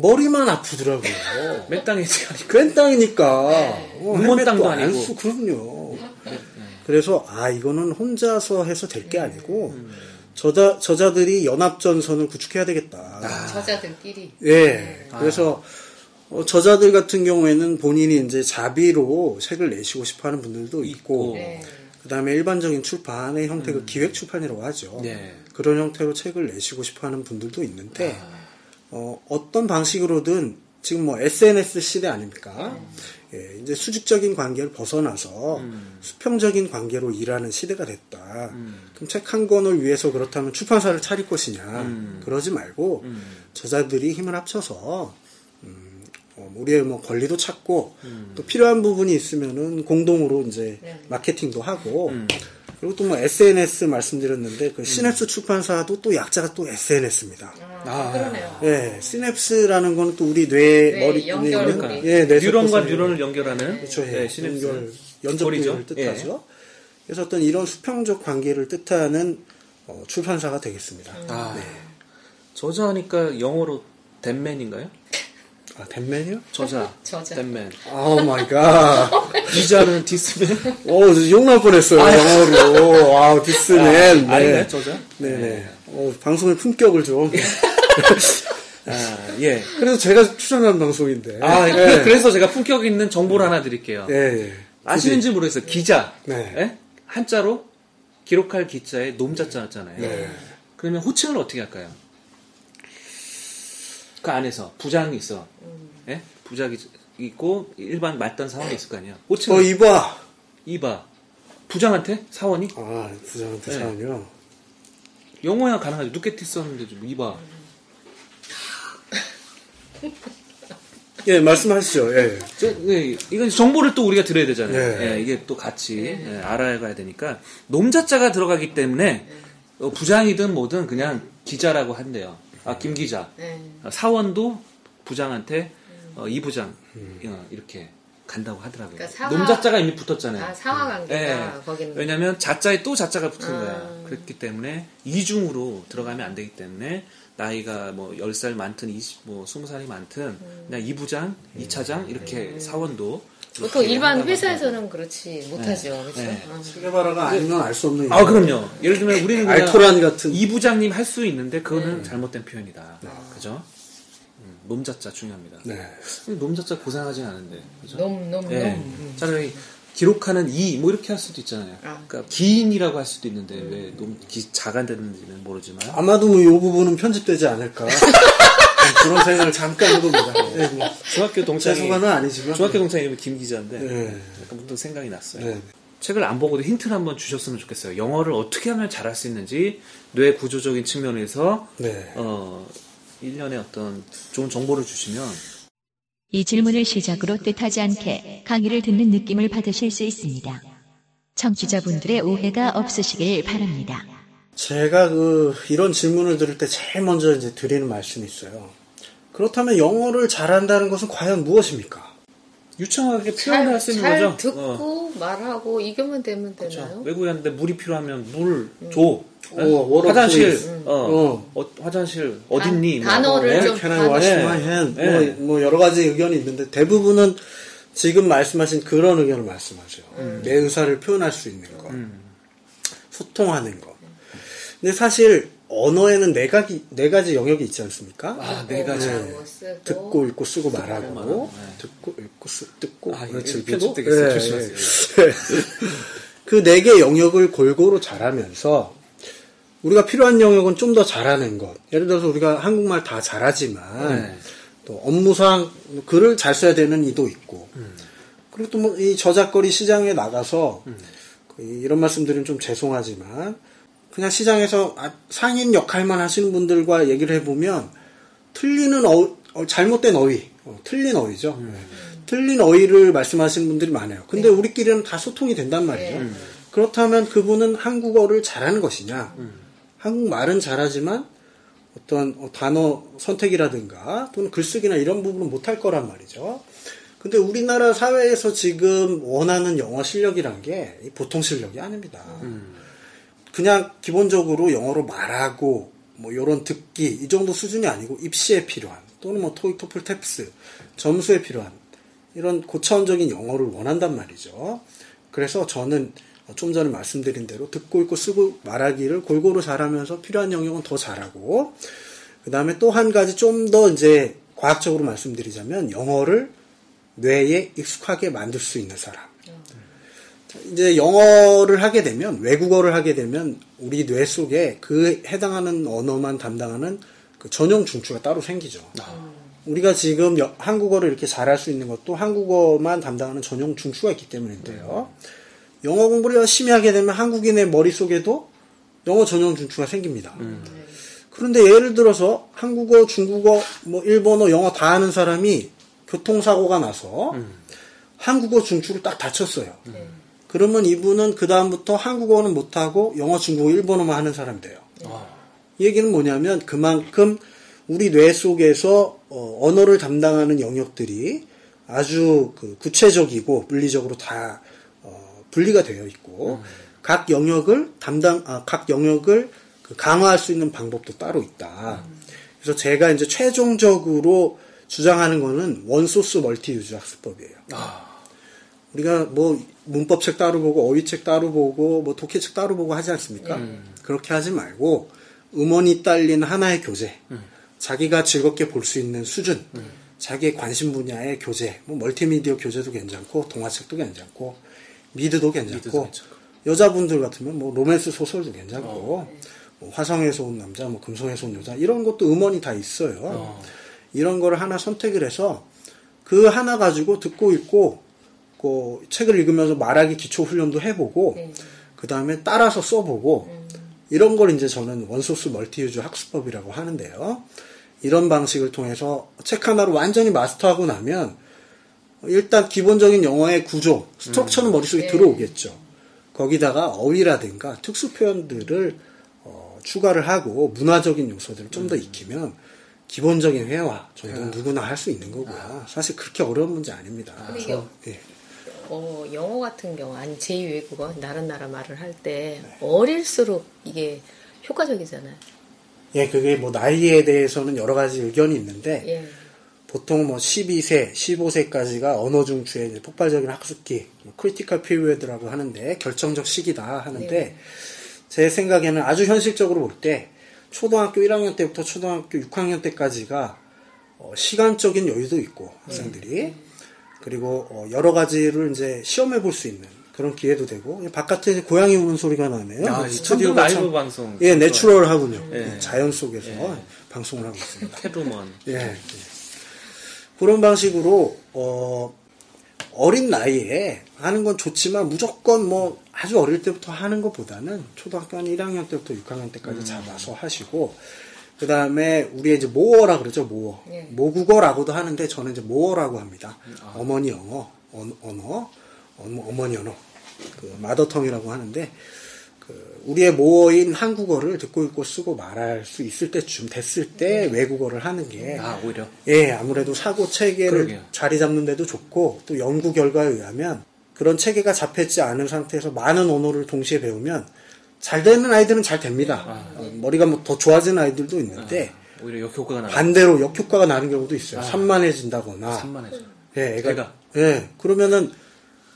D: 머리만 아프더라고요
B: 맨 땅에 지가니까.
D: 그랜 땅이니까 어,
B: 문먼 땅도 아니고.
D: 쓰- 그럼요 그래서 아 이거는 혼자서 해서 될 게 아니고
B: 음.
D: 저자, 저자들이 연합 전선을 구축해야 되겠다
B: 아.
C: 저자들끼리.
D: 예. 그래서 어, 저자들 같은 경우에는 본인이 이제 자비로 책을 내시고 싶어 하는 분들도 있고,
B: 있고.
C: 네.
D: 그 다음에 일반적인 출판의 형태가 기획 출판이라고 하죠.
B: 네.
D: 그런 형태로 책을 내시고 싶어 하는 분들도 있는데, 어, 어떤 방식으로든 지금 뭐 SNS 시대 아닙니까? 예, 이제 수직적인 관계를 벗어나서 수평적인 관계로 일하는 시대가 됐다. 그럼 책 한 권을 위해서 그렇다면 출판사를 차릴 것이냐.
B: 음.
D: 그러지 말고 저자들이 힘을 합쳐서 음, 어, 우리의 뭐 권리도 찾고
B: 음.
D: 또 필요한 부분이 있으면은 공동으로 이제
C: 네.
D: 마케팅도 하고
B: 음.
D: 그리고 또 뭐 SNS 말씀드렸는데 그 시냅스 출판사도 또 약자가 또 SNS입니다.
C: 아, 그러네요.
D: 예, 시냅스라는 거는 또 우리 뇌
C: 네,
D: 머리
C: 연결
D: 뇌-. 예, 뇌
B: 뉴런과 뉴런을 연결하는
D: 그렇죠. 예.
B: 네, 시냅스.
D: 연결, 연접
B: 고리죠.
D: 고리를 뜻하죠. 그래서 어떤 이런 수평적 관계를 뜻하는 어, 출판사가 되겠습니다.
B: 아,
D: 네.
B: 저자니까 영어로 that man인가요?
D: 아, that man이요?
B: 저자.
C: 저자.
B: that
D: man. Oh my god.
B: 기자는 this man.
D: 오, 욕 나올 뻔했어요, 영어로. wow, this man. 네.
B: 아닌가요, 저자?
D: 네네. 어, 방송의 품격을 좀.
B: 아, 예.
D: 그래서 제가 출연한 방송인데.
B: 아,
D: 예.
B: 그래서 제가 품격 있는 정보를 하나 드릴게요.
D: 예, 예.
B: 아시는지 모르겠어요. 기자.
D: 네.
B: 예? 한자로 기록할 기자에 놈자 자잖아요.
D: 네.
B: 그러면 호칭을 어떻게 할까요? 그 안에서 부장이 있어. 예? 부장이 있고 일반 말단 사원이 있을 거 아니야. 호칭을
D: 어, 이봐.
B: 이봐. 부장한테 사원이
D: 아, 부장한테
B: 네.
D: 사연이요.
B: 영어야 가능하죠. 누게티 썼는데 좀 이봐.
D: 예, 말씀하시죠. 예.
B: 저, 예, 이건 정보를 또 우리가 들어야 되잖아요.
D: 네.
B: 예, 이게 또 같이 예, 알아가야 되니까 놈자자가 들어가기 때문에 어, 부장이든 뭐든 그냥 기자라고 한대요. 아, 김 기자.
C: 네.
B: 어, 사원도 부장한테 어, 이 부장 어, 이렇게 간다고 하더라고요.
C: 그러니까 사과-
B: 놈자자가 이미 붙었잖아요.
C: 아, 상하 관계가
B: 예.
C: 거기는.
B: 왜냐하면 자자에 또 자자가 붙은
C: 아.
B: 거야. 그렇기 때문에 이중으로 들어가면 안 되기 때문에 나이가 뭐 10살 많든 20, 뭐 20살이 많든 그냥 이부장 이차장 이렇게 사원도
C: 보통
B: 이렇게
C: 일반 회사에서는 그렇지 못하죠. 그렇죠?
B: 네.
C: 어.
D: 세계바라가 아니면 알 수 없는.
B: 아, 그럼요. 예를 들면 우리는 그냥
D: 알토란 같은.
B: 이 부장님 할 수 있는데 그거는 잘못된 표현이다. 그죠? 음, 놈자자 중요합니다.
D: 네.
B: 놈자자 고생하진 않은데. 그죠?
C: 놈, 놈,
B: 예.
C: 놈.
B: 차라리 기록하는 이 뭐 이렇게 할 수도 있잖아요.
C: 아.
B: 그러니까 기인이라고 할 수도 있는데 왜 너무 기, 자가 됐는지는 모르지만
D: 아마도 뭐이 부분은 편집되지 않을까. 그런 생각을 잠깐 해봅니다. 네, 뭐
B: 중학교
D: 제
B: 동창이
D: 소관은 아니지만.
B: 중학교 동창 이름이 김 기자인데
D: 네.
B: 약간 문득 생각이 났어요.
D: 네.
B: 책을 안 보고도 힌트를 한번 주셨으면 좋겠어요. 영어를 어떻게 하면 잘할 수 있는지 뇌 구조적인 측면에서
D: 네.
B: 어, 일련의 어떤 좋은 정보를 주시면
F: 이 질문을 시작으로 뜻하지 않게 강의를 듣는 느낌을 받으실 수 있습니다. 청취자분들의 오해가 없으시길 바랍니다.
D: 제가 그 이런 질문을 들을 때 제일 먼저 이제 드리는 말씀이 있어요. 그렇다면 영어를 잘한다는 것은 과연 무엇입니까?
B: 유창하게 표현할
C: 잘,
B: 수 있는
C: 잘
B: 거죠.
C: 듣고
B: 어,
C: 말하고 이겨만 되면
B: 그렇죠.
C: 되나요?
B: 외국에 갔는데 물이 필요하면 물 줘. 예?
D: 어, what a
B: 화장실
D: please.
B: 어, 어, 화장실 어딨니? 뭐.
C: 단어를
B: 예?
C: 좀-
D: Can I wash
B: 네. 네.
D: 뭐, 뭐 여러 가지 의견이 있는데 대부분은 지금 말씀하신 그런 의견을 말씀하죠. 내 의사를 표현할 수 있는 것, 소통하는 것. 근데 사실 언어에는 네 가지 네 가지 영역이 있지 않습니까?
B: 아, 네 가지.
C: 말하고 쓰고.
D: 듣고 읽고 쓰고 말하고
B: 말하고, 네.
D: 듣고 읽고 쓰 듣고
B: 아, 이게
D: 즐기고
B: 편집되겠어요.
D: 예,
B: 조심하세요.
D: 예. 그네 개 영역을 골고루 잘하면서 우리가 필요한 영역은 좀 더 잘하는 것. 예를 들어서 우리가 한국말 다 잘하지만
B: 네.
D: 또 업무상 글을 잘 써야 되는 이도 있고
B: 음.
D: 그리고 또 뭐 이 저작거리 시장에 나가서 그 이런 말씀드리면 좀 죄송하지만 그냥 시장에서 아- 상인 역할만 하시는 분들과 얘기를 해보면 틀리는 어, 어, 잘못된 어휘, 어, 틀린 어휘죠. 네. 틀린 어휘를 말씀하시는 분들이 많아요. 근데 우리끼리는 다 소통이 된단 말이에요.
C: 네.
D: 그렇다면 그분은 한국어를 잘하는 것이냐? 한국말은 잘하지만 어떤 어, 단어 선택이라든가 또는 글쓰기나 이런 부분은 못할 거란 말이죠. 근데 우리나라 사회에서 지금 원하는 영어 실력이란 게 보통 실력이 아닙니다. 그냥 기본적으로 영어로 말하고 뭐 이런 듣기 이 정도 수준이 아니고 입시에 필요한 또는 뭐 토익 토플 탭스 점수에 필요한 이런 고차원적인 영어를 원한단 말이죠. 그래서 저는 좀 전에 말씀드린 대로 듣고 읽고 쓰고 말하기를 골고루 잘하면서 필요한 영역은 더 잘하고 그 다음에 또 한 가지 좀 더 이제 과학적으로 말씀드리자면 영어를 뇌에 익숙하게 만들 수 있는 사람. 이제 영어를 하게 되면 외국어를 하게 되면 우리 뇌 속에 그 해당하는 언어만 담당하는 그 전용 중추가 따로 생기죠. 우리가 지금 여- 한국어를 이렇게 잘할 수 있는 것도 한국어만 담당하는 전용 중추가 있기 때문인데요. 영어 공부를 열심히 하게 되면 한국인의 머릿속에도 영어 전용 중추가 생깁니다. 그런데 예를 들어서 한국어, 중국어, 뭐 일본어, 영어 다 하는 사람이 교통사고가 나서 한국어 중추를 딱 다쳤어요. 그러면 이분은 그 다음부터 한국어는 못하고 영어, 중국어, 일본어만 하는 사람이 돼요. 이 얘기는 뭐냐면 그만큼 우리 뇌 속에서 어, 언어를 담당하는 영역들이 아주 그 구체적이고 물리적으로 다 어, 분리가 되어 있고 각 영역을 담당 아, 각 영역을 그 강화할 수 있는 방법도 따로 있다. 그래서 제가 이제 최종적으로 주장하는 거는 원소스 멀티 유즈 학습법이에요. 우리가 뭐 문법책 따로 보고 어휘책 따로 보고 뭐 독해책 따로 보고 하지 않습니까? 그렇게 하지 말고 음원이 딸린 하나의 교재, 자기가 즐겁게 볼 수 있는 수준, 자기의 관심 분야의 교재, 뭐 멀티미디어 교재도 괜찮고 동화책도 괜찮고 미드도 괜찮고 여자분들 같으면 뭐 로맨스 소설도 괜찮고 뭐 화성에서 온 남자, 뭐 금성에서 온 여자 이런 것도 음원이 다 있어요. 이런 거를 하나 선택을 해서 그 하나 가지고 듣고 읽고 그 책을 읽으면서 말하기 기초 훈련도 해보고
C: 네.
D: 그 다음에 따라서 써보고 이런 걸 이제 저는 원소스 멀티유즈 학습법이라고 하는데요. 이런 방식을 통해서 책 하나로 완전히 마스터하고 나면 일단 기본적인 영어의 구조, 스트럭처는 머릿속에
C: 네.
D: 들어오겠죠. 거기다가 어휘라든가 특수 표현들을 어, 추가를 하고 문화적인 요소들을 좀더 익히면 기본적인 회화 정도는 누구나 할 수 있는 거고요. 사실 그렇게 어려운 문제 아닙니다.
C: 근데
D: 저- 예.
C: 어, 영어 같은 경우 아니 제2외국어 다른 나라 말을 할때
D: 네.
C: 어릴수록 이게 효과적이잖아요.
D: 예, 그게 뭐 나이에 대해서는 여러 가지 의견이 있는데
C: 예.
D: 보통 뭐 12세, 15세까지가 언어 중추의 폭발적인 학습기, 뭐 critical period라고 하는데 결정적 시기다 하는데
C: 네.
D: 제 생각에는 아주 현실적으로 볼 때 초등학교 1학년 때부터 초등학교 6학년 때까지가 어, 시간적인 여유도 있고 학생들이 그리고 어, 여러 가지를 이제 시험해 볼 수 있는 그런 기회도 되고 바깥에 고양이 우는 소리가 나네요.
B: 아,
D: 이
B: 스튜디오가 라이브
D: 참-
B: 방송.
D: 예, 내추럴하군요.
B: 예.
D: 자연 속에서 방송을 하고 있습니다.
B: 캐루먼.
D: 예. 예. 그런 방식으로 어, 어린 나이에 하는 건 좋지만 무조건 뭐 아주 어릴 때부터 하는 것보다는 초등학교 한 1학년 때부터 6학년 때까지 잡아서 하시고 그 다음에 우리 이제 모어라 그러죠 모어
C: 예.
D: 모국어라고도 하는데 저는 이제 모어라고 합니다 어머니 영어 언- 언어 어머- 어머 니 언어 그 마더텅이라고 하는데 그 우리의 모어인 한국어를 듣고 읽고 쓰고 말할 수 있을 때쯤 됐을 때 외국어를 하는 게
B: 아, 오히려.
D: 예, 아무래도 사고 체계를
B: 그러게요.
D: 자리 잡는 데도 좋고 또 연구 결과에 의하면 그런 체계가 잡혔지 않은 상태에서 많은 언어를 동시에 배우면 잘 되는 아이들은 잘 됩니다. 어, 머리가 뭐 더 좋아지는 아이들도 있는데
B: 오히려 역효과가 나.
D: 반대로 역효과가 나는 경우도 있어요. 산만해진다거나.
B: 산만해져.
D: 예, 애가,
B: 애가.
D: 예, 그러면은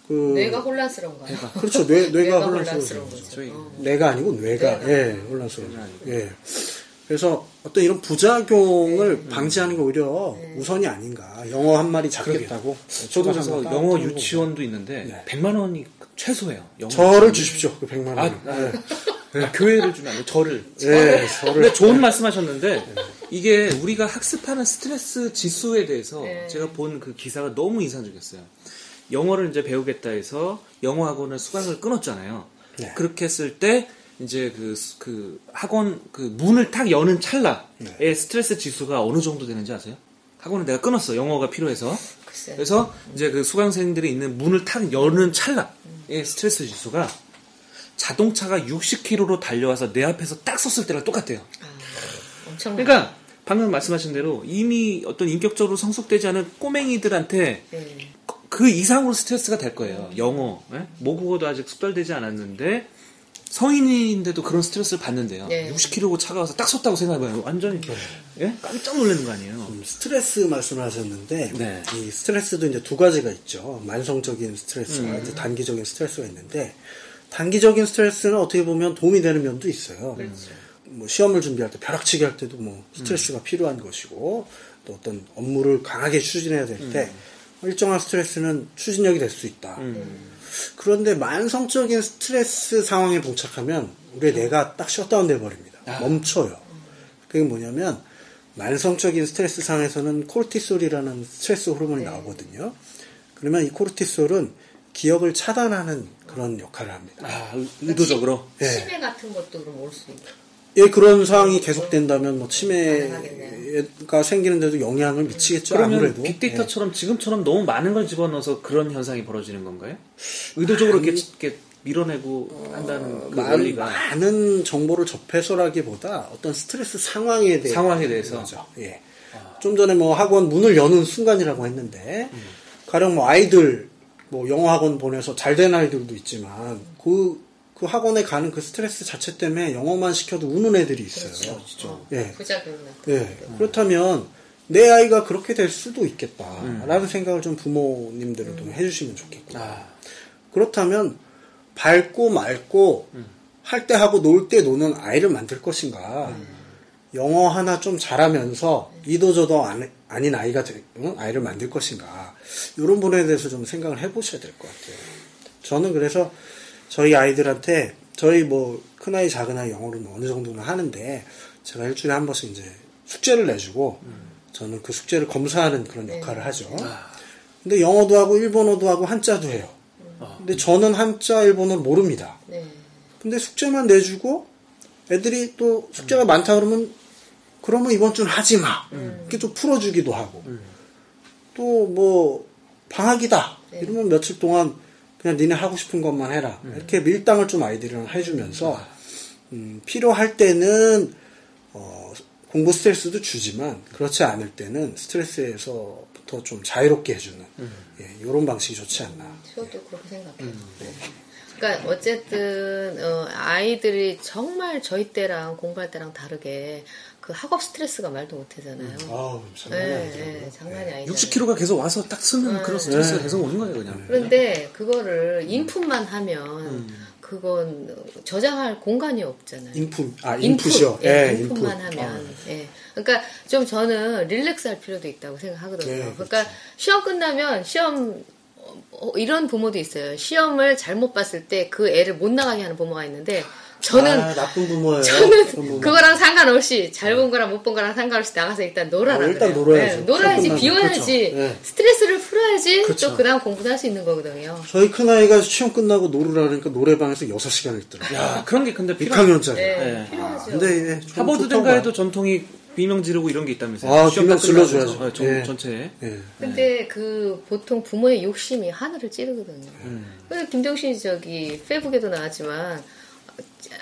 D: 그
C: 뇌가 혼란스러운 거야.
D: 그렇죠. 뇌, 뇌가
C: 뇌가
D: 혼란스러운
C: 혼란스러운
D: 거죠.
C: 거죠.
B: 저희
C: 어.
D: 뇌가 아니고 뇌가,
C: 뇌가.
D: 예, 혼란스러운 거죠. 예. 그래서 어떤 이런 부작용을 방지하는 게 오히려 우선이 아닌가. 영어 한 마리 잡겠다고.
B: 저도 그래서 영어 유치원도 있는데
D: 네.
B: 100만 원이 최소예요. 영어
D: 저를. 주십시오. 그 100만 원.
B: 아, 아, 아, 교회를 주면 안 돼. 저를.
D: 예, 저를.
B: 근데 좋은 말씀하셨는데 이게 우리가 학습하는 스트레스 지수에 대해서
C: 네.
B: 제가 본 그 기사가 너무 인상적이었어요. 영어를 이제 배우겠다 해서 영어 학원을 수강을 끊었잖아요.
D: 네.
B: 그렇게 했을 때 이제 그, 스- 그 학원 그 문을 탁 여는 찰나에
D: 네.
B: 스트레스 지수가 어느 정도 되는지 아세요? 학원을 내가 끊었어. 영어가 필요해서.
C: 글쎄.
B: 그래서 이제 그 수강생들이 있는 문을 탁 여는 찰나의 스트레스 지수가 자동차가 60km로 달려와서 내 앞에서 딱 섰을 때랑 똑같대요.
C: 엄청.
B: 그러니까 방금 말씀하신 대로 이미 어떤 인격적으로 성숙되지 않은 꼬맹이들한테
C: 네.
B: 그 이상으로 스트레스가 될 거예요. 영어, 예? 모국어도 아직 숙달되지 않았는데 성인인데도 그런 스트레스를 받는데요.
C: 네.
B: 60km 차가 와서 딱 섰다고 생각해봐요. 완전히 예? 깜짝 놀라는 거 아니에요.
D: 음, 스트레스 말씀을 하셨는데
B: 네.
D: 이 스트레스도 이제 두 가지가 있죠. 만성적인 스트레스와
B: 음.
D: 이제 단기적인 스트레스가 있는데 단기적인 스트레스는 어떻게 보면 도움이 되는 면도 있어요.
B: 그렇죠.
D: 뭐 시험을 준비할 때 벼락치기 할 때도 뭐 스트레스가
B: 음.
D: 필요한 것이고 또 어떤 업무를 강하게 추진해야 될때
B: 음.
D: 일정한 스트레스는 추진력이 될 수 있다. 그런데 만성적인 스트레스 상황에 봉착하면 우리의 뇌가 딱 셧다운 돼 버립니다.
B: 아.
D: 멈춰요. 그게 뭐냐면 만성적인 스트레스 상황에서는 코르티솔이라는 스트레스 호르몬이 나오거든요. 그러면 이 코르티솔은 기억을 차단하는 그런 역할을 합니다.
B: 아, 의- 의도적으로.
D: 예.
C: 치매 같은 것도 그럼 올수 있고.
D: 예, 그런 상황이 계속된다면 뭐 치매가. 생기는데도 영향을 미치겠죠.
B: 그러면
D: 아무래도.
B: 빅데이터처럼 지금처럼 너무 많은 걸 집어넣어서 그런 현상이 벌어지는 건가요? 의도적으로 이렇게, 이렇게 밀어내고 한다는 그
D: 많-
B: 원리가
D: 많은 정보를 접해서라기보다 어떤 스트레스 상황에 대해
B: 상황에 대해서?
D: 예. 좀 전에 뭐 학원 문을 여는 순간이라고 했는데 가령 뭐 아이들 뭐 영어 학원 보내서 잘 된 아이들도 있지만 그, 그 학원에 가는 그 스트레스 자체 때문에 영어만 시켜도 우는 애들이 있어요. 예.
C: 부작용 나.
D: 예. 그렇다면 내 아이가 그렇게 될 수도 있겠다라는 생각을 좀 부모님들은 좀 해주시면 좋겠고.
B: 아,
D: 그렇다면 밝고 맑고 할 때 하고 놀 때 노는 아이를 만들 것인가 영어 하나 좀 잘하면서 이도저도 안- 아닌 아이가 될- 응? 아이를 만들 것인가 이런 부분에 대해서 좀 생각을 해보셔야 될 것 같아요. 저는 그래서 저희 아이들한테 저희 뭐 큰아이 작은아이 영어를 어느 정도는 하는데 제가 일주일에 한 번씩 이제 숙제를 내주고 저는 그 숙제를 검사하는 그런 역할을 하죠. 근데 영어도 하고 일본어도 하고 한자도 해요. 근데 저는 한자 일본어를 모릅니다.
C: 네.
D: 근데 숙제만 내주고 애들이 또 숙제가 많다 그러면 그러면 이번 주는 하지 마. 이렇게 좀 풀어주기도 하고 또 뭐 방학이다 이러면 며칠 동안 그냥 니네 하고 싶은 것만 해라 이렇게 밀당을 좀 아이들이랑 해주면서 음, 필요할 때는 어, 공부 스트레스도 주지만 그렇지 않을 때는 스트레스에서부터 좀 자유롭게 해주는 예, 이런 방식이 좋지 않나.
C: 저도 그렇게 생각해요.
D: 음, 네.
C: 그러니까 어쨌든 어, 아이들이 정말 저희 때랑 공부할 때랑 다르게 그 학업 스트레스가 말도 못하잖아요.
D: 아우 장난이
C: 네,
D: 아니죠.
C: 네, 장난이 아니죠.
B: 60kg가 계속 와서 딱 쓰면 그런 스트레스가
D: 네.
B: 계속 오는 거예요, 그냥.
C: 그런데 그거를 인풋만 하면 그건 저장할 공간이 없잖아요.
D: 인풋, 아,
C: 인풋,
D: 인풋이요.
C: 예,
D: 예,
C: 인풋만
D: 인풋.
C: 하면. 예. 그러니까 좀 저는 릴렉스 할 필요도 있다고 생각하거든요.
D: 예, 그렇죠.
C: 그러니까 시험 끝나면 시험 어, 이런 부모도 있어요. 시험을 잘못 봤을 때 그 애를 못 나가게 하는 부모가 있는데 저는
D: 아, 나쁜 부모예요.
C: 저는
D: 부모.
C: 그거랑 상관없이 잘 본 거랑 못 본 거랑 상관없이 나가서 일단 놀아라.
D: 어, 일단
C: 그래요.
D: 놀아야죠.
C: 네, 놀아야지. 비워야지.
D: 그렇죠. 네.
C: 스트레스를 풀어야지
D: 그렇죠.
C: 또 그다음 공부도 할 수 있는 거거든요.
D: 저희 큰 아이가 시험 끝나고 놀으라 그러니까 노래방에서 6 시간을 있더라고요.
B: 야, 그런 게 근데 필요
D: 6학년짜리.
C: 네,
B: 네.
C: 필요하죠.
D: 근데 예, 좀
B: 하버드
D: 봐요.
B: 전통이 비명 지르고 이런 게 있다면서요.
D: 아,
B: 시험
D: 비명 질러줘야죠.
B: 어, 전,
D: 예.
B: 전체에.
D: 예.
C: 근데 그 보통 부모의 욕심이 하늘을 찌르거든요.
B: 음.
C: 그래서 김정신 저기 페북에도 나왔지만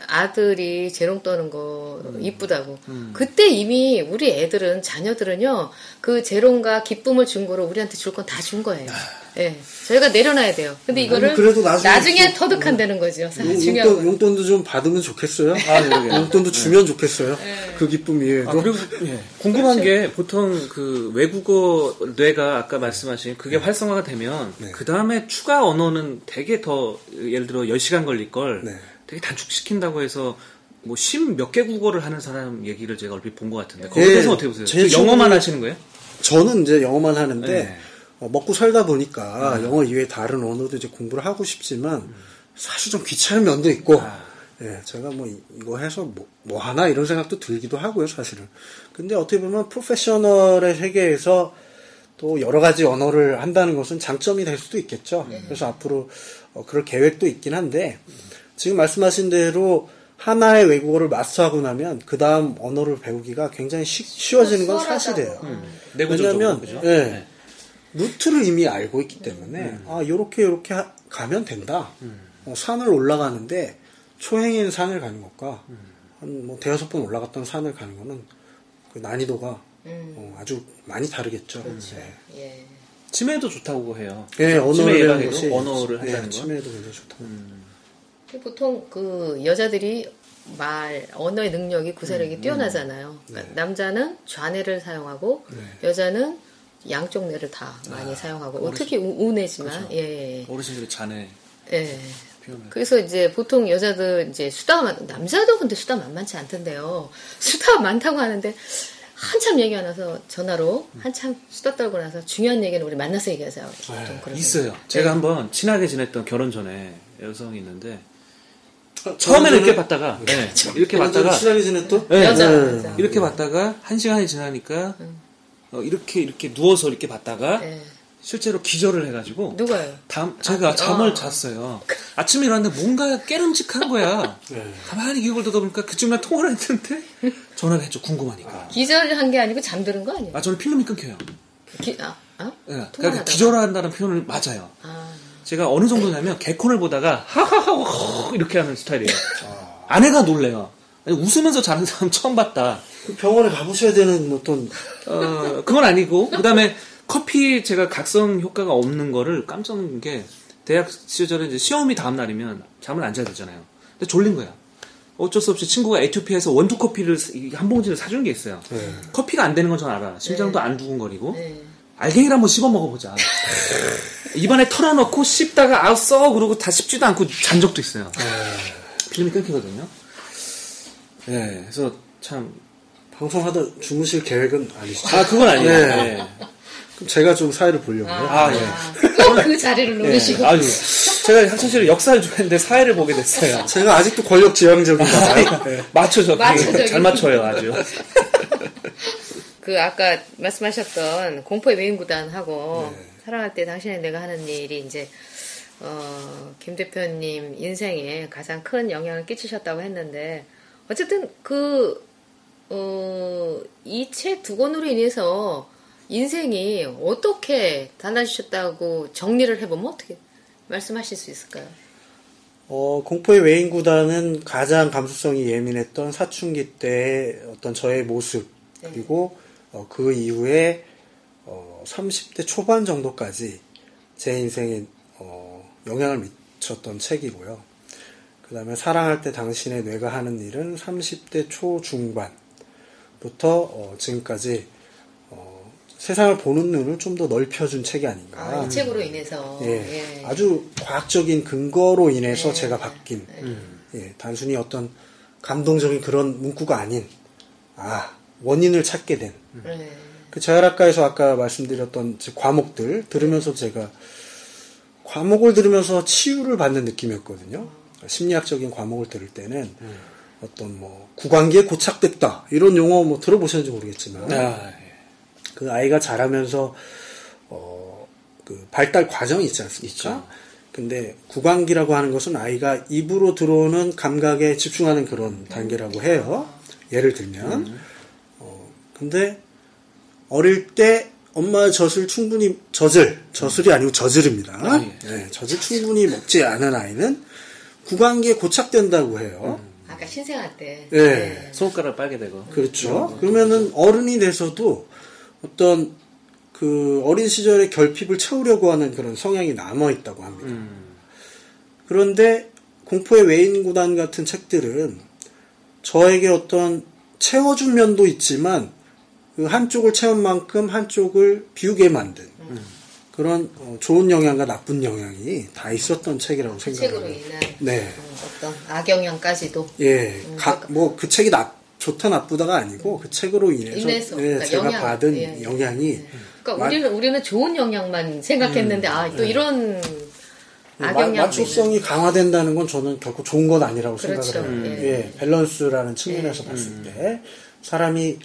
C: 아들이 재롱 떠는 거
B: 음.
C: 이쁘다고. 그때 이미 우리 애들은 자녀들은요 그 재롱과 기쁨을 준 거로 우리한테 줄 건 다 준 거예요. 예, 저희가 내려놔야 돼요. 근데 이거를
D: 아. 그래도 나중에 또-
C: 터득한다는 거죠. 사실
D: 용-
C: 중요한
D: 용돈,
C: 건.
D: 용돈도 좀 받으면 좋겠어요.
B: 아, 그러게요.
D: 용돈도 주면 좋겠어요. 그 기쁨 이외에도.
B: 아, 그리고 예, 궁금한 게 보통 그 외국어 뇌가 아까 말씀하신 그게 활성화가 되면
D: 네.
B: 그 다음에 추가 언어는 되게 더 예를 들어 10시간 걸릴 걸
D: 네.
B: 되게 단축시킨다고 해서 뭐 심 몇 개 국어를 하는 사람 얘기를 제가 얼핏 본 것 같은데 거기에
D: 예,
B: 대해서 어떻게 보세요? 제그 영어만 하시는 거예요?
D: 저는 이제 영어만 하는데
B: 네.
D: 어, 먹고 살다 보니까 영어 이외에 다른 언어도 이제 공부를 하고 싶지만 사실 좀 귀찮은 면도 있고
B: 아.
D: 예, 제가 뭐 이- 이거 해서 뭐, 뭐 하나 이런 생각도 들기도 하고요 사실은 근데 어떻게 보면 프로페셔널의 세계에서 또 여러 가지 언어를 한다는 것은 장점이 될 수도 있겠죠 그래서 앞으로 어, 그럴 계획도 있긴 한데 지금 말씀하신 대로 하나의 외국어를 마스터하고 나면 그 다음 언어를 배우기가 굉장히 쉬, 쉬워지는 건 사실이에요.
B: 내구적으로
D: 왜냐하면
B: 그죠?
D: 예,
B: 네.
D: 루트를 이미 알고 있기 때문에 아 요렇게 요렇게 하- 가면 된다. 어, 산을 올라가는데 초행인 산을 가는 것과 한뭐 대여섯 번 올라갔던 산을 가는 거는 그 난이도가 어, 아주 많이 다르겠죠. 네.
C: 예.
B: 치매도 좋다고 해요.
D: 예,
B: 치매
D: 언어를 배우는
B: 예방에도
D: 것이
B: 언어를
D: 예,
B: 한다는 거.
D: 치매도 굉장히 좋다고.
C: 보통 그 여자들이 말 언어의 능력이 구사력이 뛰어나잖아요. 그러니까 남자는 좌뇌를 사용하고 여자는 양쪽 뇌를 다 많이 사용하고 어, 특히 우, 우뇌지만 예, 예,
B: 어르신들이 자네
C: 예. 그래서 이제 보통 여자들 이제 수다가 많, 남자도 근데 수다 만만치 않던데요. 수다 많다고 하는데 한참 얘기 안 해서 전화로 한참 수다 떨고 나서 중요한 얘기는 우리 만나서 얘기하자. 그런
B: 있어요.
C: 거.
B: 제가
C: 네.
B: 한번 친하게 지냈던 결혼 전에 여성이 있는데
D: 어,
B: 처음에는 이렇게 봤다가 네, 이렇게 봤다가
D: 친하게 지냈던
B: 네,
C: 여자,
B: 네.
C: 여자.
B: 이렇게 봤다가 한 시간이 지나니까 어, 이렇게 이렇게 누워서 이렇게 봤다가
C: 예.
B: 실제로 기절을 해가지고
C: 누가요?
B: 다음 제가
C: 아,
B: 잠을
C: 어.
B: 잤어요. 아침에 일어났는데 뭔가 깨름직한 거야.
D: 네.
B: 가만히 기억을 듣다 보니까 그쯤에 통화를 했는데 전화를 했죠. 궁금하니까.
C: 기절한 게 아니고 잠드는 거 아니에요?
B: 아 저는 필름이 끊겨요.
C: 기, 아, 아?
B: 예, 그러니까? 기절한다는 표현을 맞아요.
C: 아,
B: 제가 어느 정도냐면 개콘을 보다가 하하하 이렇게 하는 스타일이에요. 아내가 놀래요. 아니, 웃으면서 자는 사람 처음 봤다.
D: 그 병원에 가보셔야 되는 어떤
B: 어, 그건 아니고 그다음에 커피 제가 각성 효과가 없는 거를 깜짝 놀란 게 대학 시절에 이제 시험이 다음 날이면 잠을 안 자야 되잖아요. 근데 졸린 거야. 어쩔 수 없이 친구가 에티오피아에서 원두 커피를 이- 한 봉지를 사준 게 있어요.
D: 네.
B: 커피가 안 되는 건 전 알아. 심장도 안 두근거리고.
C: 네.
B: 알갱이를 한번 씹어 먹어보자. 입안에 털어넣고 씹다가 아우 써 그러고 다 씹지도 않고 잔 적도 있어요. 필름이 끊기거든요. 네, 그래서 참.
D: 방송하다 주무실 계획은 아니시죠?
B: 아, 그건 아니에요.
D: 네.
B: 네.
D: 그럼 제가 좀 사회를 보려고요.
B: 아, 예.
C: 꼭그 자리를 노리시고.
B: 네, 아유, 제가 사실 역사를 좋아했는데 사회를 보게 됐어요.
D: 제가 아직도 권력 지향적인가요? 네.
B: 맞춰줘.
C: 맞춰줘.
B: 잘 맞춰요, 아주.
C: 그 아까 말씀하셨던 공포의 외인구단하고
B: 네.
C: 사랑할 때 당신의 내가 하는 일이 이제 어, 김 대표님 인생에 가장 큰 영향을 끼치셨다고 했는데 어쨌든 그 어, 이 책 두 권으로 인해서 인생이 어떻게 달라지셨다고 정리를 해보면 어떻게 말씀하실 수 있을까요?
D: 어, 공포의 외인 구단은 가장 감수성이 예민했던 사춘기 때의 어떤 저의 모습 그리고 어, 그 이후에 어, 30대 초반 정도까지 제 인생에 어, 영향을 미쳤던 책이고요. 그 다음에 사랑할 때 당신의 뇌가 하는 일은 30대 초중반부터 어, 지금까지 어, 세상을 보는 눈을 좀 더 넓혀준 책이 아닌가.
C: 아, 이 책으로 인해서
D: 예,
C: 예.
D: 아주 과학적인 근거로 인해서
C: 네.
D: 제가 바뀐 예, 단순히 어떤 감동적인 그런 문구가 아닌 아 원인을 찾게 된그
C: 네.
D: 재활학과에서 아까 말씀드렸던 제 과목들 들으면서 제가 과목을 들으면서 치유를 받는 느낌이었거든요. 심리학적인 과목을 들을 때는 어떤 뭐 구강기에 고착됐다 이런 용어 뭐 들어보셨는지 모르겠지만
B: 아,
D: 그 아이가 자라면서 어, 그 발달 과정이 있지 않습니까?
B: 있죠.
D: 근데 구강기라고 하는 것은 아이가 입으로 들어오는 감각에 집중하는 그런 단계라고 해요. 예를 들면, 어, 근데 어릴 때 엄마의 젖을 충분히 젖을 젖을이 아니고 젖을입니다.
B: 아, 예.
D: 네, 젖을 충분히 먹지 않은 아이는 구강기에 고착된다고 해요.
C: 아까 신생아 때.
D: 네.
B: 손가락 빨게 되고.
D: 그렇죠. 그러면은 어른이 돼서도 어떤 그 어린 시절의 결핍을 채우려고 하는 그런 성향이 남아 있다고 합니다. 그런데 공포의 외인 구단 같은 책들은 저에게 어떤 채워준 면도 있지만 그 한쪽을 채운 만큼 한쪽을 비우게 만든 그런 어, 좋은 영향과 나쁜 영향이 다 있었던 책이라고
C: 그 책으로
D: 생각합니다.
C: 인한
D: 네.
C: 음, 어떤 악영향까지도
D: 예,
C: 음,
D: 뭐그 책이 나, 좋다 나쁘다가 아니고 그 책으로 인해서,
C: 인해서,
D: 예,
C: 그러니까
D: 제가
C: 영향,
D: 받은
C: 예, 예.
D: 영향이
C: 그러니까
D: 마-
C: 우리는 우리는 좋은 영향만 생각했는데 아또 이런
D: 마,
C: 악영향
D: 맞춤성이 강화된다는 건 저는 결코 좋은 건 아니라고
C: 그렇죠.
D: 생각을 해요.
C: 예.
D: 예, 밸런스라는 측면에서 봤을 때 사람이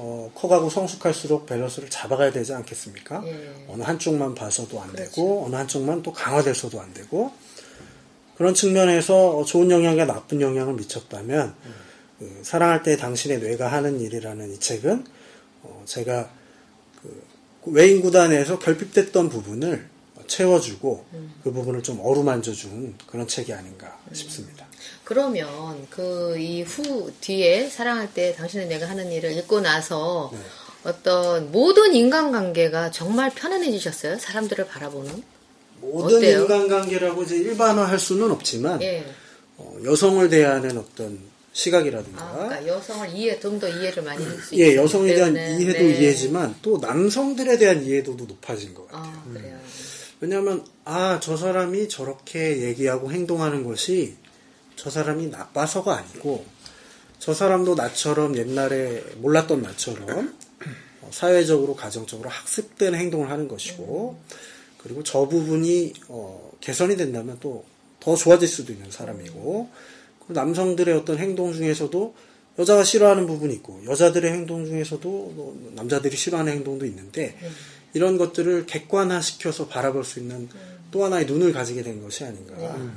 D: 어, 커가고 성숙할수록 밸런스를 잡아가야 되지 않겠습니까?
C: 예.
D: 어느 한쪽만 봐서도 안
C: 그렇죠.
D: 되고 어느 한쪽만 또 강화돼서도 안 되고 그런 측면에서 어, 좋은 영향과 나쁜 영향을 미쳤다면 그 사랑할 때 당신의 뇌가 하는 일이라는 이 책은 어, 제가 그 외인 구단에서 결핍됐던 부분을 채워주고 그 부분을 좀 어루만져준 그런 책이 아닌가 싶습니다.
C: 그러면 그 이후 뒤에 사랑할 때 당신의 내가 하는 일을 읽고 나서
D: 네.
C: 어떤 모든 인간관계가 정말 편안해지셨어요? 사람들을 바라보는?
D: 모든
C: 어때요?
D: 인간관계라고 이제 일반화할 수는 없지만
C: 예.
D: 어, 여성을 대하는 어떤 시각이라든가
C: 아, 그러니까 여성을 이해 좀 더 이해를 많이 할수
D: 예,
C: 있기
D: 여성에 대한. 이해도
C: 네.
D: 이해지만 또 남성들에 대한 이해도도 높아진 것 같아요.
C: 아 그래요.
D: 왜냐하면 아 저 사람이 저렇게 얘기하고 행동하는 것이 저 사람이 나빠서가 아니고 저 사람도 나처럼 옛날에 몰랐던 나처럼 어, 사회적으로 가정적으로 학습된 행동을 하는 것이고 그리고 저 부분이 어, 개선이 된다면 또 더 좋아질 수도 있는 사람이고 그리고 남성들의 어떤 행동 중에서도 여자가 싫어하는 부분이 있고 여자들의 행동 중에서도 뭐 남자들이 싫어하는 행동도 있는데 이런 것들을 객관화시켜서 바라볼 수 있는 또 하나의 눈을 가지게 된 것이 아닌가.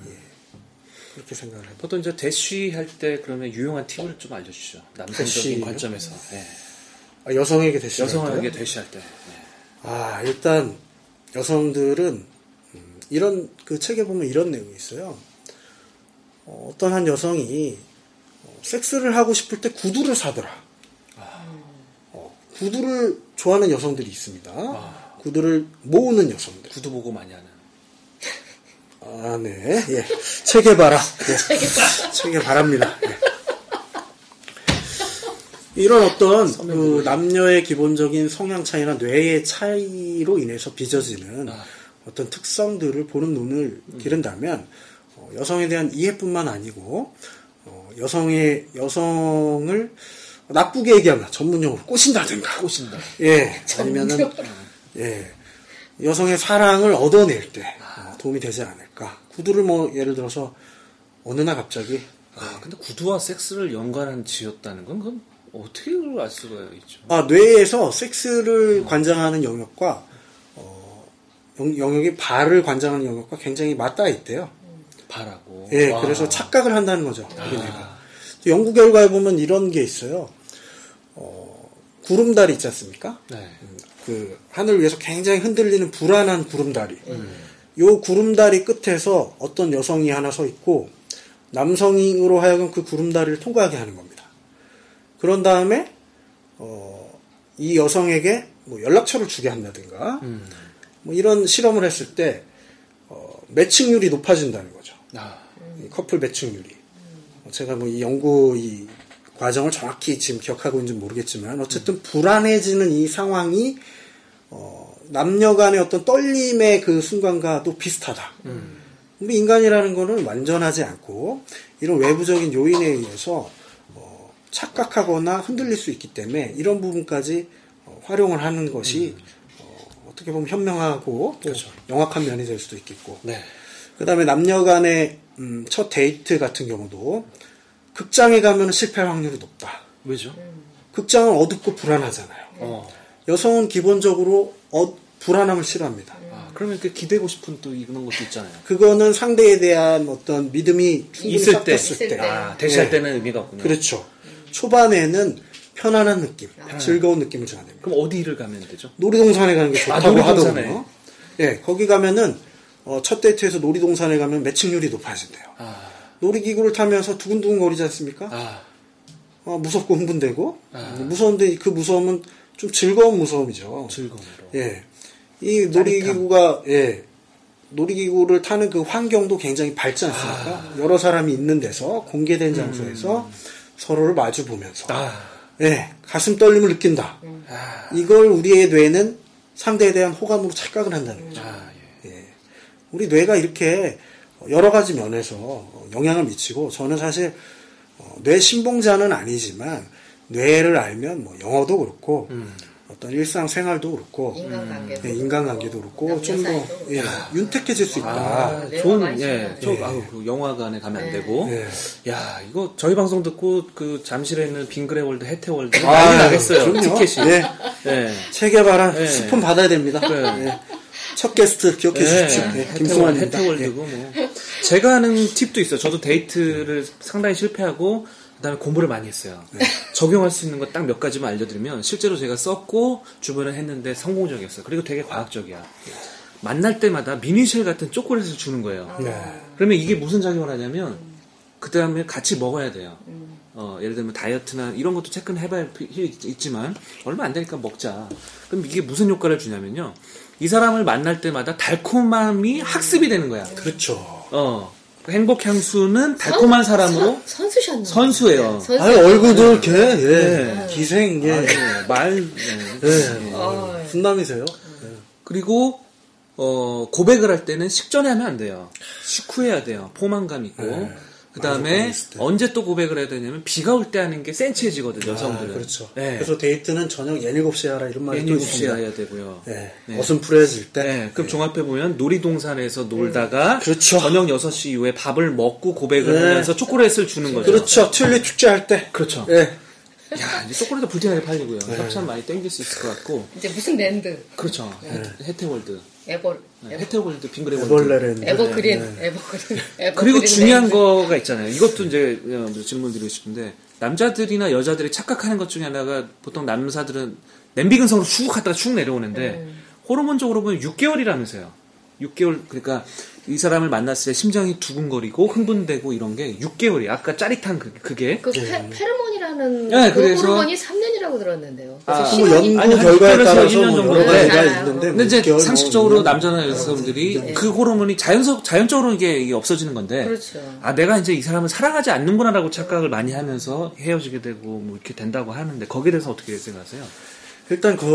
D: 예. 그렇게 생각을 해요.
B: 보통 이제 대쉬 할 때 그러면 유용한 팁을 좀 알려주시죠. 남성적인
D: 대쉬요?
B: 관점에서 예.
D: 아, 여성에게 대시
B: 여성에게 대쉬할 때. 예.
D: 아 일단 여성들은 음, 이런 그 책에 보면 이런 내용이 있어요. 어, 떤한 여성이 어, 섹스를 하고 싶을 때 구두를 사더라. 어, 구두를 좋아하는 여성들이 있습니다. 구두를 모으는 여성들.
B: 구두 보고 많이 하는.
D: 아, 네. 예. 책에 봐라. 예. 책에 바랍니다. 예. 이런 어떤 그 남녀의 기본적인 성향 차이나 뇌의 차이로 인해서 빚어지는 어떤 특성들을 보는 눈을 기른다면 어, 여성에 대한 이해뿐만 아니고 어, 여성의 여성을 나쁘게 얘기하면 전문용어로 꼬신다든가
B: 꼬신다.
D: 예 아니면은 예 여성의 사랑을 얻어낼 때 어, 도움이 되지 않을까 구두를 뭐 예를 들어서 어느 날 갑자기
B: 아, 근데 구두와 섹스를 연관한 지었다는 건 그건 어떻게 알 수가 있죠?
D: 아, 뇌에서 섹스를 관장하는 영역과 어, 영, 영역이 발을 관장하는 영역과 굉장히 맞닿아 있대요.
B: 바라고.
D: 예,
B: 와.
D: 그래서 착각을 한다는 거죠. 뇌가. 연구 결과에 보면 이런 게 있어요. 어, 구름다리 있지 않습니까?
B: 네.
D: 그 하늘 위에서 굉장히 흔들리는 불안한 구름다리. 요 구름다리 끝에서 어떤 여성이 하나 서 있고 남성으로 하여금 그 구름다리를 통과하게 하는 겁니다. 그런 다음에 어, 이 여성에게 뭐 연락처를 주게 한다든가 뭐 이런 실험을 했을 때 어, 매칭률이 높아진다는 거죠.
B: 아,
D: 이 커플 매칭률이. 어, 제가 뭐 이 연구 이 과정을 정확히 지금 기억하고 있는지 모르겠지만 어쨌든 불안해지는 이 상황이 어, 남녀 간의 어떤 떨림의 그 순간과도 비슷하다. 우리 인간이라는 거는 완전하지 않고 이런 외부적인 요인에 의해서 어, 착각하거나 흔들릴 수 있기 때문에 이런 부분까지 어, 활용을 하는 것이 어, 떻게 보면 현명하고 또 영악한 면이 될 수도 있겠고
B: 네.
D: 그 다음에 남녀 간의 음, 첫 데이트 같은 경우도 극장에 가면 실패할 확률이 높다.
B: 왜죠?
D: 극장은 어둡고 불안하잖아요.
B: 어.
D: 여성은 기본적으로 어- 불안함을 싫어합니다.
B: 아, 그러면 그 기대고 싶은 또 이런 것도 있잖아요.
D: 그거는 상대에 대한 어떤 믿음이 충분히
B: 있을 때.
C: 있을 때.
B: 아, 대시할
D: 네.
B: 때는 의미가 없군요.
D: 그렇죠. 초반에는 편안한 느낌, 즐거운 느낌을 줘야 됩니다.
B: 그럼 어디를 가면 되죠?
D: 놀이동산에 가는 게
B: 아,
D: 좋다고
B: 놀이동산에.
D: 하더군요. 예, 거기 가면은 어, 첫 데이트에서 놀이동산에 가면 매칭률이 높아진대요.
B: 아,
D: 놀이기구를 타면서 두근두근 거리지 않습니까?
B: 아,
D: 어, 무섭고 흥분되고 무서운데 그 무서움은 좀 즐거운 무서움이죠.
B: 즐거움으로.
D: 예, 이 놀이기구가 예 놀이기구를 타는 그 환경도 굉장히 밝지 않습니까? 여러 사람이 있는 데서 공개된 장소에서 서로를 마주 보면서
B: 아,
D: 예 가슴 떨림을 느낀다.
B: 아,
D: 이걸 우리의 뇌는 상대에 대한 호감으로 착각을 한다는 거죠.
B: 아, 예.
D: 예. 우리 뇌가 이렇게 여러 가지 면에서 영향을 미치고 저는 사실 어, 뇌 신봉자는 아니지만 뇌를 알면 뭐 영어도 그렇고 어떤 일상 생활도 그렇고
C: 인간관계도
D: 예, 인간관계도 그렇고
C: 남녀
D: 좀더
C: 사이도
D: 예, 윤택해질 수 있다.
B: 아,
C: 내가
B: 좋은,
C: 많이
B: 예, 저,
C: 신나요.
B: 아우, 그 영화관에 가면 안 되고.
D: 예.
B: 야, 이거 저희 방송 듣고 그 잠실에 있는 빙그레 월드, 해태월드
D: 아,
B: 난리 나겠어요.
D: 그럼요.
B: 티켓이.
D: 예.
B: 예.
D: 체계바라
B: 예.
D: 스폰 받아야 됩니다.
B: 네.
D: 예. 첫 게스트 기억해 주십시오. 예,
B: 해태월,
D: 김승환입니다.
B: 해태월드고 뭐. 제가 하는 팁도 있어요. 저도 데이트를 상당히 실패하고 그다음에 공부를 많이 했어요.
D: 네.
B: 적용할 수 있는 거 딱 몇 가지만 알려드리면 실제로 제가 썼고 주변에 했는데 성공적이었어요. 그리고 되게 과학적이야. 만날 때마다 미니쉘 같은 초콜릿을 주는 거예요.
D: 예.
B: 그러면 이게 무슨 작용을 하냐면 그 다음에 같이 먹어야 돼요. 어, 예를 들면 다이어트나 이런 것도 체크는 해봐야 필요 있- 있지만 얼마 안 되니까 먹자. 그럼 이게 무슨 효과를 주냐면요. 이 사람을 만날 때마다 달콤함이 학습이 되는 거야.
D: 그렇죠.
B: 어. 그 행복 향수는 달콤한 사람으로
C: 선, 선수셨나?
B: 선수예요.
C: 선수.
D: 아유 얼굴도 이렇게 예.
B: 네.
D: 기생 예.
B: 아, 예, 말 예.
D: 예.
C: 어,
D: 분남이세요.
B: 그리고 어, 고백을 할 때는 식전에 하면 안 돼요. 식후해야 돼요. 포만감 있고.
D: 네.
B: 그 다음에. 언제 또 고백을 해야 되냐면 비가 올 때 하는 게 센치해지거든요, 여성들은.
D: 아, 그렇죠.
B: 네.
D: 그래서 데이트는 저녁 7, 7시에 하라 이런 말이 또
B: 7시에
D: 있습니다.
B: 해야 되고요.
D: 네.
B: 네.
D: 어슴푸레해질 때.
B: 네, 그럼 종합해보면 놀이동산에서 놀다가
D: 그렇죠.
B: 저녁 6시 이후에 밥을 먹고 고백을
D: 네.
B: 하면서 초콜릿을 주는 거죠.
D: 그렇죠. 튤립 축제 할 때.
B: 그렇죠.
D: 예.
B: 야, 이제 초콜릿도 불티나게 팔리고요. 협찬 많이 땡길 수 있을 것 같고.
C: 이제 무슨 랜드?
B: 그렇죠. 해태월드.
C: 에버,
B: 네, 해태월드, 빙그레월드.
D: 에벌레랜드.
C: 에버그린,
D: 네.
C: 에버그린, 에버그린.
B: 그리고 중요한
C: 랜드.
B: 거가 있잖아요. 이것도 이제 어, 질문 드리고 싶은데 남자들이나 여자들이 착각하는 것 중에 하나가 보통 남자들은 냄비 근성으로 쭉 갔다가 쭉 내려오는데 호르몬적으로 보면 6개월이라면서요. 6개월 그러니까 이 사람을 만났을 때 심장이 두근거리고 흥분되고 이런 게 6개월이 아까 짜릿한 그, 그게
C: 그 페, 페로몬이라는
B: 네,
C: 그
B: 그래서-
C: 호르몬이 3년이라고 들었는데요.
B: 아,
C: 그래서
D: 뭐
C: 시간이
D: 연구
B: 아니, 한
D: 결과에
B: 6개월에서
D: 따라서
B: 1년
D: 뭐
B: 정도.
D: 여러 가지가
C: 네.
D: 있는데
B: 근데 이제
D: 6개월,
B: 상식적으로
D: 뭐
B: 남자나 여성들이 그 호르몬이 자연적 자연적으로 이게, 이게 없어지는 건데
C: 그렇죠.
B: 아 내가 이제 이 사람을 사랑하지 않는구나라고 착각을 많이 하면서 헤어지게 되고 뭐 이렇게 된다고 하는데 거기에 대해서 어떻게 생각하세요?
D: 일단 그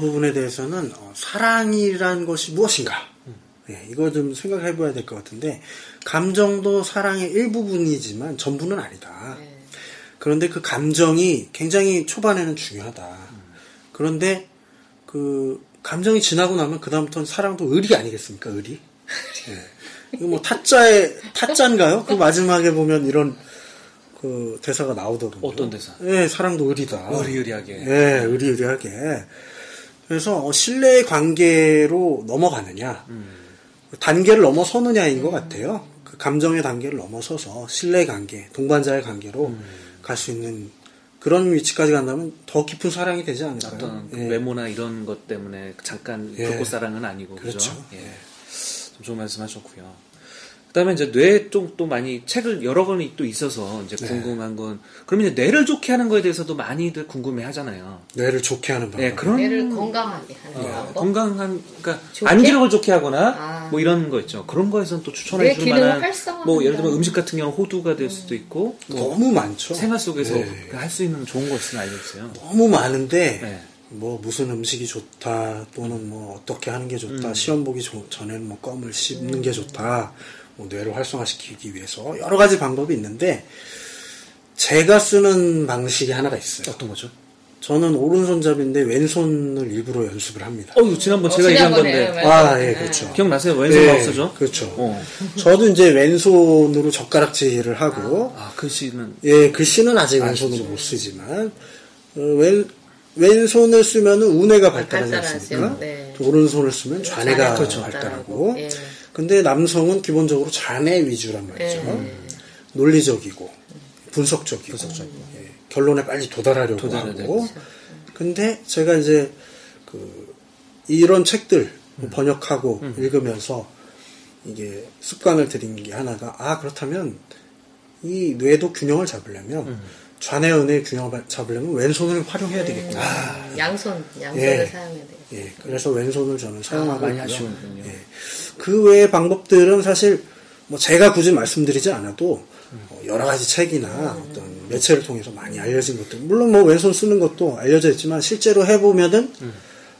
D: 부분에 대해서는 어, 사랑이란 것이 무엇인가? 예, 이거 좀 생각해 봐야 될 것 같은데 감정도 사랑의 일부분이지만 전부는 아니다.
C: 네.
D: 그런데 그 감정이 굉장히 초반에는 중요하다. 그런데 그 감정이 지나고 나면 그 다음부터는 사랑도 의리 아니겠습니까? 의리. 예. 이거 뭐 타짜의 타짜인가요? 그 마지막에 보면 이런 그 대사가 나오더군요.
B: 어떤 대사?
D: 예, 사랑도 의리다.
B: 의리의리하게.
D: 예, 의리의리하게. 그래서 어, 신뢰의 관계로 넘어가느냐, 단계를 넘어서느냐인 것 같아요. 그 감정의 단계를 넘어서서 신뢰의 관계, 동반자의 관계로 갈수 있는 그런 위치까지 간다면 더 깊은 사랑이 되지 않을까요?
B: 어떤 그
D: 예.
B: 외모나 이런 것 때문에 잠깐
D: 예.
B: 불꽃 사랑은 아니고 그죠?
D: 그렇죠.
B: 예. 좀 좋은 말씀하셨고요. 그다음에 이제 뇌 쪽 또 많이 책을 여러 권이 또 있어서 이제
D: 네.
B: 궁금한 건 그러면 이제 뇌를 좋게 하는 거에 대해서도 많이들 궁금해 하잖아요.
D: 뇌를 좋게 하는 방법.
B: 예, 그런
C: 뇌를 건강하게 하는
B: 예,
C: 방법.
B: 건강한 그러니까
C: 좋게?
B: 안기력을 좋게 하거나
C: 아.
B: 뭐 이런 거 있죠. 그런 거에서는 또 추천해 뇌줄 만한
C: 활성화한다.
B: 뭐 예를 들면 음식 같은 경우 호두가 될 수도 있고 뭐
D: 너무 많죠.
B: 생활 속에서
D: 네.
B: 할수 있는 좋은 거 있으면 알려 주세요.
D: 너무 많은데
B: 네.
D: 뭐 무슨 음식이 좋다 또는 뭐 어떻게 하는 게 좋다
B: 음.
D: 시험 보기 조- 전에는 뭐 껌을 씹는 게 좋다 뭐 뇌를 활성화시키기 위해서 여러 가지 방법이 있는데 제가 쓰는 방식이 하나가 있어요.
B: 어떤 거죠?
D: 저는 오른손잡이인데 왼손을 일부러 연습을 합니다.
B: 어, 지난번
C: 어,
B: 제가 얘기한
C: 지난번에,
B: 건데.
C: 아,
D: 예,
C: 네.
D: 그렇죠.
B: 기억나세요? 왼손
D: 네,
B: 마우스죠?
D: 그렇죠.
B: 어.
D: 저도 이제 왼손으로 젓가락질을 하고
B: 아, 글씨는
D: 예, 글씨는 아직 왼손으로 못 쓰지만 어, 왼 왼손을 쓰면 은 우뇌가 발달하지. 않습니까?
C: 네.
D: 또 오른손을 쓰면 좌뇌가
C: 좌뇌가
D: 발달하고.
C: 발달하고. 예.
D: 근데 남성은 기본적으로 좌뇌 위주란 말이죠.
C: 예.
D: 논리적이고 분석적이고, 예, 결론에 빨리 도달하려고
B: 도달해야
D: 하고.
B: 되고.
D: 근데 제가 이제 그 이런 책들
B: 음.
D: 번역하고 읽으면서 이게 습관을 들인 게 하나가 아 그렇다면 이 뇌도 균형을 잡으려면
B: 음.
D: 좌뇌은의 균형을 잡으려면 왼손을 활용해야 되겠구나.
C: 음, 양손, 양손을
D: 예.
C: 사용해야 돼요.
D: 예, 그래서 왼손을 저는 사용하고
B: 아, 많이. 하시는군요.
D: 예. 그 외의 방법들은 사실 뭐 제가 굳이 말씀드리지 않아도 어, 여러 가지 책이나 어떤 매체를 통해서 많이 알려진 것들 물론 뭐 왼손 쓰는 것도 알려져 있지만 실제로 해보면은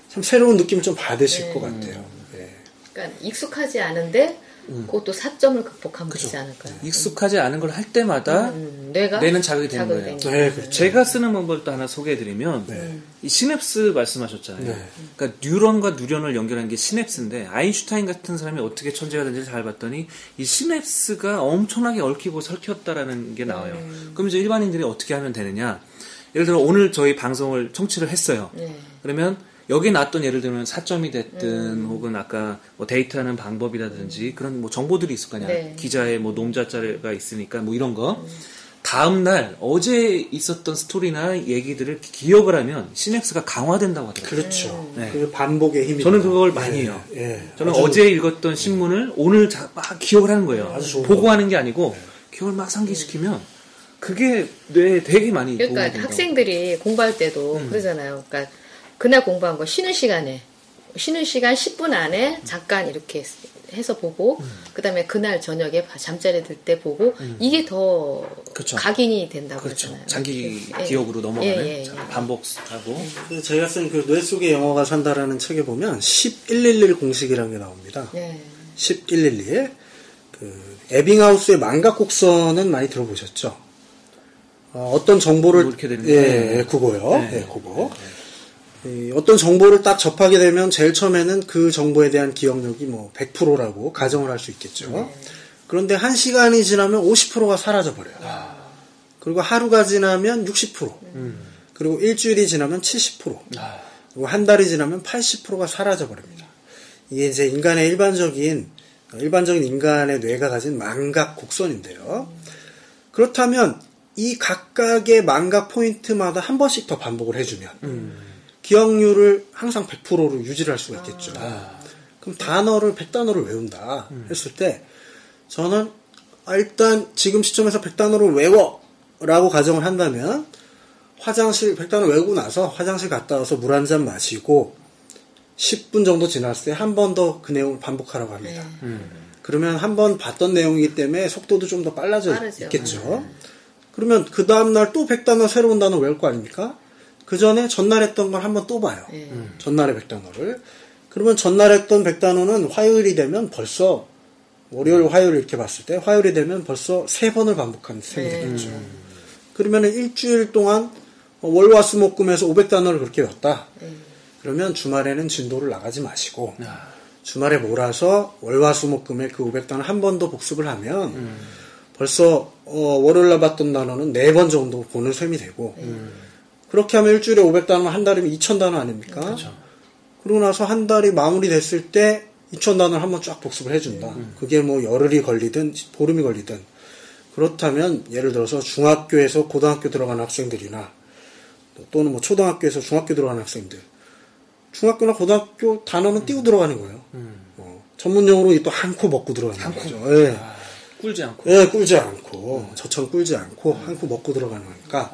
D: 참 새로운 느낌을 좀 받으실 것 같아요. 예.
C: 그러니까 익숙하지 않은데 그것도 사점을 극복하면 되지 않을까요?
B: 익숙하지 않은 걸 할 때마다
C: 음, 뇌가
B: 뇌는 자극이 되는
C: 자극이
B: 거예요.
C: 되는
D: 네, 그렇죠.
B: 제가 쓰는 방법을 또 하나 소개해드리면
D: 네.
B: 이 시냅스 말씀하셨잖아요.
D: 네.
B: 그러니까 뉴런과 뉴런을 연결한 게 시냅스인데 아인슈타인 같은 사람이 어떻게 천재가 된지 잘 봤더니 이 시냅스가 엄청나게 얽히고 설켰다라는 게 나와요.
C: 음.
B: 그럼 이제 일반인들이 어떻게 하면 되느냐? 예를 들어 오늘 저희 방송을 청취를 했어요.
C: 네.
B: 그러면 여기 나왔던 예를 들면 사점이 됐든
C: 음.
B: 혹은 아까 뭐 데이트하는 방법이라든지 그런 뭐 정보들이 있을 거 아니야.
C: 네. 음.
B: 기자의 뭐 농자자가 있으니까 뭐 이런 거. 다음 날 어제 있었던 스토리나 얘기들을 기억을 하면 시냅스가 강화된다고 하더라고요.
D: 그렇죠.
B: 네.
D: 그 반복의 힘이.
B: 저는 그걸 많이 해요.
D: 예.
B: 저는 어제 읽었던 신문을 오늘 자- 막 기억을 하는 거예요. 보고하는 게 아니고 기억을 막 상기시키면 그게 뇌에 되게 많이
C: 그러니까. 학생들이 공부할 때도
B: 음.
C: 그러잖아요. 그러니까 그날 공부한 거 쉬는 시간에 쉬는 시간 10분 안에 잠깐 이렇게 해서 보고
B: 음.
C: 그다음에 그날 저녁에 잠자리 들 때 보고 이게 더
B: 그렇죠.
C: 각인이 된다고
B: 그렇죠.
C: 그러잖아요.
B: 장기
C: 예.
B: 기억으로 넘어가는
C: 예, 예, 예.
B: 반복하고
D: 그 제가 쓴 그 뇌 속의 영어가 산다라는 책에 보면 1111 공식이라는 게 나옵니다.
C: 네.
D: 1111. 그 에빙하우스의 망각 곡선은 많이 들어보셨죠? 어, 떤 정보를
B: 뭐 이렇게 되는
D: 예,
B: 거. 네.
D: 예, 그거요.
B: 네.
D: 예, 그거. 이 어떤 정보를 딱 접하게 되면 제일 처음에는 그 정보에 대한 기억력이 뭐 100%라고 가정을 할 수 있겠죠.
B: 네.
D: 그런데 한 시간이 지나면 50%가 사라져 버려요.
B: 아.
D: 그리고 하루가 지나면 60%.
B: 음.
D: 그리고 일주일이 지나면 70%, 그리고 한 달이 지나면 80%가 사라져 버립니다. 이게 이제 인간의 일반적인 일반적인 인간의 뇌가 가진 망각 곡선인데요. 그렇다면 이 각각의 망각 포인트마다 한 번씩 더 반복을 해주면 기억률을 항상 100%로 유지를 할 수가 있겠죠. 그럼 단어를 100단어를 외운다 했을 때 저는 아, 일단 지금 시점에서 100단어를 외워라고 가정을 한다면 화장실 100단어 외우고 나서 화장실 갔다 와서 물 한 잔 마시고 10분 정도 지났을 때 한 번 더 그 내용을 반복하라고 합니다. 그러면 한 번 봤던 내용이기 때문에 속도도 좀 더 빨라져
C: 빠르죠.
D: 있겠죠. 그러면 그 다음날 또 100단어 새로운 단어 외울 거 아닙니까? 그 전에 전날 했던 걸 한번 또 봐요.
C: 네.
D: 전날의 100단어를. 그러면 전날 했던 100단어는 화요일이 되면 벌써 월요일, 화요일 이렇게 봤을 때 화요일이 되면 벌써 세 번을 반복한 셈이
C: 네.
D: 되겠죠. 그러면 일주일 동안 월, 화, 수, 목, 금에서 500단어를 그렇게 외웠다. 그러면 주말에는 진도를 나가지 마시고 주말에 몰아서 월, 화, 수, 목, 금에 그 500단어 한 번 더 복습을 하면 벌써 어, 월요일 날 봤던 단어는 네 번 정도 보는 셈이 되고 그렇게 하면 일주일에 500단어면 한 달이면 2000단어 아닙니까? 그러고 나서 한 달이 마무리됐을 때 2000단어를 한번 쫙 복습을 해준다. 그게 뭐 열흘이 걸리든 보름이 걸리든 그렇다면 예를 들어서 중학교에서 고등학교 들어가는 학생들이나 또- 또는 뭐 초등학교에서 중학교 들어가는 학생들 중학교나 고등학교 단어는 띄고 들어가는 거예요. 어, 전문 용어로 또 한 코 먹고 들어가는 거죠. 예.
B: 꿀지 않고.
D: 예, 꿀지 않고 저처럼 꿀지 않고 한 코 먹고 들어가는 거니까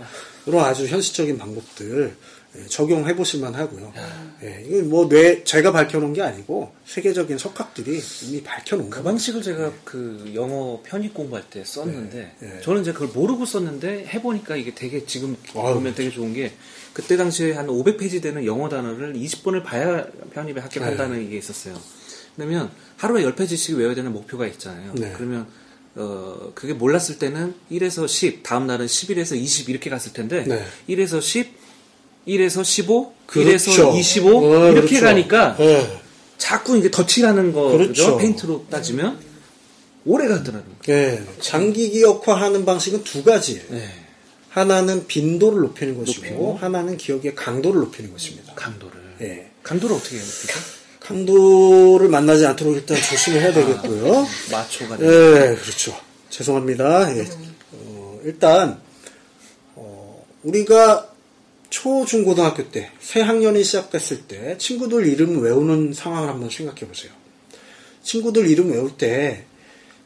D: 이런 아주 현실적인 방법들 예, 적용해 보실만 하고요. 예, 이건 뭐 뇌 제가 밝혀놓은 게 아니고 세계적인 석학들이 이미 밝혀놓은 그거
B: 방식을 제가 그 영어 편입 공부할 때 썼는데
D: 네, 네.
B: 저는 이제 그걸 모르고 썼는데 해보니까 이게 되게 지금
D: 아유.
B: 보면 되게 좋은 게 그때 당시에 한 500페이지 되는 영어 단어를 20번을 봐야 편입에 합격한다는 게 있었어요. 그러면 하루에 10페이지씩 외워야 되는 목표가 있잖아요.
D: 네.
B: 그러면 어 그게 몰랐을 때는 1에서 10, 다음 날은 11에서 20 이렇게 갔을 텐데
D: 네.
B: 1에서 10, 1에서 15,
D: 그렇죠.
B: 1에서 25
D: 어,
B: 이렇게
D: 그렇죠.
B: 가니까
D: 예,
B: 자꾸 이게 덧칠하는 거
D: 그렇죠.
B: 그죠? 페인트로 따지면 오래 가더라고요.
D: 예. 장기 기억화하는 방식은 두 가지예요.
B: 네.
D: 하나는 빈도를 높이는 것이고
B: 높이고.
D: 하나는 기억의 강도를 높이는 것입니다.
B: 강도를.
D: 예.
B: 강도를 어떻게? 높이죠?
D: 강도를 만나지 않도록 일단 조심을 해야 되겠고요.
B: 마초가.
D: 예, 그렇죠. 죄송합니다. 예. 어, 일단 어, 우리가 초, 중, 고등학교 때 새 학년이 시작됐을 때 친구들 이름 외우는 상황을 한번 생각해 보세요. 친구들 이름 외울 때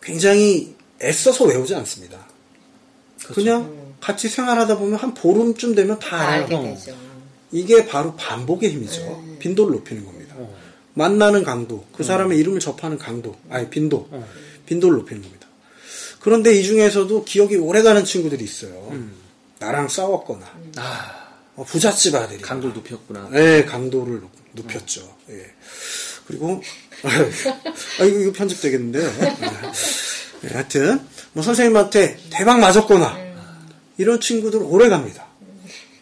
D: 굉장히 애써서 외우지 않습니다. 그냥 같이 생활하다 보면 한 보름쯤 되면
C: 다다
D: 알아요.
C: 알게 되죠.
D: 이게 바로 반복의 힘이죠. 빈도를 높이는 겁니다. 만나는 강도, 그 사람의 이름을 접하는 강도, 아니 빈도, 빈도를 높이는 겁니다. 그런데 이 중에서도 기억이 오래가는 친구들이 있어요. 나랑 싸웠거나
B: 아,
D: 어, 부잣집 아들이
B: 강도를 높였구나.
D: 네, 강도를 높, 높였죠. 예. 그리고 아 이거, 이거 편집되겠는데요. 네, 하여튼 뭐 선생님한테 대박 맞았거나 이런 친구들 오래 갑니다.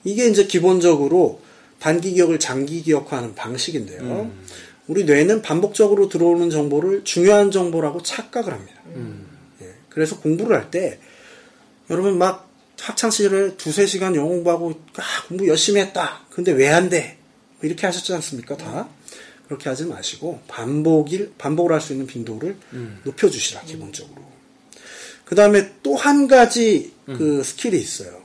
D: 이게 이제 기본적으로 단기 기억을 장기 기억화하는 방식인데요. 우리 뇌는 반복적으로 들어오는 정보를 중요한 정보라고 착각을 합니다. 예, 그래서 공부를 할 때 여러분 막 학창 시절에 두세 시간 영어 공부하고 아, 공부 열심히 했다. 근데 왜 안 돼? 뭐 이렇게 하셨지 않습니까? 다 그렇게 하지 마시고 반복일 반복을 할 수 있는 빈도를 높여주시라 기본적으로. 그 다음에 또 한 가지 그 스킬이 있어요.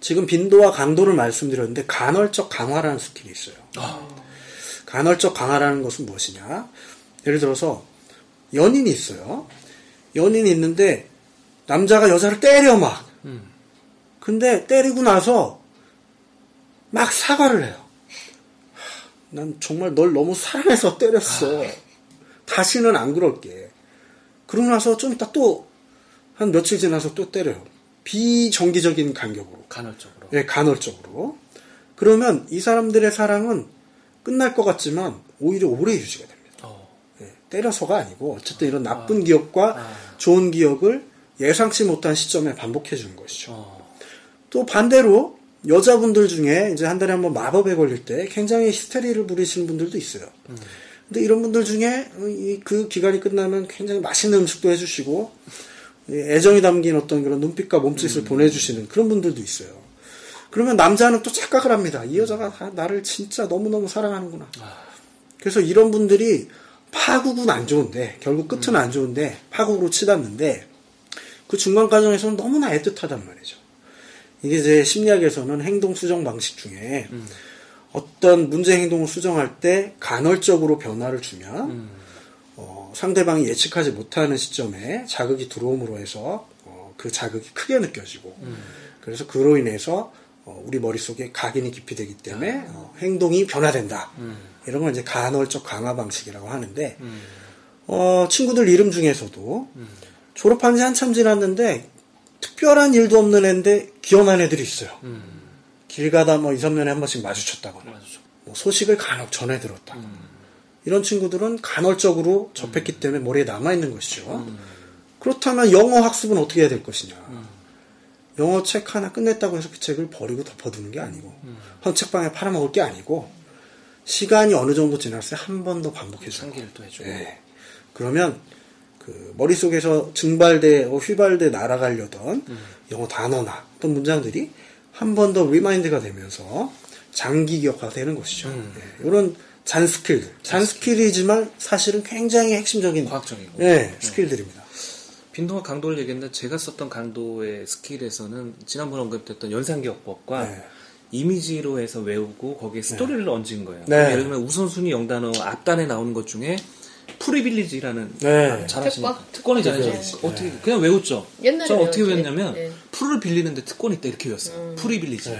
D: 지금 빈도와 강도를 말씀드렸는데 간헐적 강화라는 스킬이 있어요. 간헐적 강화라는 것은 무엇이냐? 예를 들어서 연인이 있어요. 연인이 있는데 남자가 여자를 때려 막. 근데 때리고 나서 막 사과를 해요. 하, 난 정말 널 너무 사랑해서 때렸어. 다시는 안 그럴게. 그러고 나서 좀 이따 또 한 며칠 지나서 또 때려요. 비정기적인 간격으로.
B: 간헐적으로.
D: 예, 간헐적으로. 그러면 이 사람들의 사랑은 끝날 것 같지만 오히려 오래 유지가 됩니다.
B: 어.
D: 예, 때려서가 아니고 어쨌든 이런 나쁜 기억과 좋은 기억을 예상치 못한 시점에 반복해 주는 것이죠.
B: 어.
D: 또 반대로 여자분들 중에 이제 한 달에 한 번 마법에 걸릴 때 굉장히 히스테리를 부리시는 분들도 있어요. 근데 이런 분들 중에 이- 그 기간이 끝나면 굉장히 맛있는 음식도 해주시고 이 애정이 담긴 어떤 그런 눈빛과 몸짓을 보내주시는 그런 분들도 있어요. 그러면 남자는 또 착각을 합니다. 이 여자가 아, 나를 진짜 너무너무 사랑하는구나. 그래서 이런 분들이 파국은 안 좋은데, 결국 끝은 안 좋은데, 파국으로 치닫는데, 그 중간 과정에서는 너무나 애틋하단 말이죠. 이게 이제 심리학에서는 행동 수정 방식 중에 어떤 문제 행동을 수정할 때 간헐적으로 변화를 주면 어, 상대방이 예측하지 못하는 시점에 자극이 들어옴으로 해서 어, 그 자극이 크게 느껴지고 그래서 그로 인해서 어, 우리 머릿속에 각인이 깊이 되기 때문에 어, 행동이 변화된다. 이런 걸 이제 간헐적 강화 방식이라고 하는데 어, 친구들 이름 중에서도 졸업한 지 한참 지났는데 특별한 일도 없는 애인데 기억난 애들이 있어요. 길 가다 뭐 2, 3년에 한 번씩 마주쳤다거나 뭐 소식을 간혹 전해 들었다. 이런 친구들은 간헐적으로 접했기 때문에 머리에 남아있는 것이죠. 그렇다면 영어 학습은 어떻게 해야 될 것이냐. 영어 책 하나 끝냈다고 해서 그 책을 버리고 덮어두는 게 아니고 헌책방에 팔아먹을 게 아니고 시간이 어느 정도 지났을 때 한 번 더 반복해 주는
B: 상기를 또 해주고.
D: 예. 그러면 그 머릿속에서 증발돼 어, 휘발돼 날아가려던 영어 단어나 어떤 문장들이 한 번 더 remind가 되면서 장기 기억화가 되는 것이죠. 예. 이런 잔 스킬들. 잔 스킬이지만 사실은 굉장히 핵심적인
B: 과학적이고.
D: 예, 스킬들입니다.
B: 빈도와 강도를 얘기했는데 제가 썼던 강도의 스킬에서는 지난번 언급됐던 연상기억법과
D: 네.
B: 이미지로 해서 외우고 거기에 스토리를 얹은 거예요.
D: 네.
B: 그럼 예를 들면 우선순위 영단어 앞단에 나오는 것 중에 privilege라는
D: 네.
B: 아, 잘하시니까
C: 특권?
B: 특권이잖아요.
C: 네.
B: 어떻게 그냥 외웠죠.
C: 옛날에
B: 저는 어떻게. 외웠냐면
C: 네.
B: 풀을 빌리는데 특권이 있다 이렇게 외웠어요. privilege.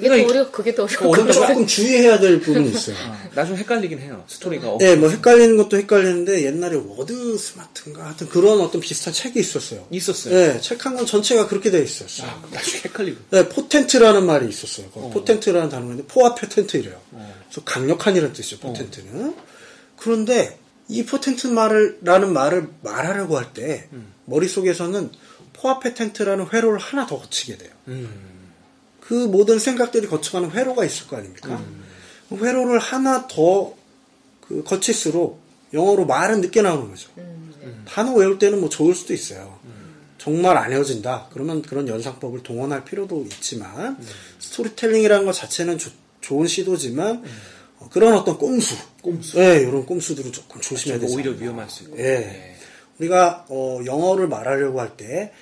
D: 네.
C: 그게
B: 그러니까
C: 더 어려, 그게 더 어려워.
B: 어려운
D: 그 조금 주의해야 될 부분이 있어요.
B: 나중에 헷갈리긴 해요. 스토리가. 어,
D: 예, 뭐 헷갈리는 것도 헷갈리는데 옛날에 Word Smart인가 하여튼 그런 어떤 비슷한 책이 있었어요.
B: 있었어요.
D: 예, 책한 권 전체가 그렇게 되어 있었어요.
B: 아, 나중에 헷갈리고.
D: 네, potent라는 말이 있었어요. 거기 potent라는 단어가 있는데 포화 페 텐트 이래요. 그래서 강력한이라는 뜻이죠. potent는. 그런데 이 potent 말을 라는 말을 말하려고 할때 머릿속에서는 포화 페 텐트라는 회로를 하나 더 거치게 돼요. 그 모든 생각들이 거쳐가는 회로가 있을 거 아닙니까? 그 회로를 하나 더 그 거칠수록 영어로 말은 늦게 나오는 거죠. 단어 외울 때는 뭐 좋을 수도 있어요. 정말 안 외워진다. 그러면 그런 연상법을 동원할 필요도 있지만 스토리텔링이라는 것 자체는 조- 좋은 시도지만 어, 그런 어떤 꼼수, 꼼수, 예, 이런 꼼수들은 조금 조심해야 되죠.
B: 오히려 위험할 수 있고.
D: 예. 우리가 어, 영어를 말하려고 할 때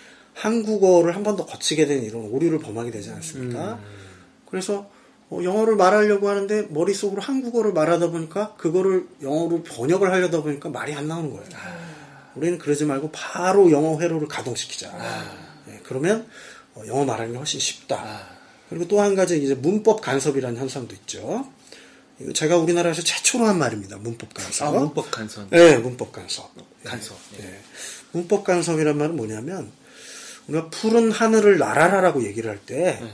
D: 한국어를 한 번 더 거치게 된 이런 오류를 범하게 되지 않습니까? 그래서 어, 영어를 말하려고 하는데 머릿속으로 한국어를 말하다 보니까 그거를 영어로 번역을 하려다 보니까 말이 안 나오는 거예요. 우리는 그러지 말고 바로 영어 회로를 가동시키자. 예, 그러면 어, 영어 말하는 게 훨씬 쉽다. 그리고 또 한 가지 이제 문법 간섭이라는 현상도 있죠. 이거 제가 우리나라에서 최초로 한 말입니다. 문법 간섭.
B: 아, 문법 간선.
D: 네, 문법 간섭.
B: 간섭. 예.
D: 예. 문법 간섭이란 말은 뭐냐면 우리가 푸른 하늘을 나라라라고 얘기를 할때
B: 네.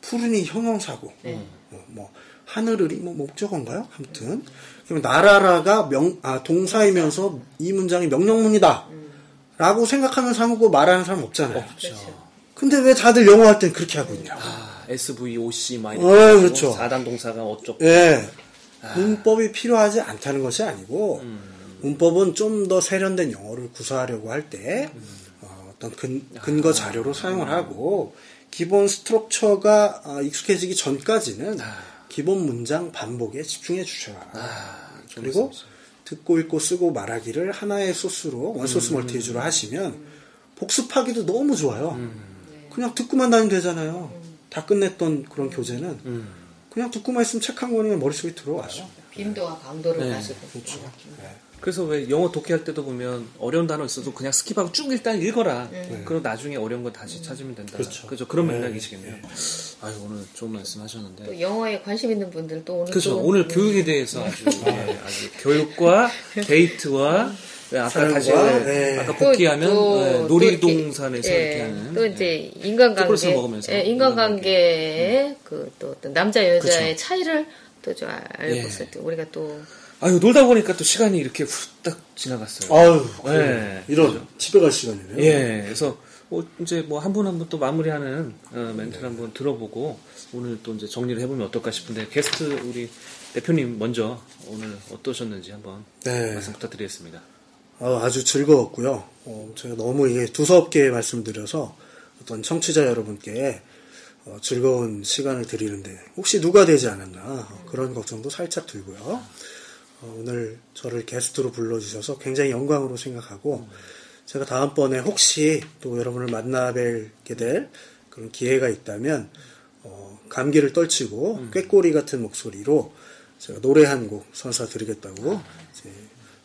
D: 푸른이 형용사고 어, 뭐 하늘을이 뭐 목적어인가요? 아무튼 그럼 나라라가 명 아, 동사이면서 이 문장이 명령문이다. 라고 생각하면서 한국어 말하는 사람 없잖아요.
B: 그렇죠.
D: 근데 왜 다들 영어 할 땐 그렇게 하고 있냐고.
B: 아, SVOC 마이너.
D: 어, 그렇죠.
B: 4단 동사가 어쩌고.
D: 예. 문법이 필요하지 않다는 것이 아니고
B: 음.
D: 문법은 좀 더 세련된 영어를 구사하려고 할 때 어, 떤 근, 근거 자료로 사용을 하고 기본 스트럭처가 어, 익숙해지기 전까지는 기본 문장 반복에 집중해 주셔라.
B: 아, 좀
D: 그리고. 듣고 읽고 쓰고 말하기를 하나의 소스로 원소스 멀티유즈로 하시면 복습하기도 너무 좋아요. 그냥 듣고만 다니면 되잖아요. 다 끝냈던 그런 교재는 그냥 듣고만 있으면 책 한 권이 머릿속에 들어와요.
C: 빈도와 강도를
B: 네,
C: 가지고.
D: 그렇죠.
B: 그래서 왜 영어 독해할 때도 보면 어려운 단어 있어도 그냥 skip하고 쭉 일단 읽어라. 그럼 나중에 어려운 거 다시 찾으면 된다.
D: 그렇죠.
B: 그죠. 그런
D: 네.
B: 맥락이시겠네요. 아유, 오늘 좋은 말씀 하셨는데.
C: 또 영어에 관심 있는 분들 또 오늘
B: 그죠.
C: 또
B: 오늘 교육에 대해서 아주, 예, 아주 교육과 데이트와 왜 아까
D: 사랑과,
B: 다시
D: 네.
B: 아까
C: 또-
B: 복귀하면
C: 또-
B: 예,
C: 또
B: 놀이동산에서
C: 이렇게,
B: 이렇게
C: 예,
B: 하는
C: 또
B: 예.
C: 이제 인간관계
B: 초콜릿을 먹으면서.
C: 예, 인간관계의 그 또 어떤 남자 여자의
B: 그쵸.
C: 차이를 또 좀 알고
B: 예.
C: 있을 때 우리가 또
B: 아유 놀다 보니까 또 시간이 이렇게 후딱 지나갔어요.
D: 아유,
B: 네.
D: 이런 집에 갈 시간이네요.
B: 예, 그래서 뭐 이제 뭐 한 분 한 분 또 마무리하는 어, 멘트를 한번 들어보고 오늘 또 이제 정리를 해보면 어떨까 싶은데 게스트 우리 대표님 먼저 오늘 어떠셨는지 한번
D: 네.
B: 말씀 부탁드리겠습니다.
D: 어, 아주 즐거웠고요. 어, 제가 너무 이게 두서없게 말씀드려서 어떤 청취자 여러분께 어, 즐거운 시간을 드리는데 혹시 누가 되지 않았나 어, 그런 걱정도 살짝 들고요. 어, 오늘 저를 게스트로 불러주셔서 굉장히 영광으로 생각하고 제가 다음번에 혹시 또 여러분을 만나 뵙게 될 그런 기회가 있다면 어, 감기를 떨치고 꾀꼬리 같은 목소리로 제가 노래 한 곡 선사드리겠다고 이제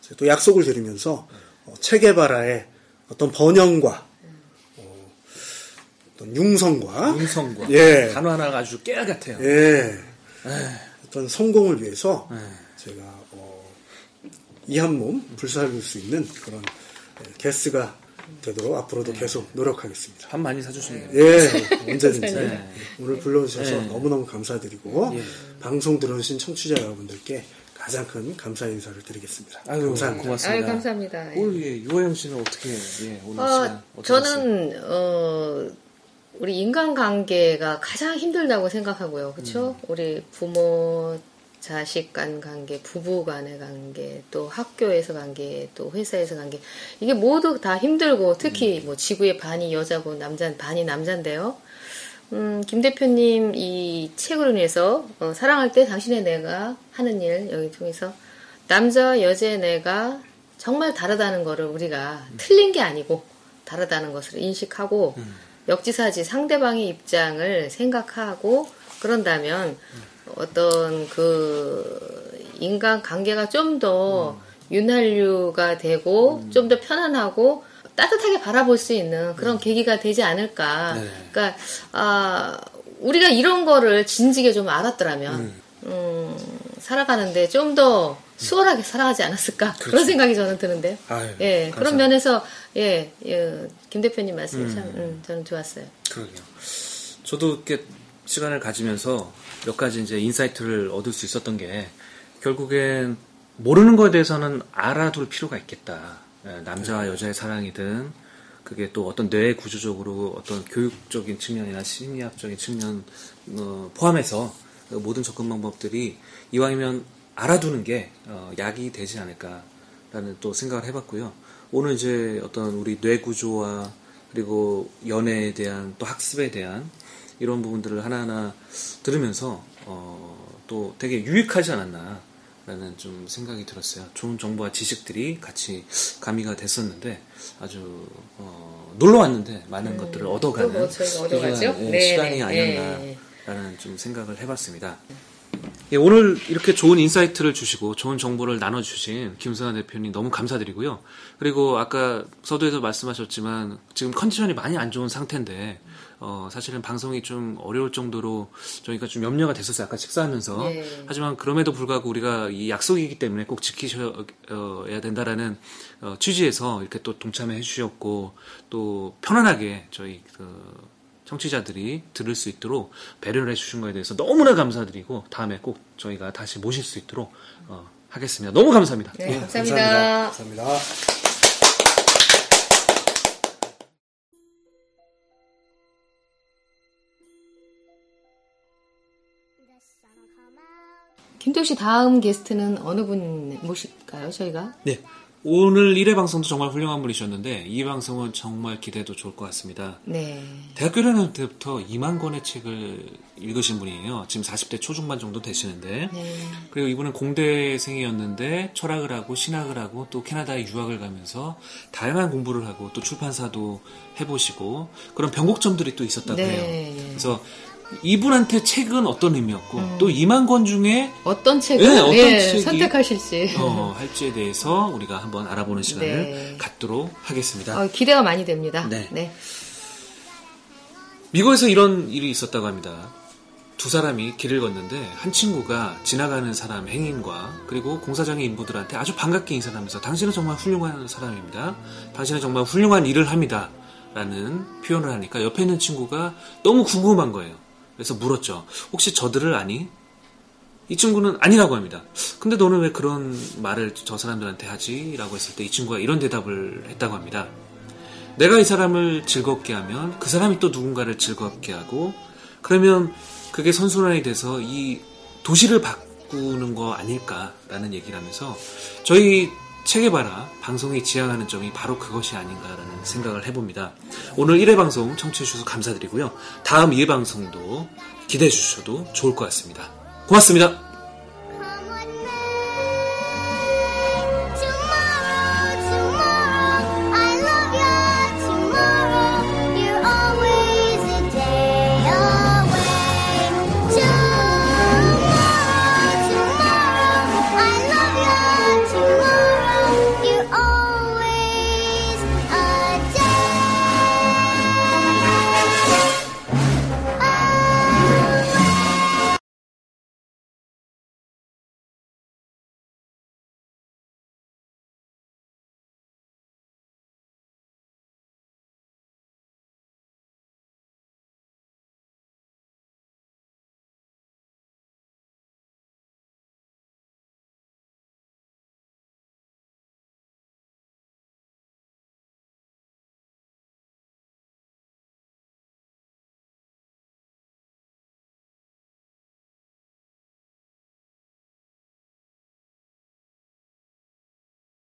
D: 제가 또 약속을 드리면서 어, 체게바라의 어떤 번영과 어, 어떤 융성과
B: 음성과
D: 예.
B: 단어 하나가 아주 깨알 같아요.
D: 예. 어떤 성공을 위해서
B: 예.
D: 제가 어, 이 한 몸 불살릴 수 있는 그런 예, 게스트가 되도록 앞으로도 계속 노력하겠습니다.
B: 밥 많이 사주시면 돼요.
D: 예, 언제든지 오늘 불러주셔서
B: 네.
D: 너무너무 감사드리고
B: 예.
D: 방송 들어주신 청취자 여러분들께 가장 큰 감사 인사를 드리겠습니다.
B: 아유,
D: 감사합니다.
B: 고맙습니다.
C: 아유, 감사합니다.
B: 오늘 예, 유아영 씨는 어떻게 예, 오늘
C: 어,
B: 어떠셨어요?
C: 저는 어, 우리 인간관계가 가장 힘들다고 생각하고요. 그렇죠? 우리 부모 자식 간 관계, 부부 간의 관계, 또 학교에서 관계, 또 회사에서 관계. 이게 모두 다 힘들고 특히 뭐 지구의 반이 여자고 남자 반이 남자인데요. 음, 김 대표님 이 책으로 인해서 어, 사랑할 때 당신의 내가 하는 일 여기 통해서 남자와 여자의 내가 정말 다르다는 거를 우리가 틀린 게 아니고 다르다는 것을 인식하고 역지사지 상대방의 입장을 생각하고 그런다면 어떤 그 인간 관계가 좀더 윤활유가 되고 좀더 편안하고 따뜻하게 바라볼 수 있는 그런 계기가 되지 않을까.
B: 네.
C: 그러니까 아 우리가 이런 거를 진즉에 좀 알았더라면 음, 살아가는데 좀더 수월하게 살아가지 않았을까 그런 생각이 저는 드는데
B: 아유,
C: 예
B: 감사합니다.
C: 그런 면에서 예, 예, 김 대표님 말씀이 참 음, 저는 좋았어요.
B: 그러게요. 저도 이렇게 시간을 가지면서 몇 가지 이제 인사이트를 얻을 수 있었던 게 결국엔 모르는 거에 대해서는 알아둘 필요가 있겠다. 예, 남자와 여자의 사랑이든 그게 또 어떤 뇌 구조적으로 어떤 교육적인 측면이나 심리학적인 측면 어, 포함해서 그 모든 접근 방법들이 이왕이면 알아두는 게 어, 약이 되지 않을까라는 또 생각을 해봤고요. 오늘 이제 어떤 우리 뇌 구조와 그리고 연애에 대한 또 학습에 대한 이런 부분들을 하나하나 들으면서 어, 또 되게 유익하지 않았나라는 좀 생각이 들었어요. 좋은 정보와 지식들이 같이 가미가 됐었는데 아주 어, 놀러 왔는데 많은 것들을 얻어가는
C: 얻어가죠?
B: 귀중한, 예,
C: 네,
B: 시간이
C: 네,
B: 아니었나라는 좀 생각을 해봤습니다. 예, 오늘 이렇게 좋은 인사이트를 주시고 좋은 정보를 나눠주신 김승환 대표님 너무 감사드리고요. 그리고 아까 서두에서 말씀하셨지만 지금 컨디션이 많이 안 좋은 상태인데 어, 사실은 방송이 좀 어려울 정도로 저희가 좀 염려가 됐었어요. 아까 식사하면서.
C: 네.
B: 하지만 그럼에도 불구하고 우리가 이 약속이기 때문에 꼭 지키셔야 된다라는 어, 취지에서 이렇게 또 동참해 주셨고 또 편안하게 저희 그 청취자들이 들을 수 있도록 배려를 해 주신 거에 대해서 너무나 감사드리고 다음에 꼭 저희가 다시 모실 수 있도록 어, 하겠습니다. 너무 감사합니다.
C: 네,
D: 예,
C: 감사합니다.
D: 감사합니다.
C: 김도씨 다음 게스트는 어느 분 모실까요? 저희가
B: 네. 오늘 1회 방송도 정말 훌륭한 분이셨는데 이 방송은 정말 기대도 좋을 것 같습니다.
C: 네.
B: 대학교 1학년 때부터 2만 권의 책을 읽으신 분이에요. 지금 40대 초중반 정도 되시는데
C: 네.
B: 그리고 이분은 공대생이었는데 철학을 하고 신학을 하고 또 캐나다에 유학을 가면서 다양한 공부를 하고 또 출판사도 해보시고 그런 변곡점들이 또 있었다고
C: 네.
B: 해요. 그래서 이분한테 책은 어떤 의미였고 또 2만 권 중에
C: 어떤 책을
B: 네, 어떤
C: 예,
B: 책이-
C: 선택하실지
B: 어, 할지에 대해서 우리가 한번 알아보는 시간을
C: 네.
B: 갖도록 하겠습니다.
C: 어, 기대가 많이 됩니다.
B: 네.
C: 네.
B: 미국에서 이런 일이 있었다고 합니다. 두 사람이 길을 걷는데 한 친구가 지나가는 사람 행인과 그리고 공사장의 인부들한테 아주 반갑게 인사를 하면서 당신은 정말 훌륭한 사람입니다. 당신은 정말 훌륭한 일을 합니다. 라는 표현을 하니까 옆에 있는 친구가 너무 궁금한 거예요. 그래서 물었죠. 혹시 저들을 아니? 이 친구는 아니라고 합니다. 근데 너는 왜 그런 말을 저 사람들한테 하지? 라고 했을 때 이 친구가 이런 대답을 했다고 합니다. 내가 이 사람을 즐겁게 하면 그 사람이 또 누군가를 즐겁게 하고 그러면 그게 선순환이 돼서 이 도시를 바꾸는 거 아닐까라는 얘기를 하면서 저희 체계바라 방송이 지향하는 점이 바로 그것이 아닌가라는 생각을 해봅니다. 오늘 1회 방송 청취해주셔서 감사드리고요. 다음 2회 방송도 기대해 주셔도 좋을 것 같습니다. 고맙습니다.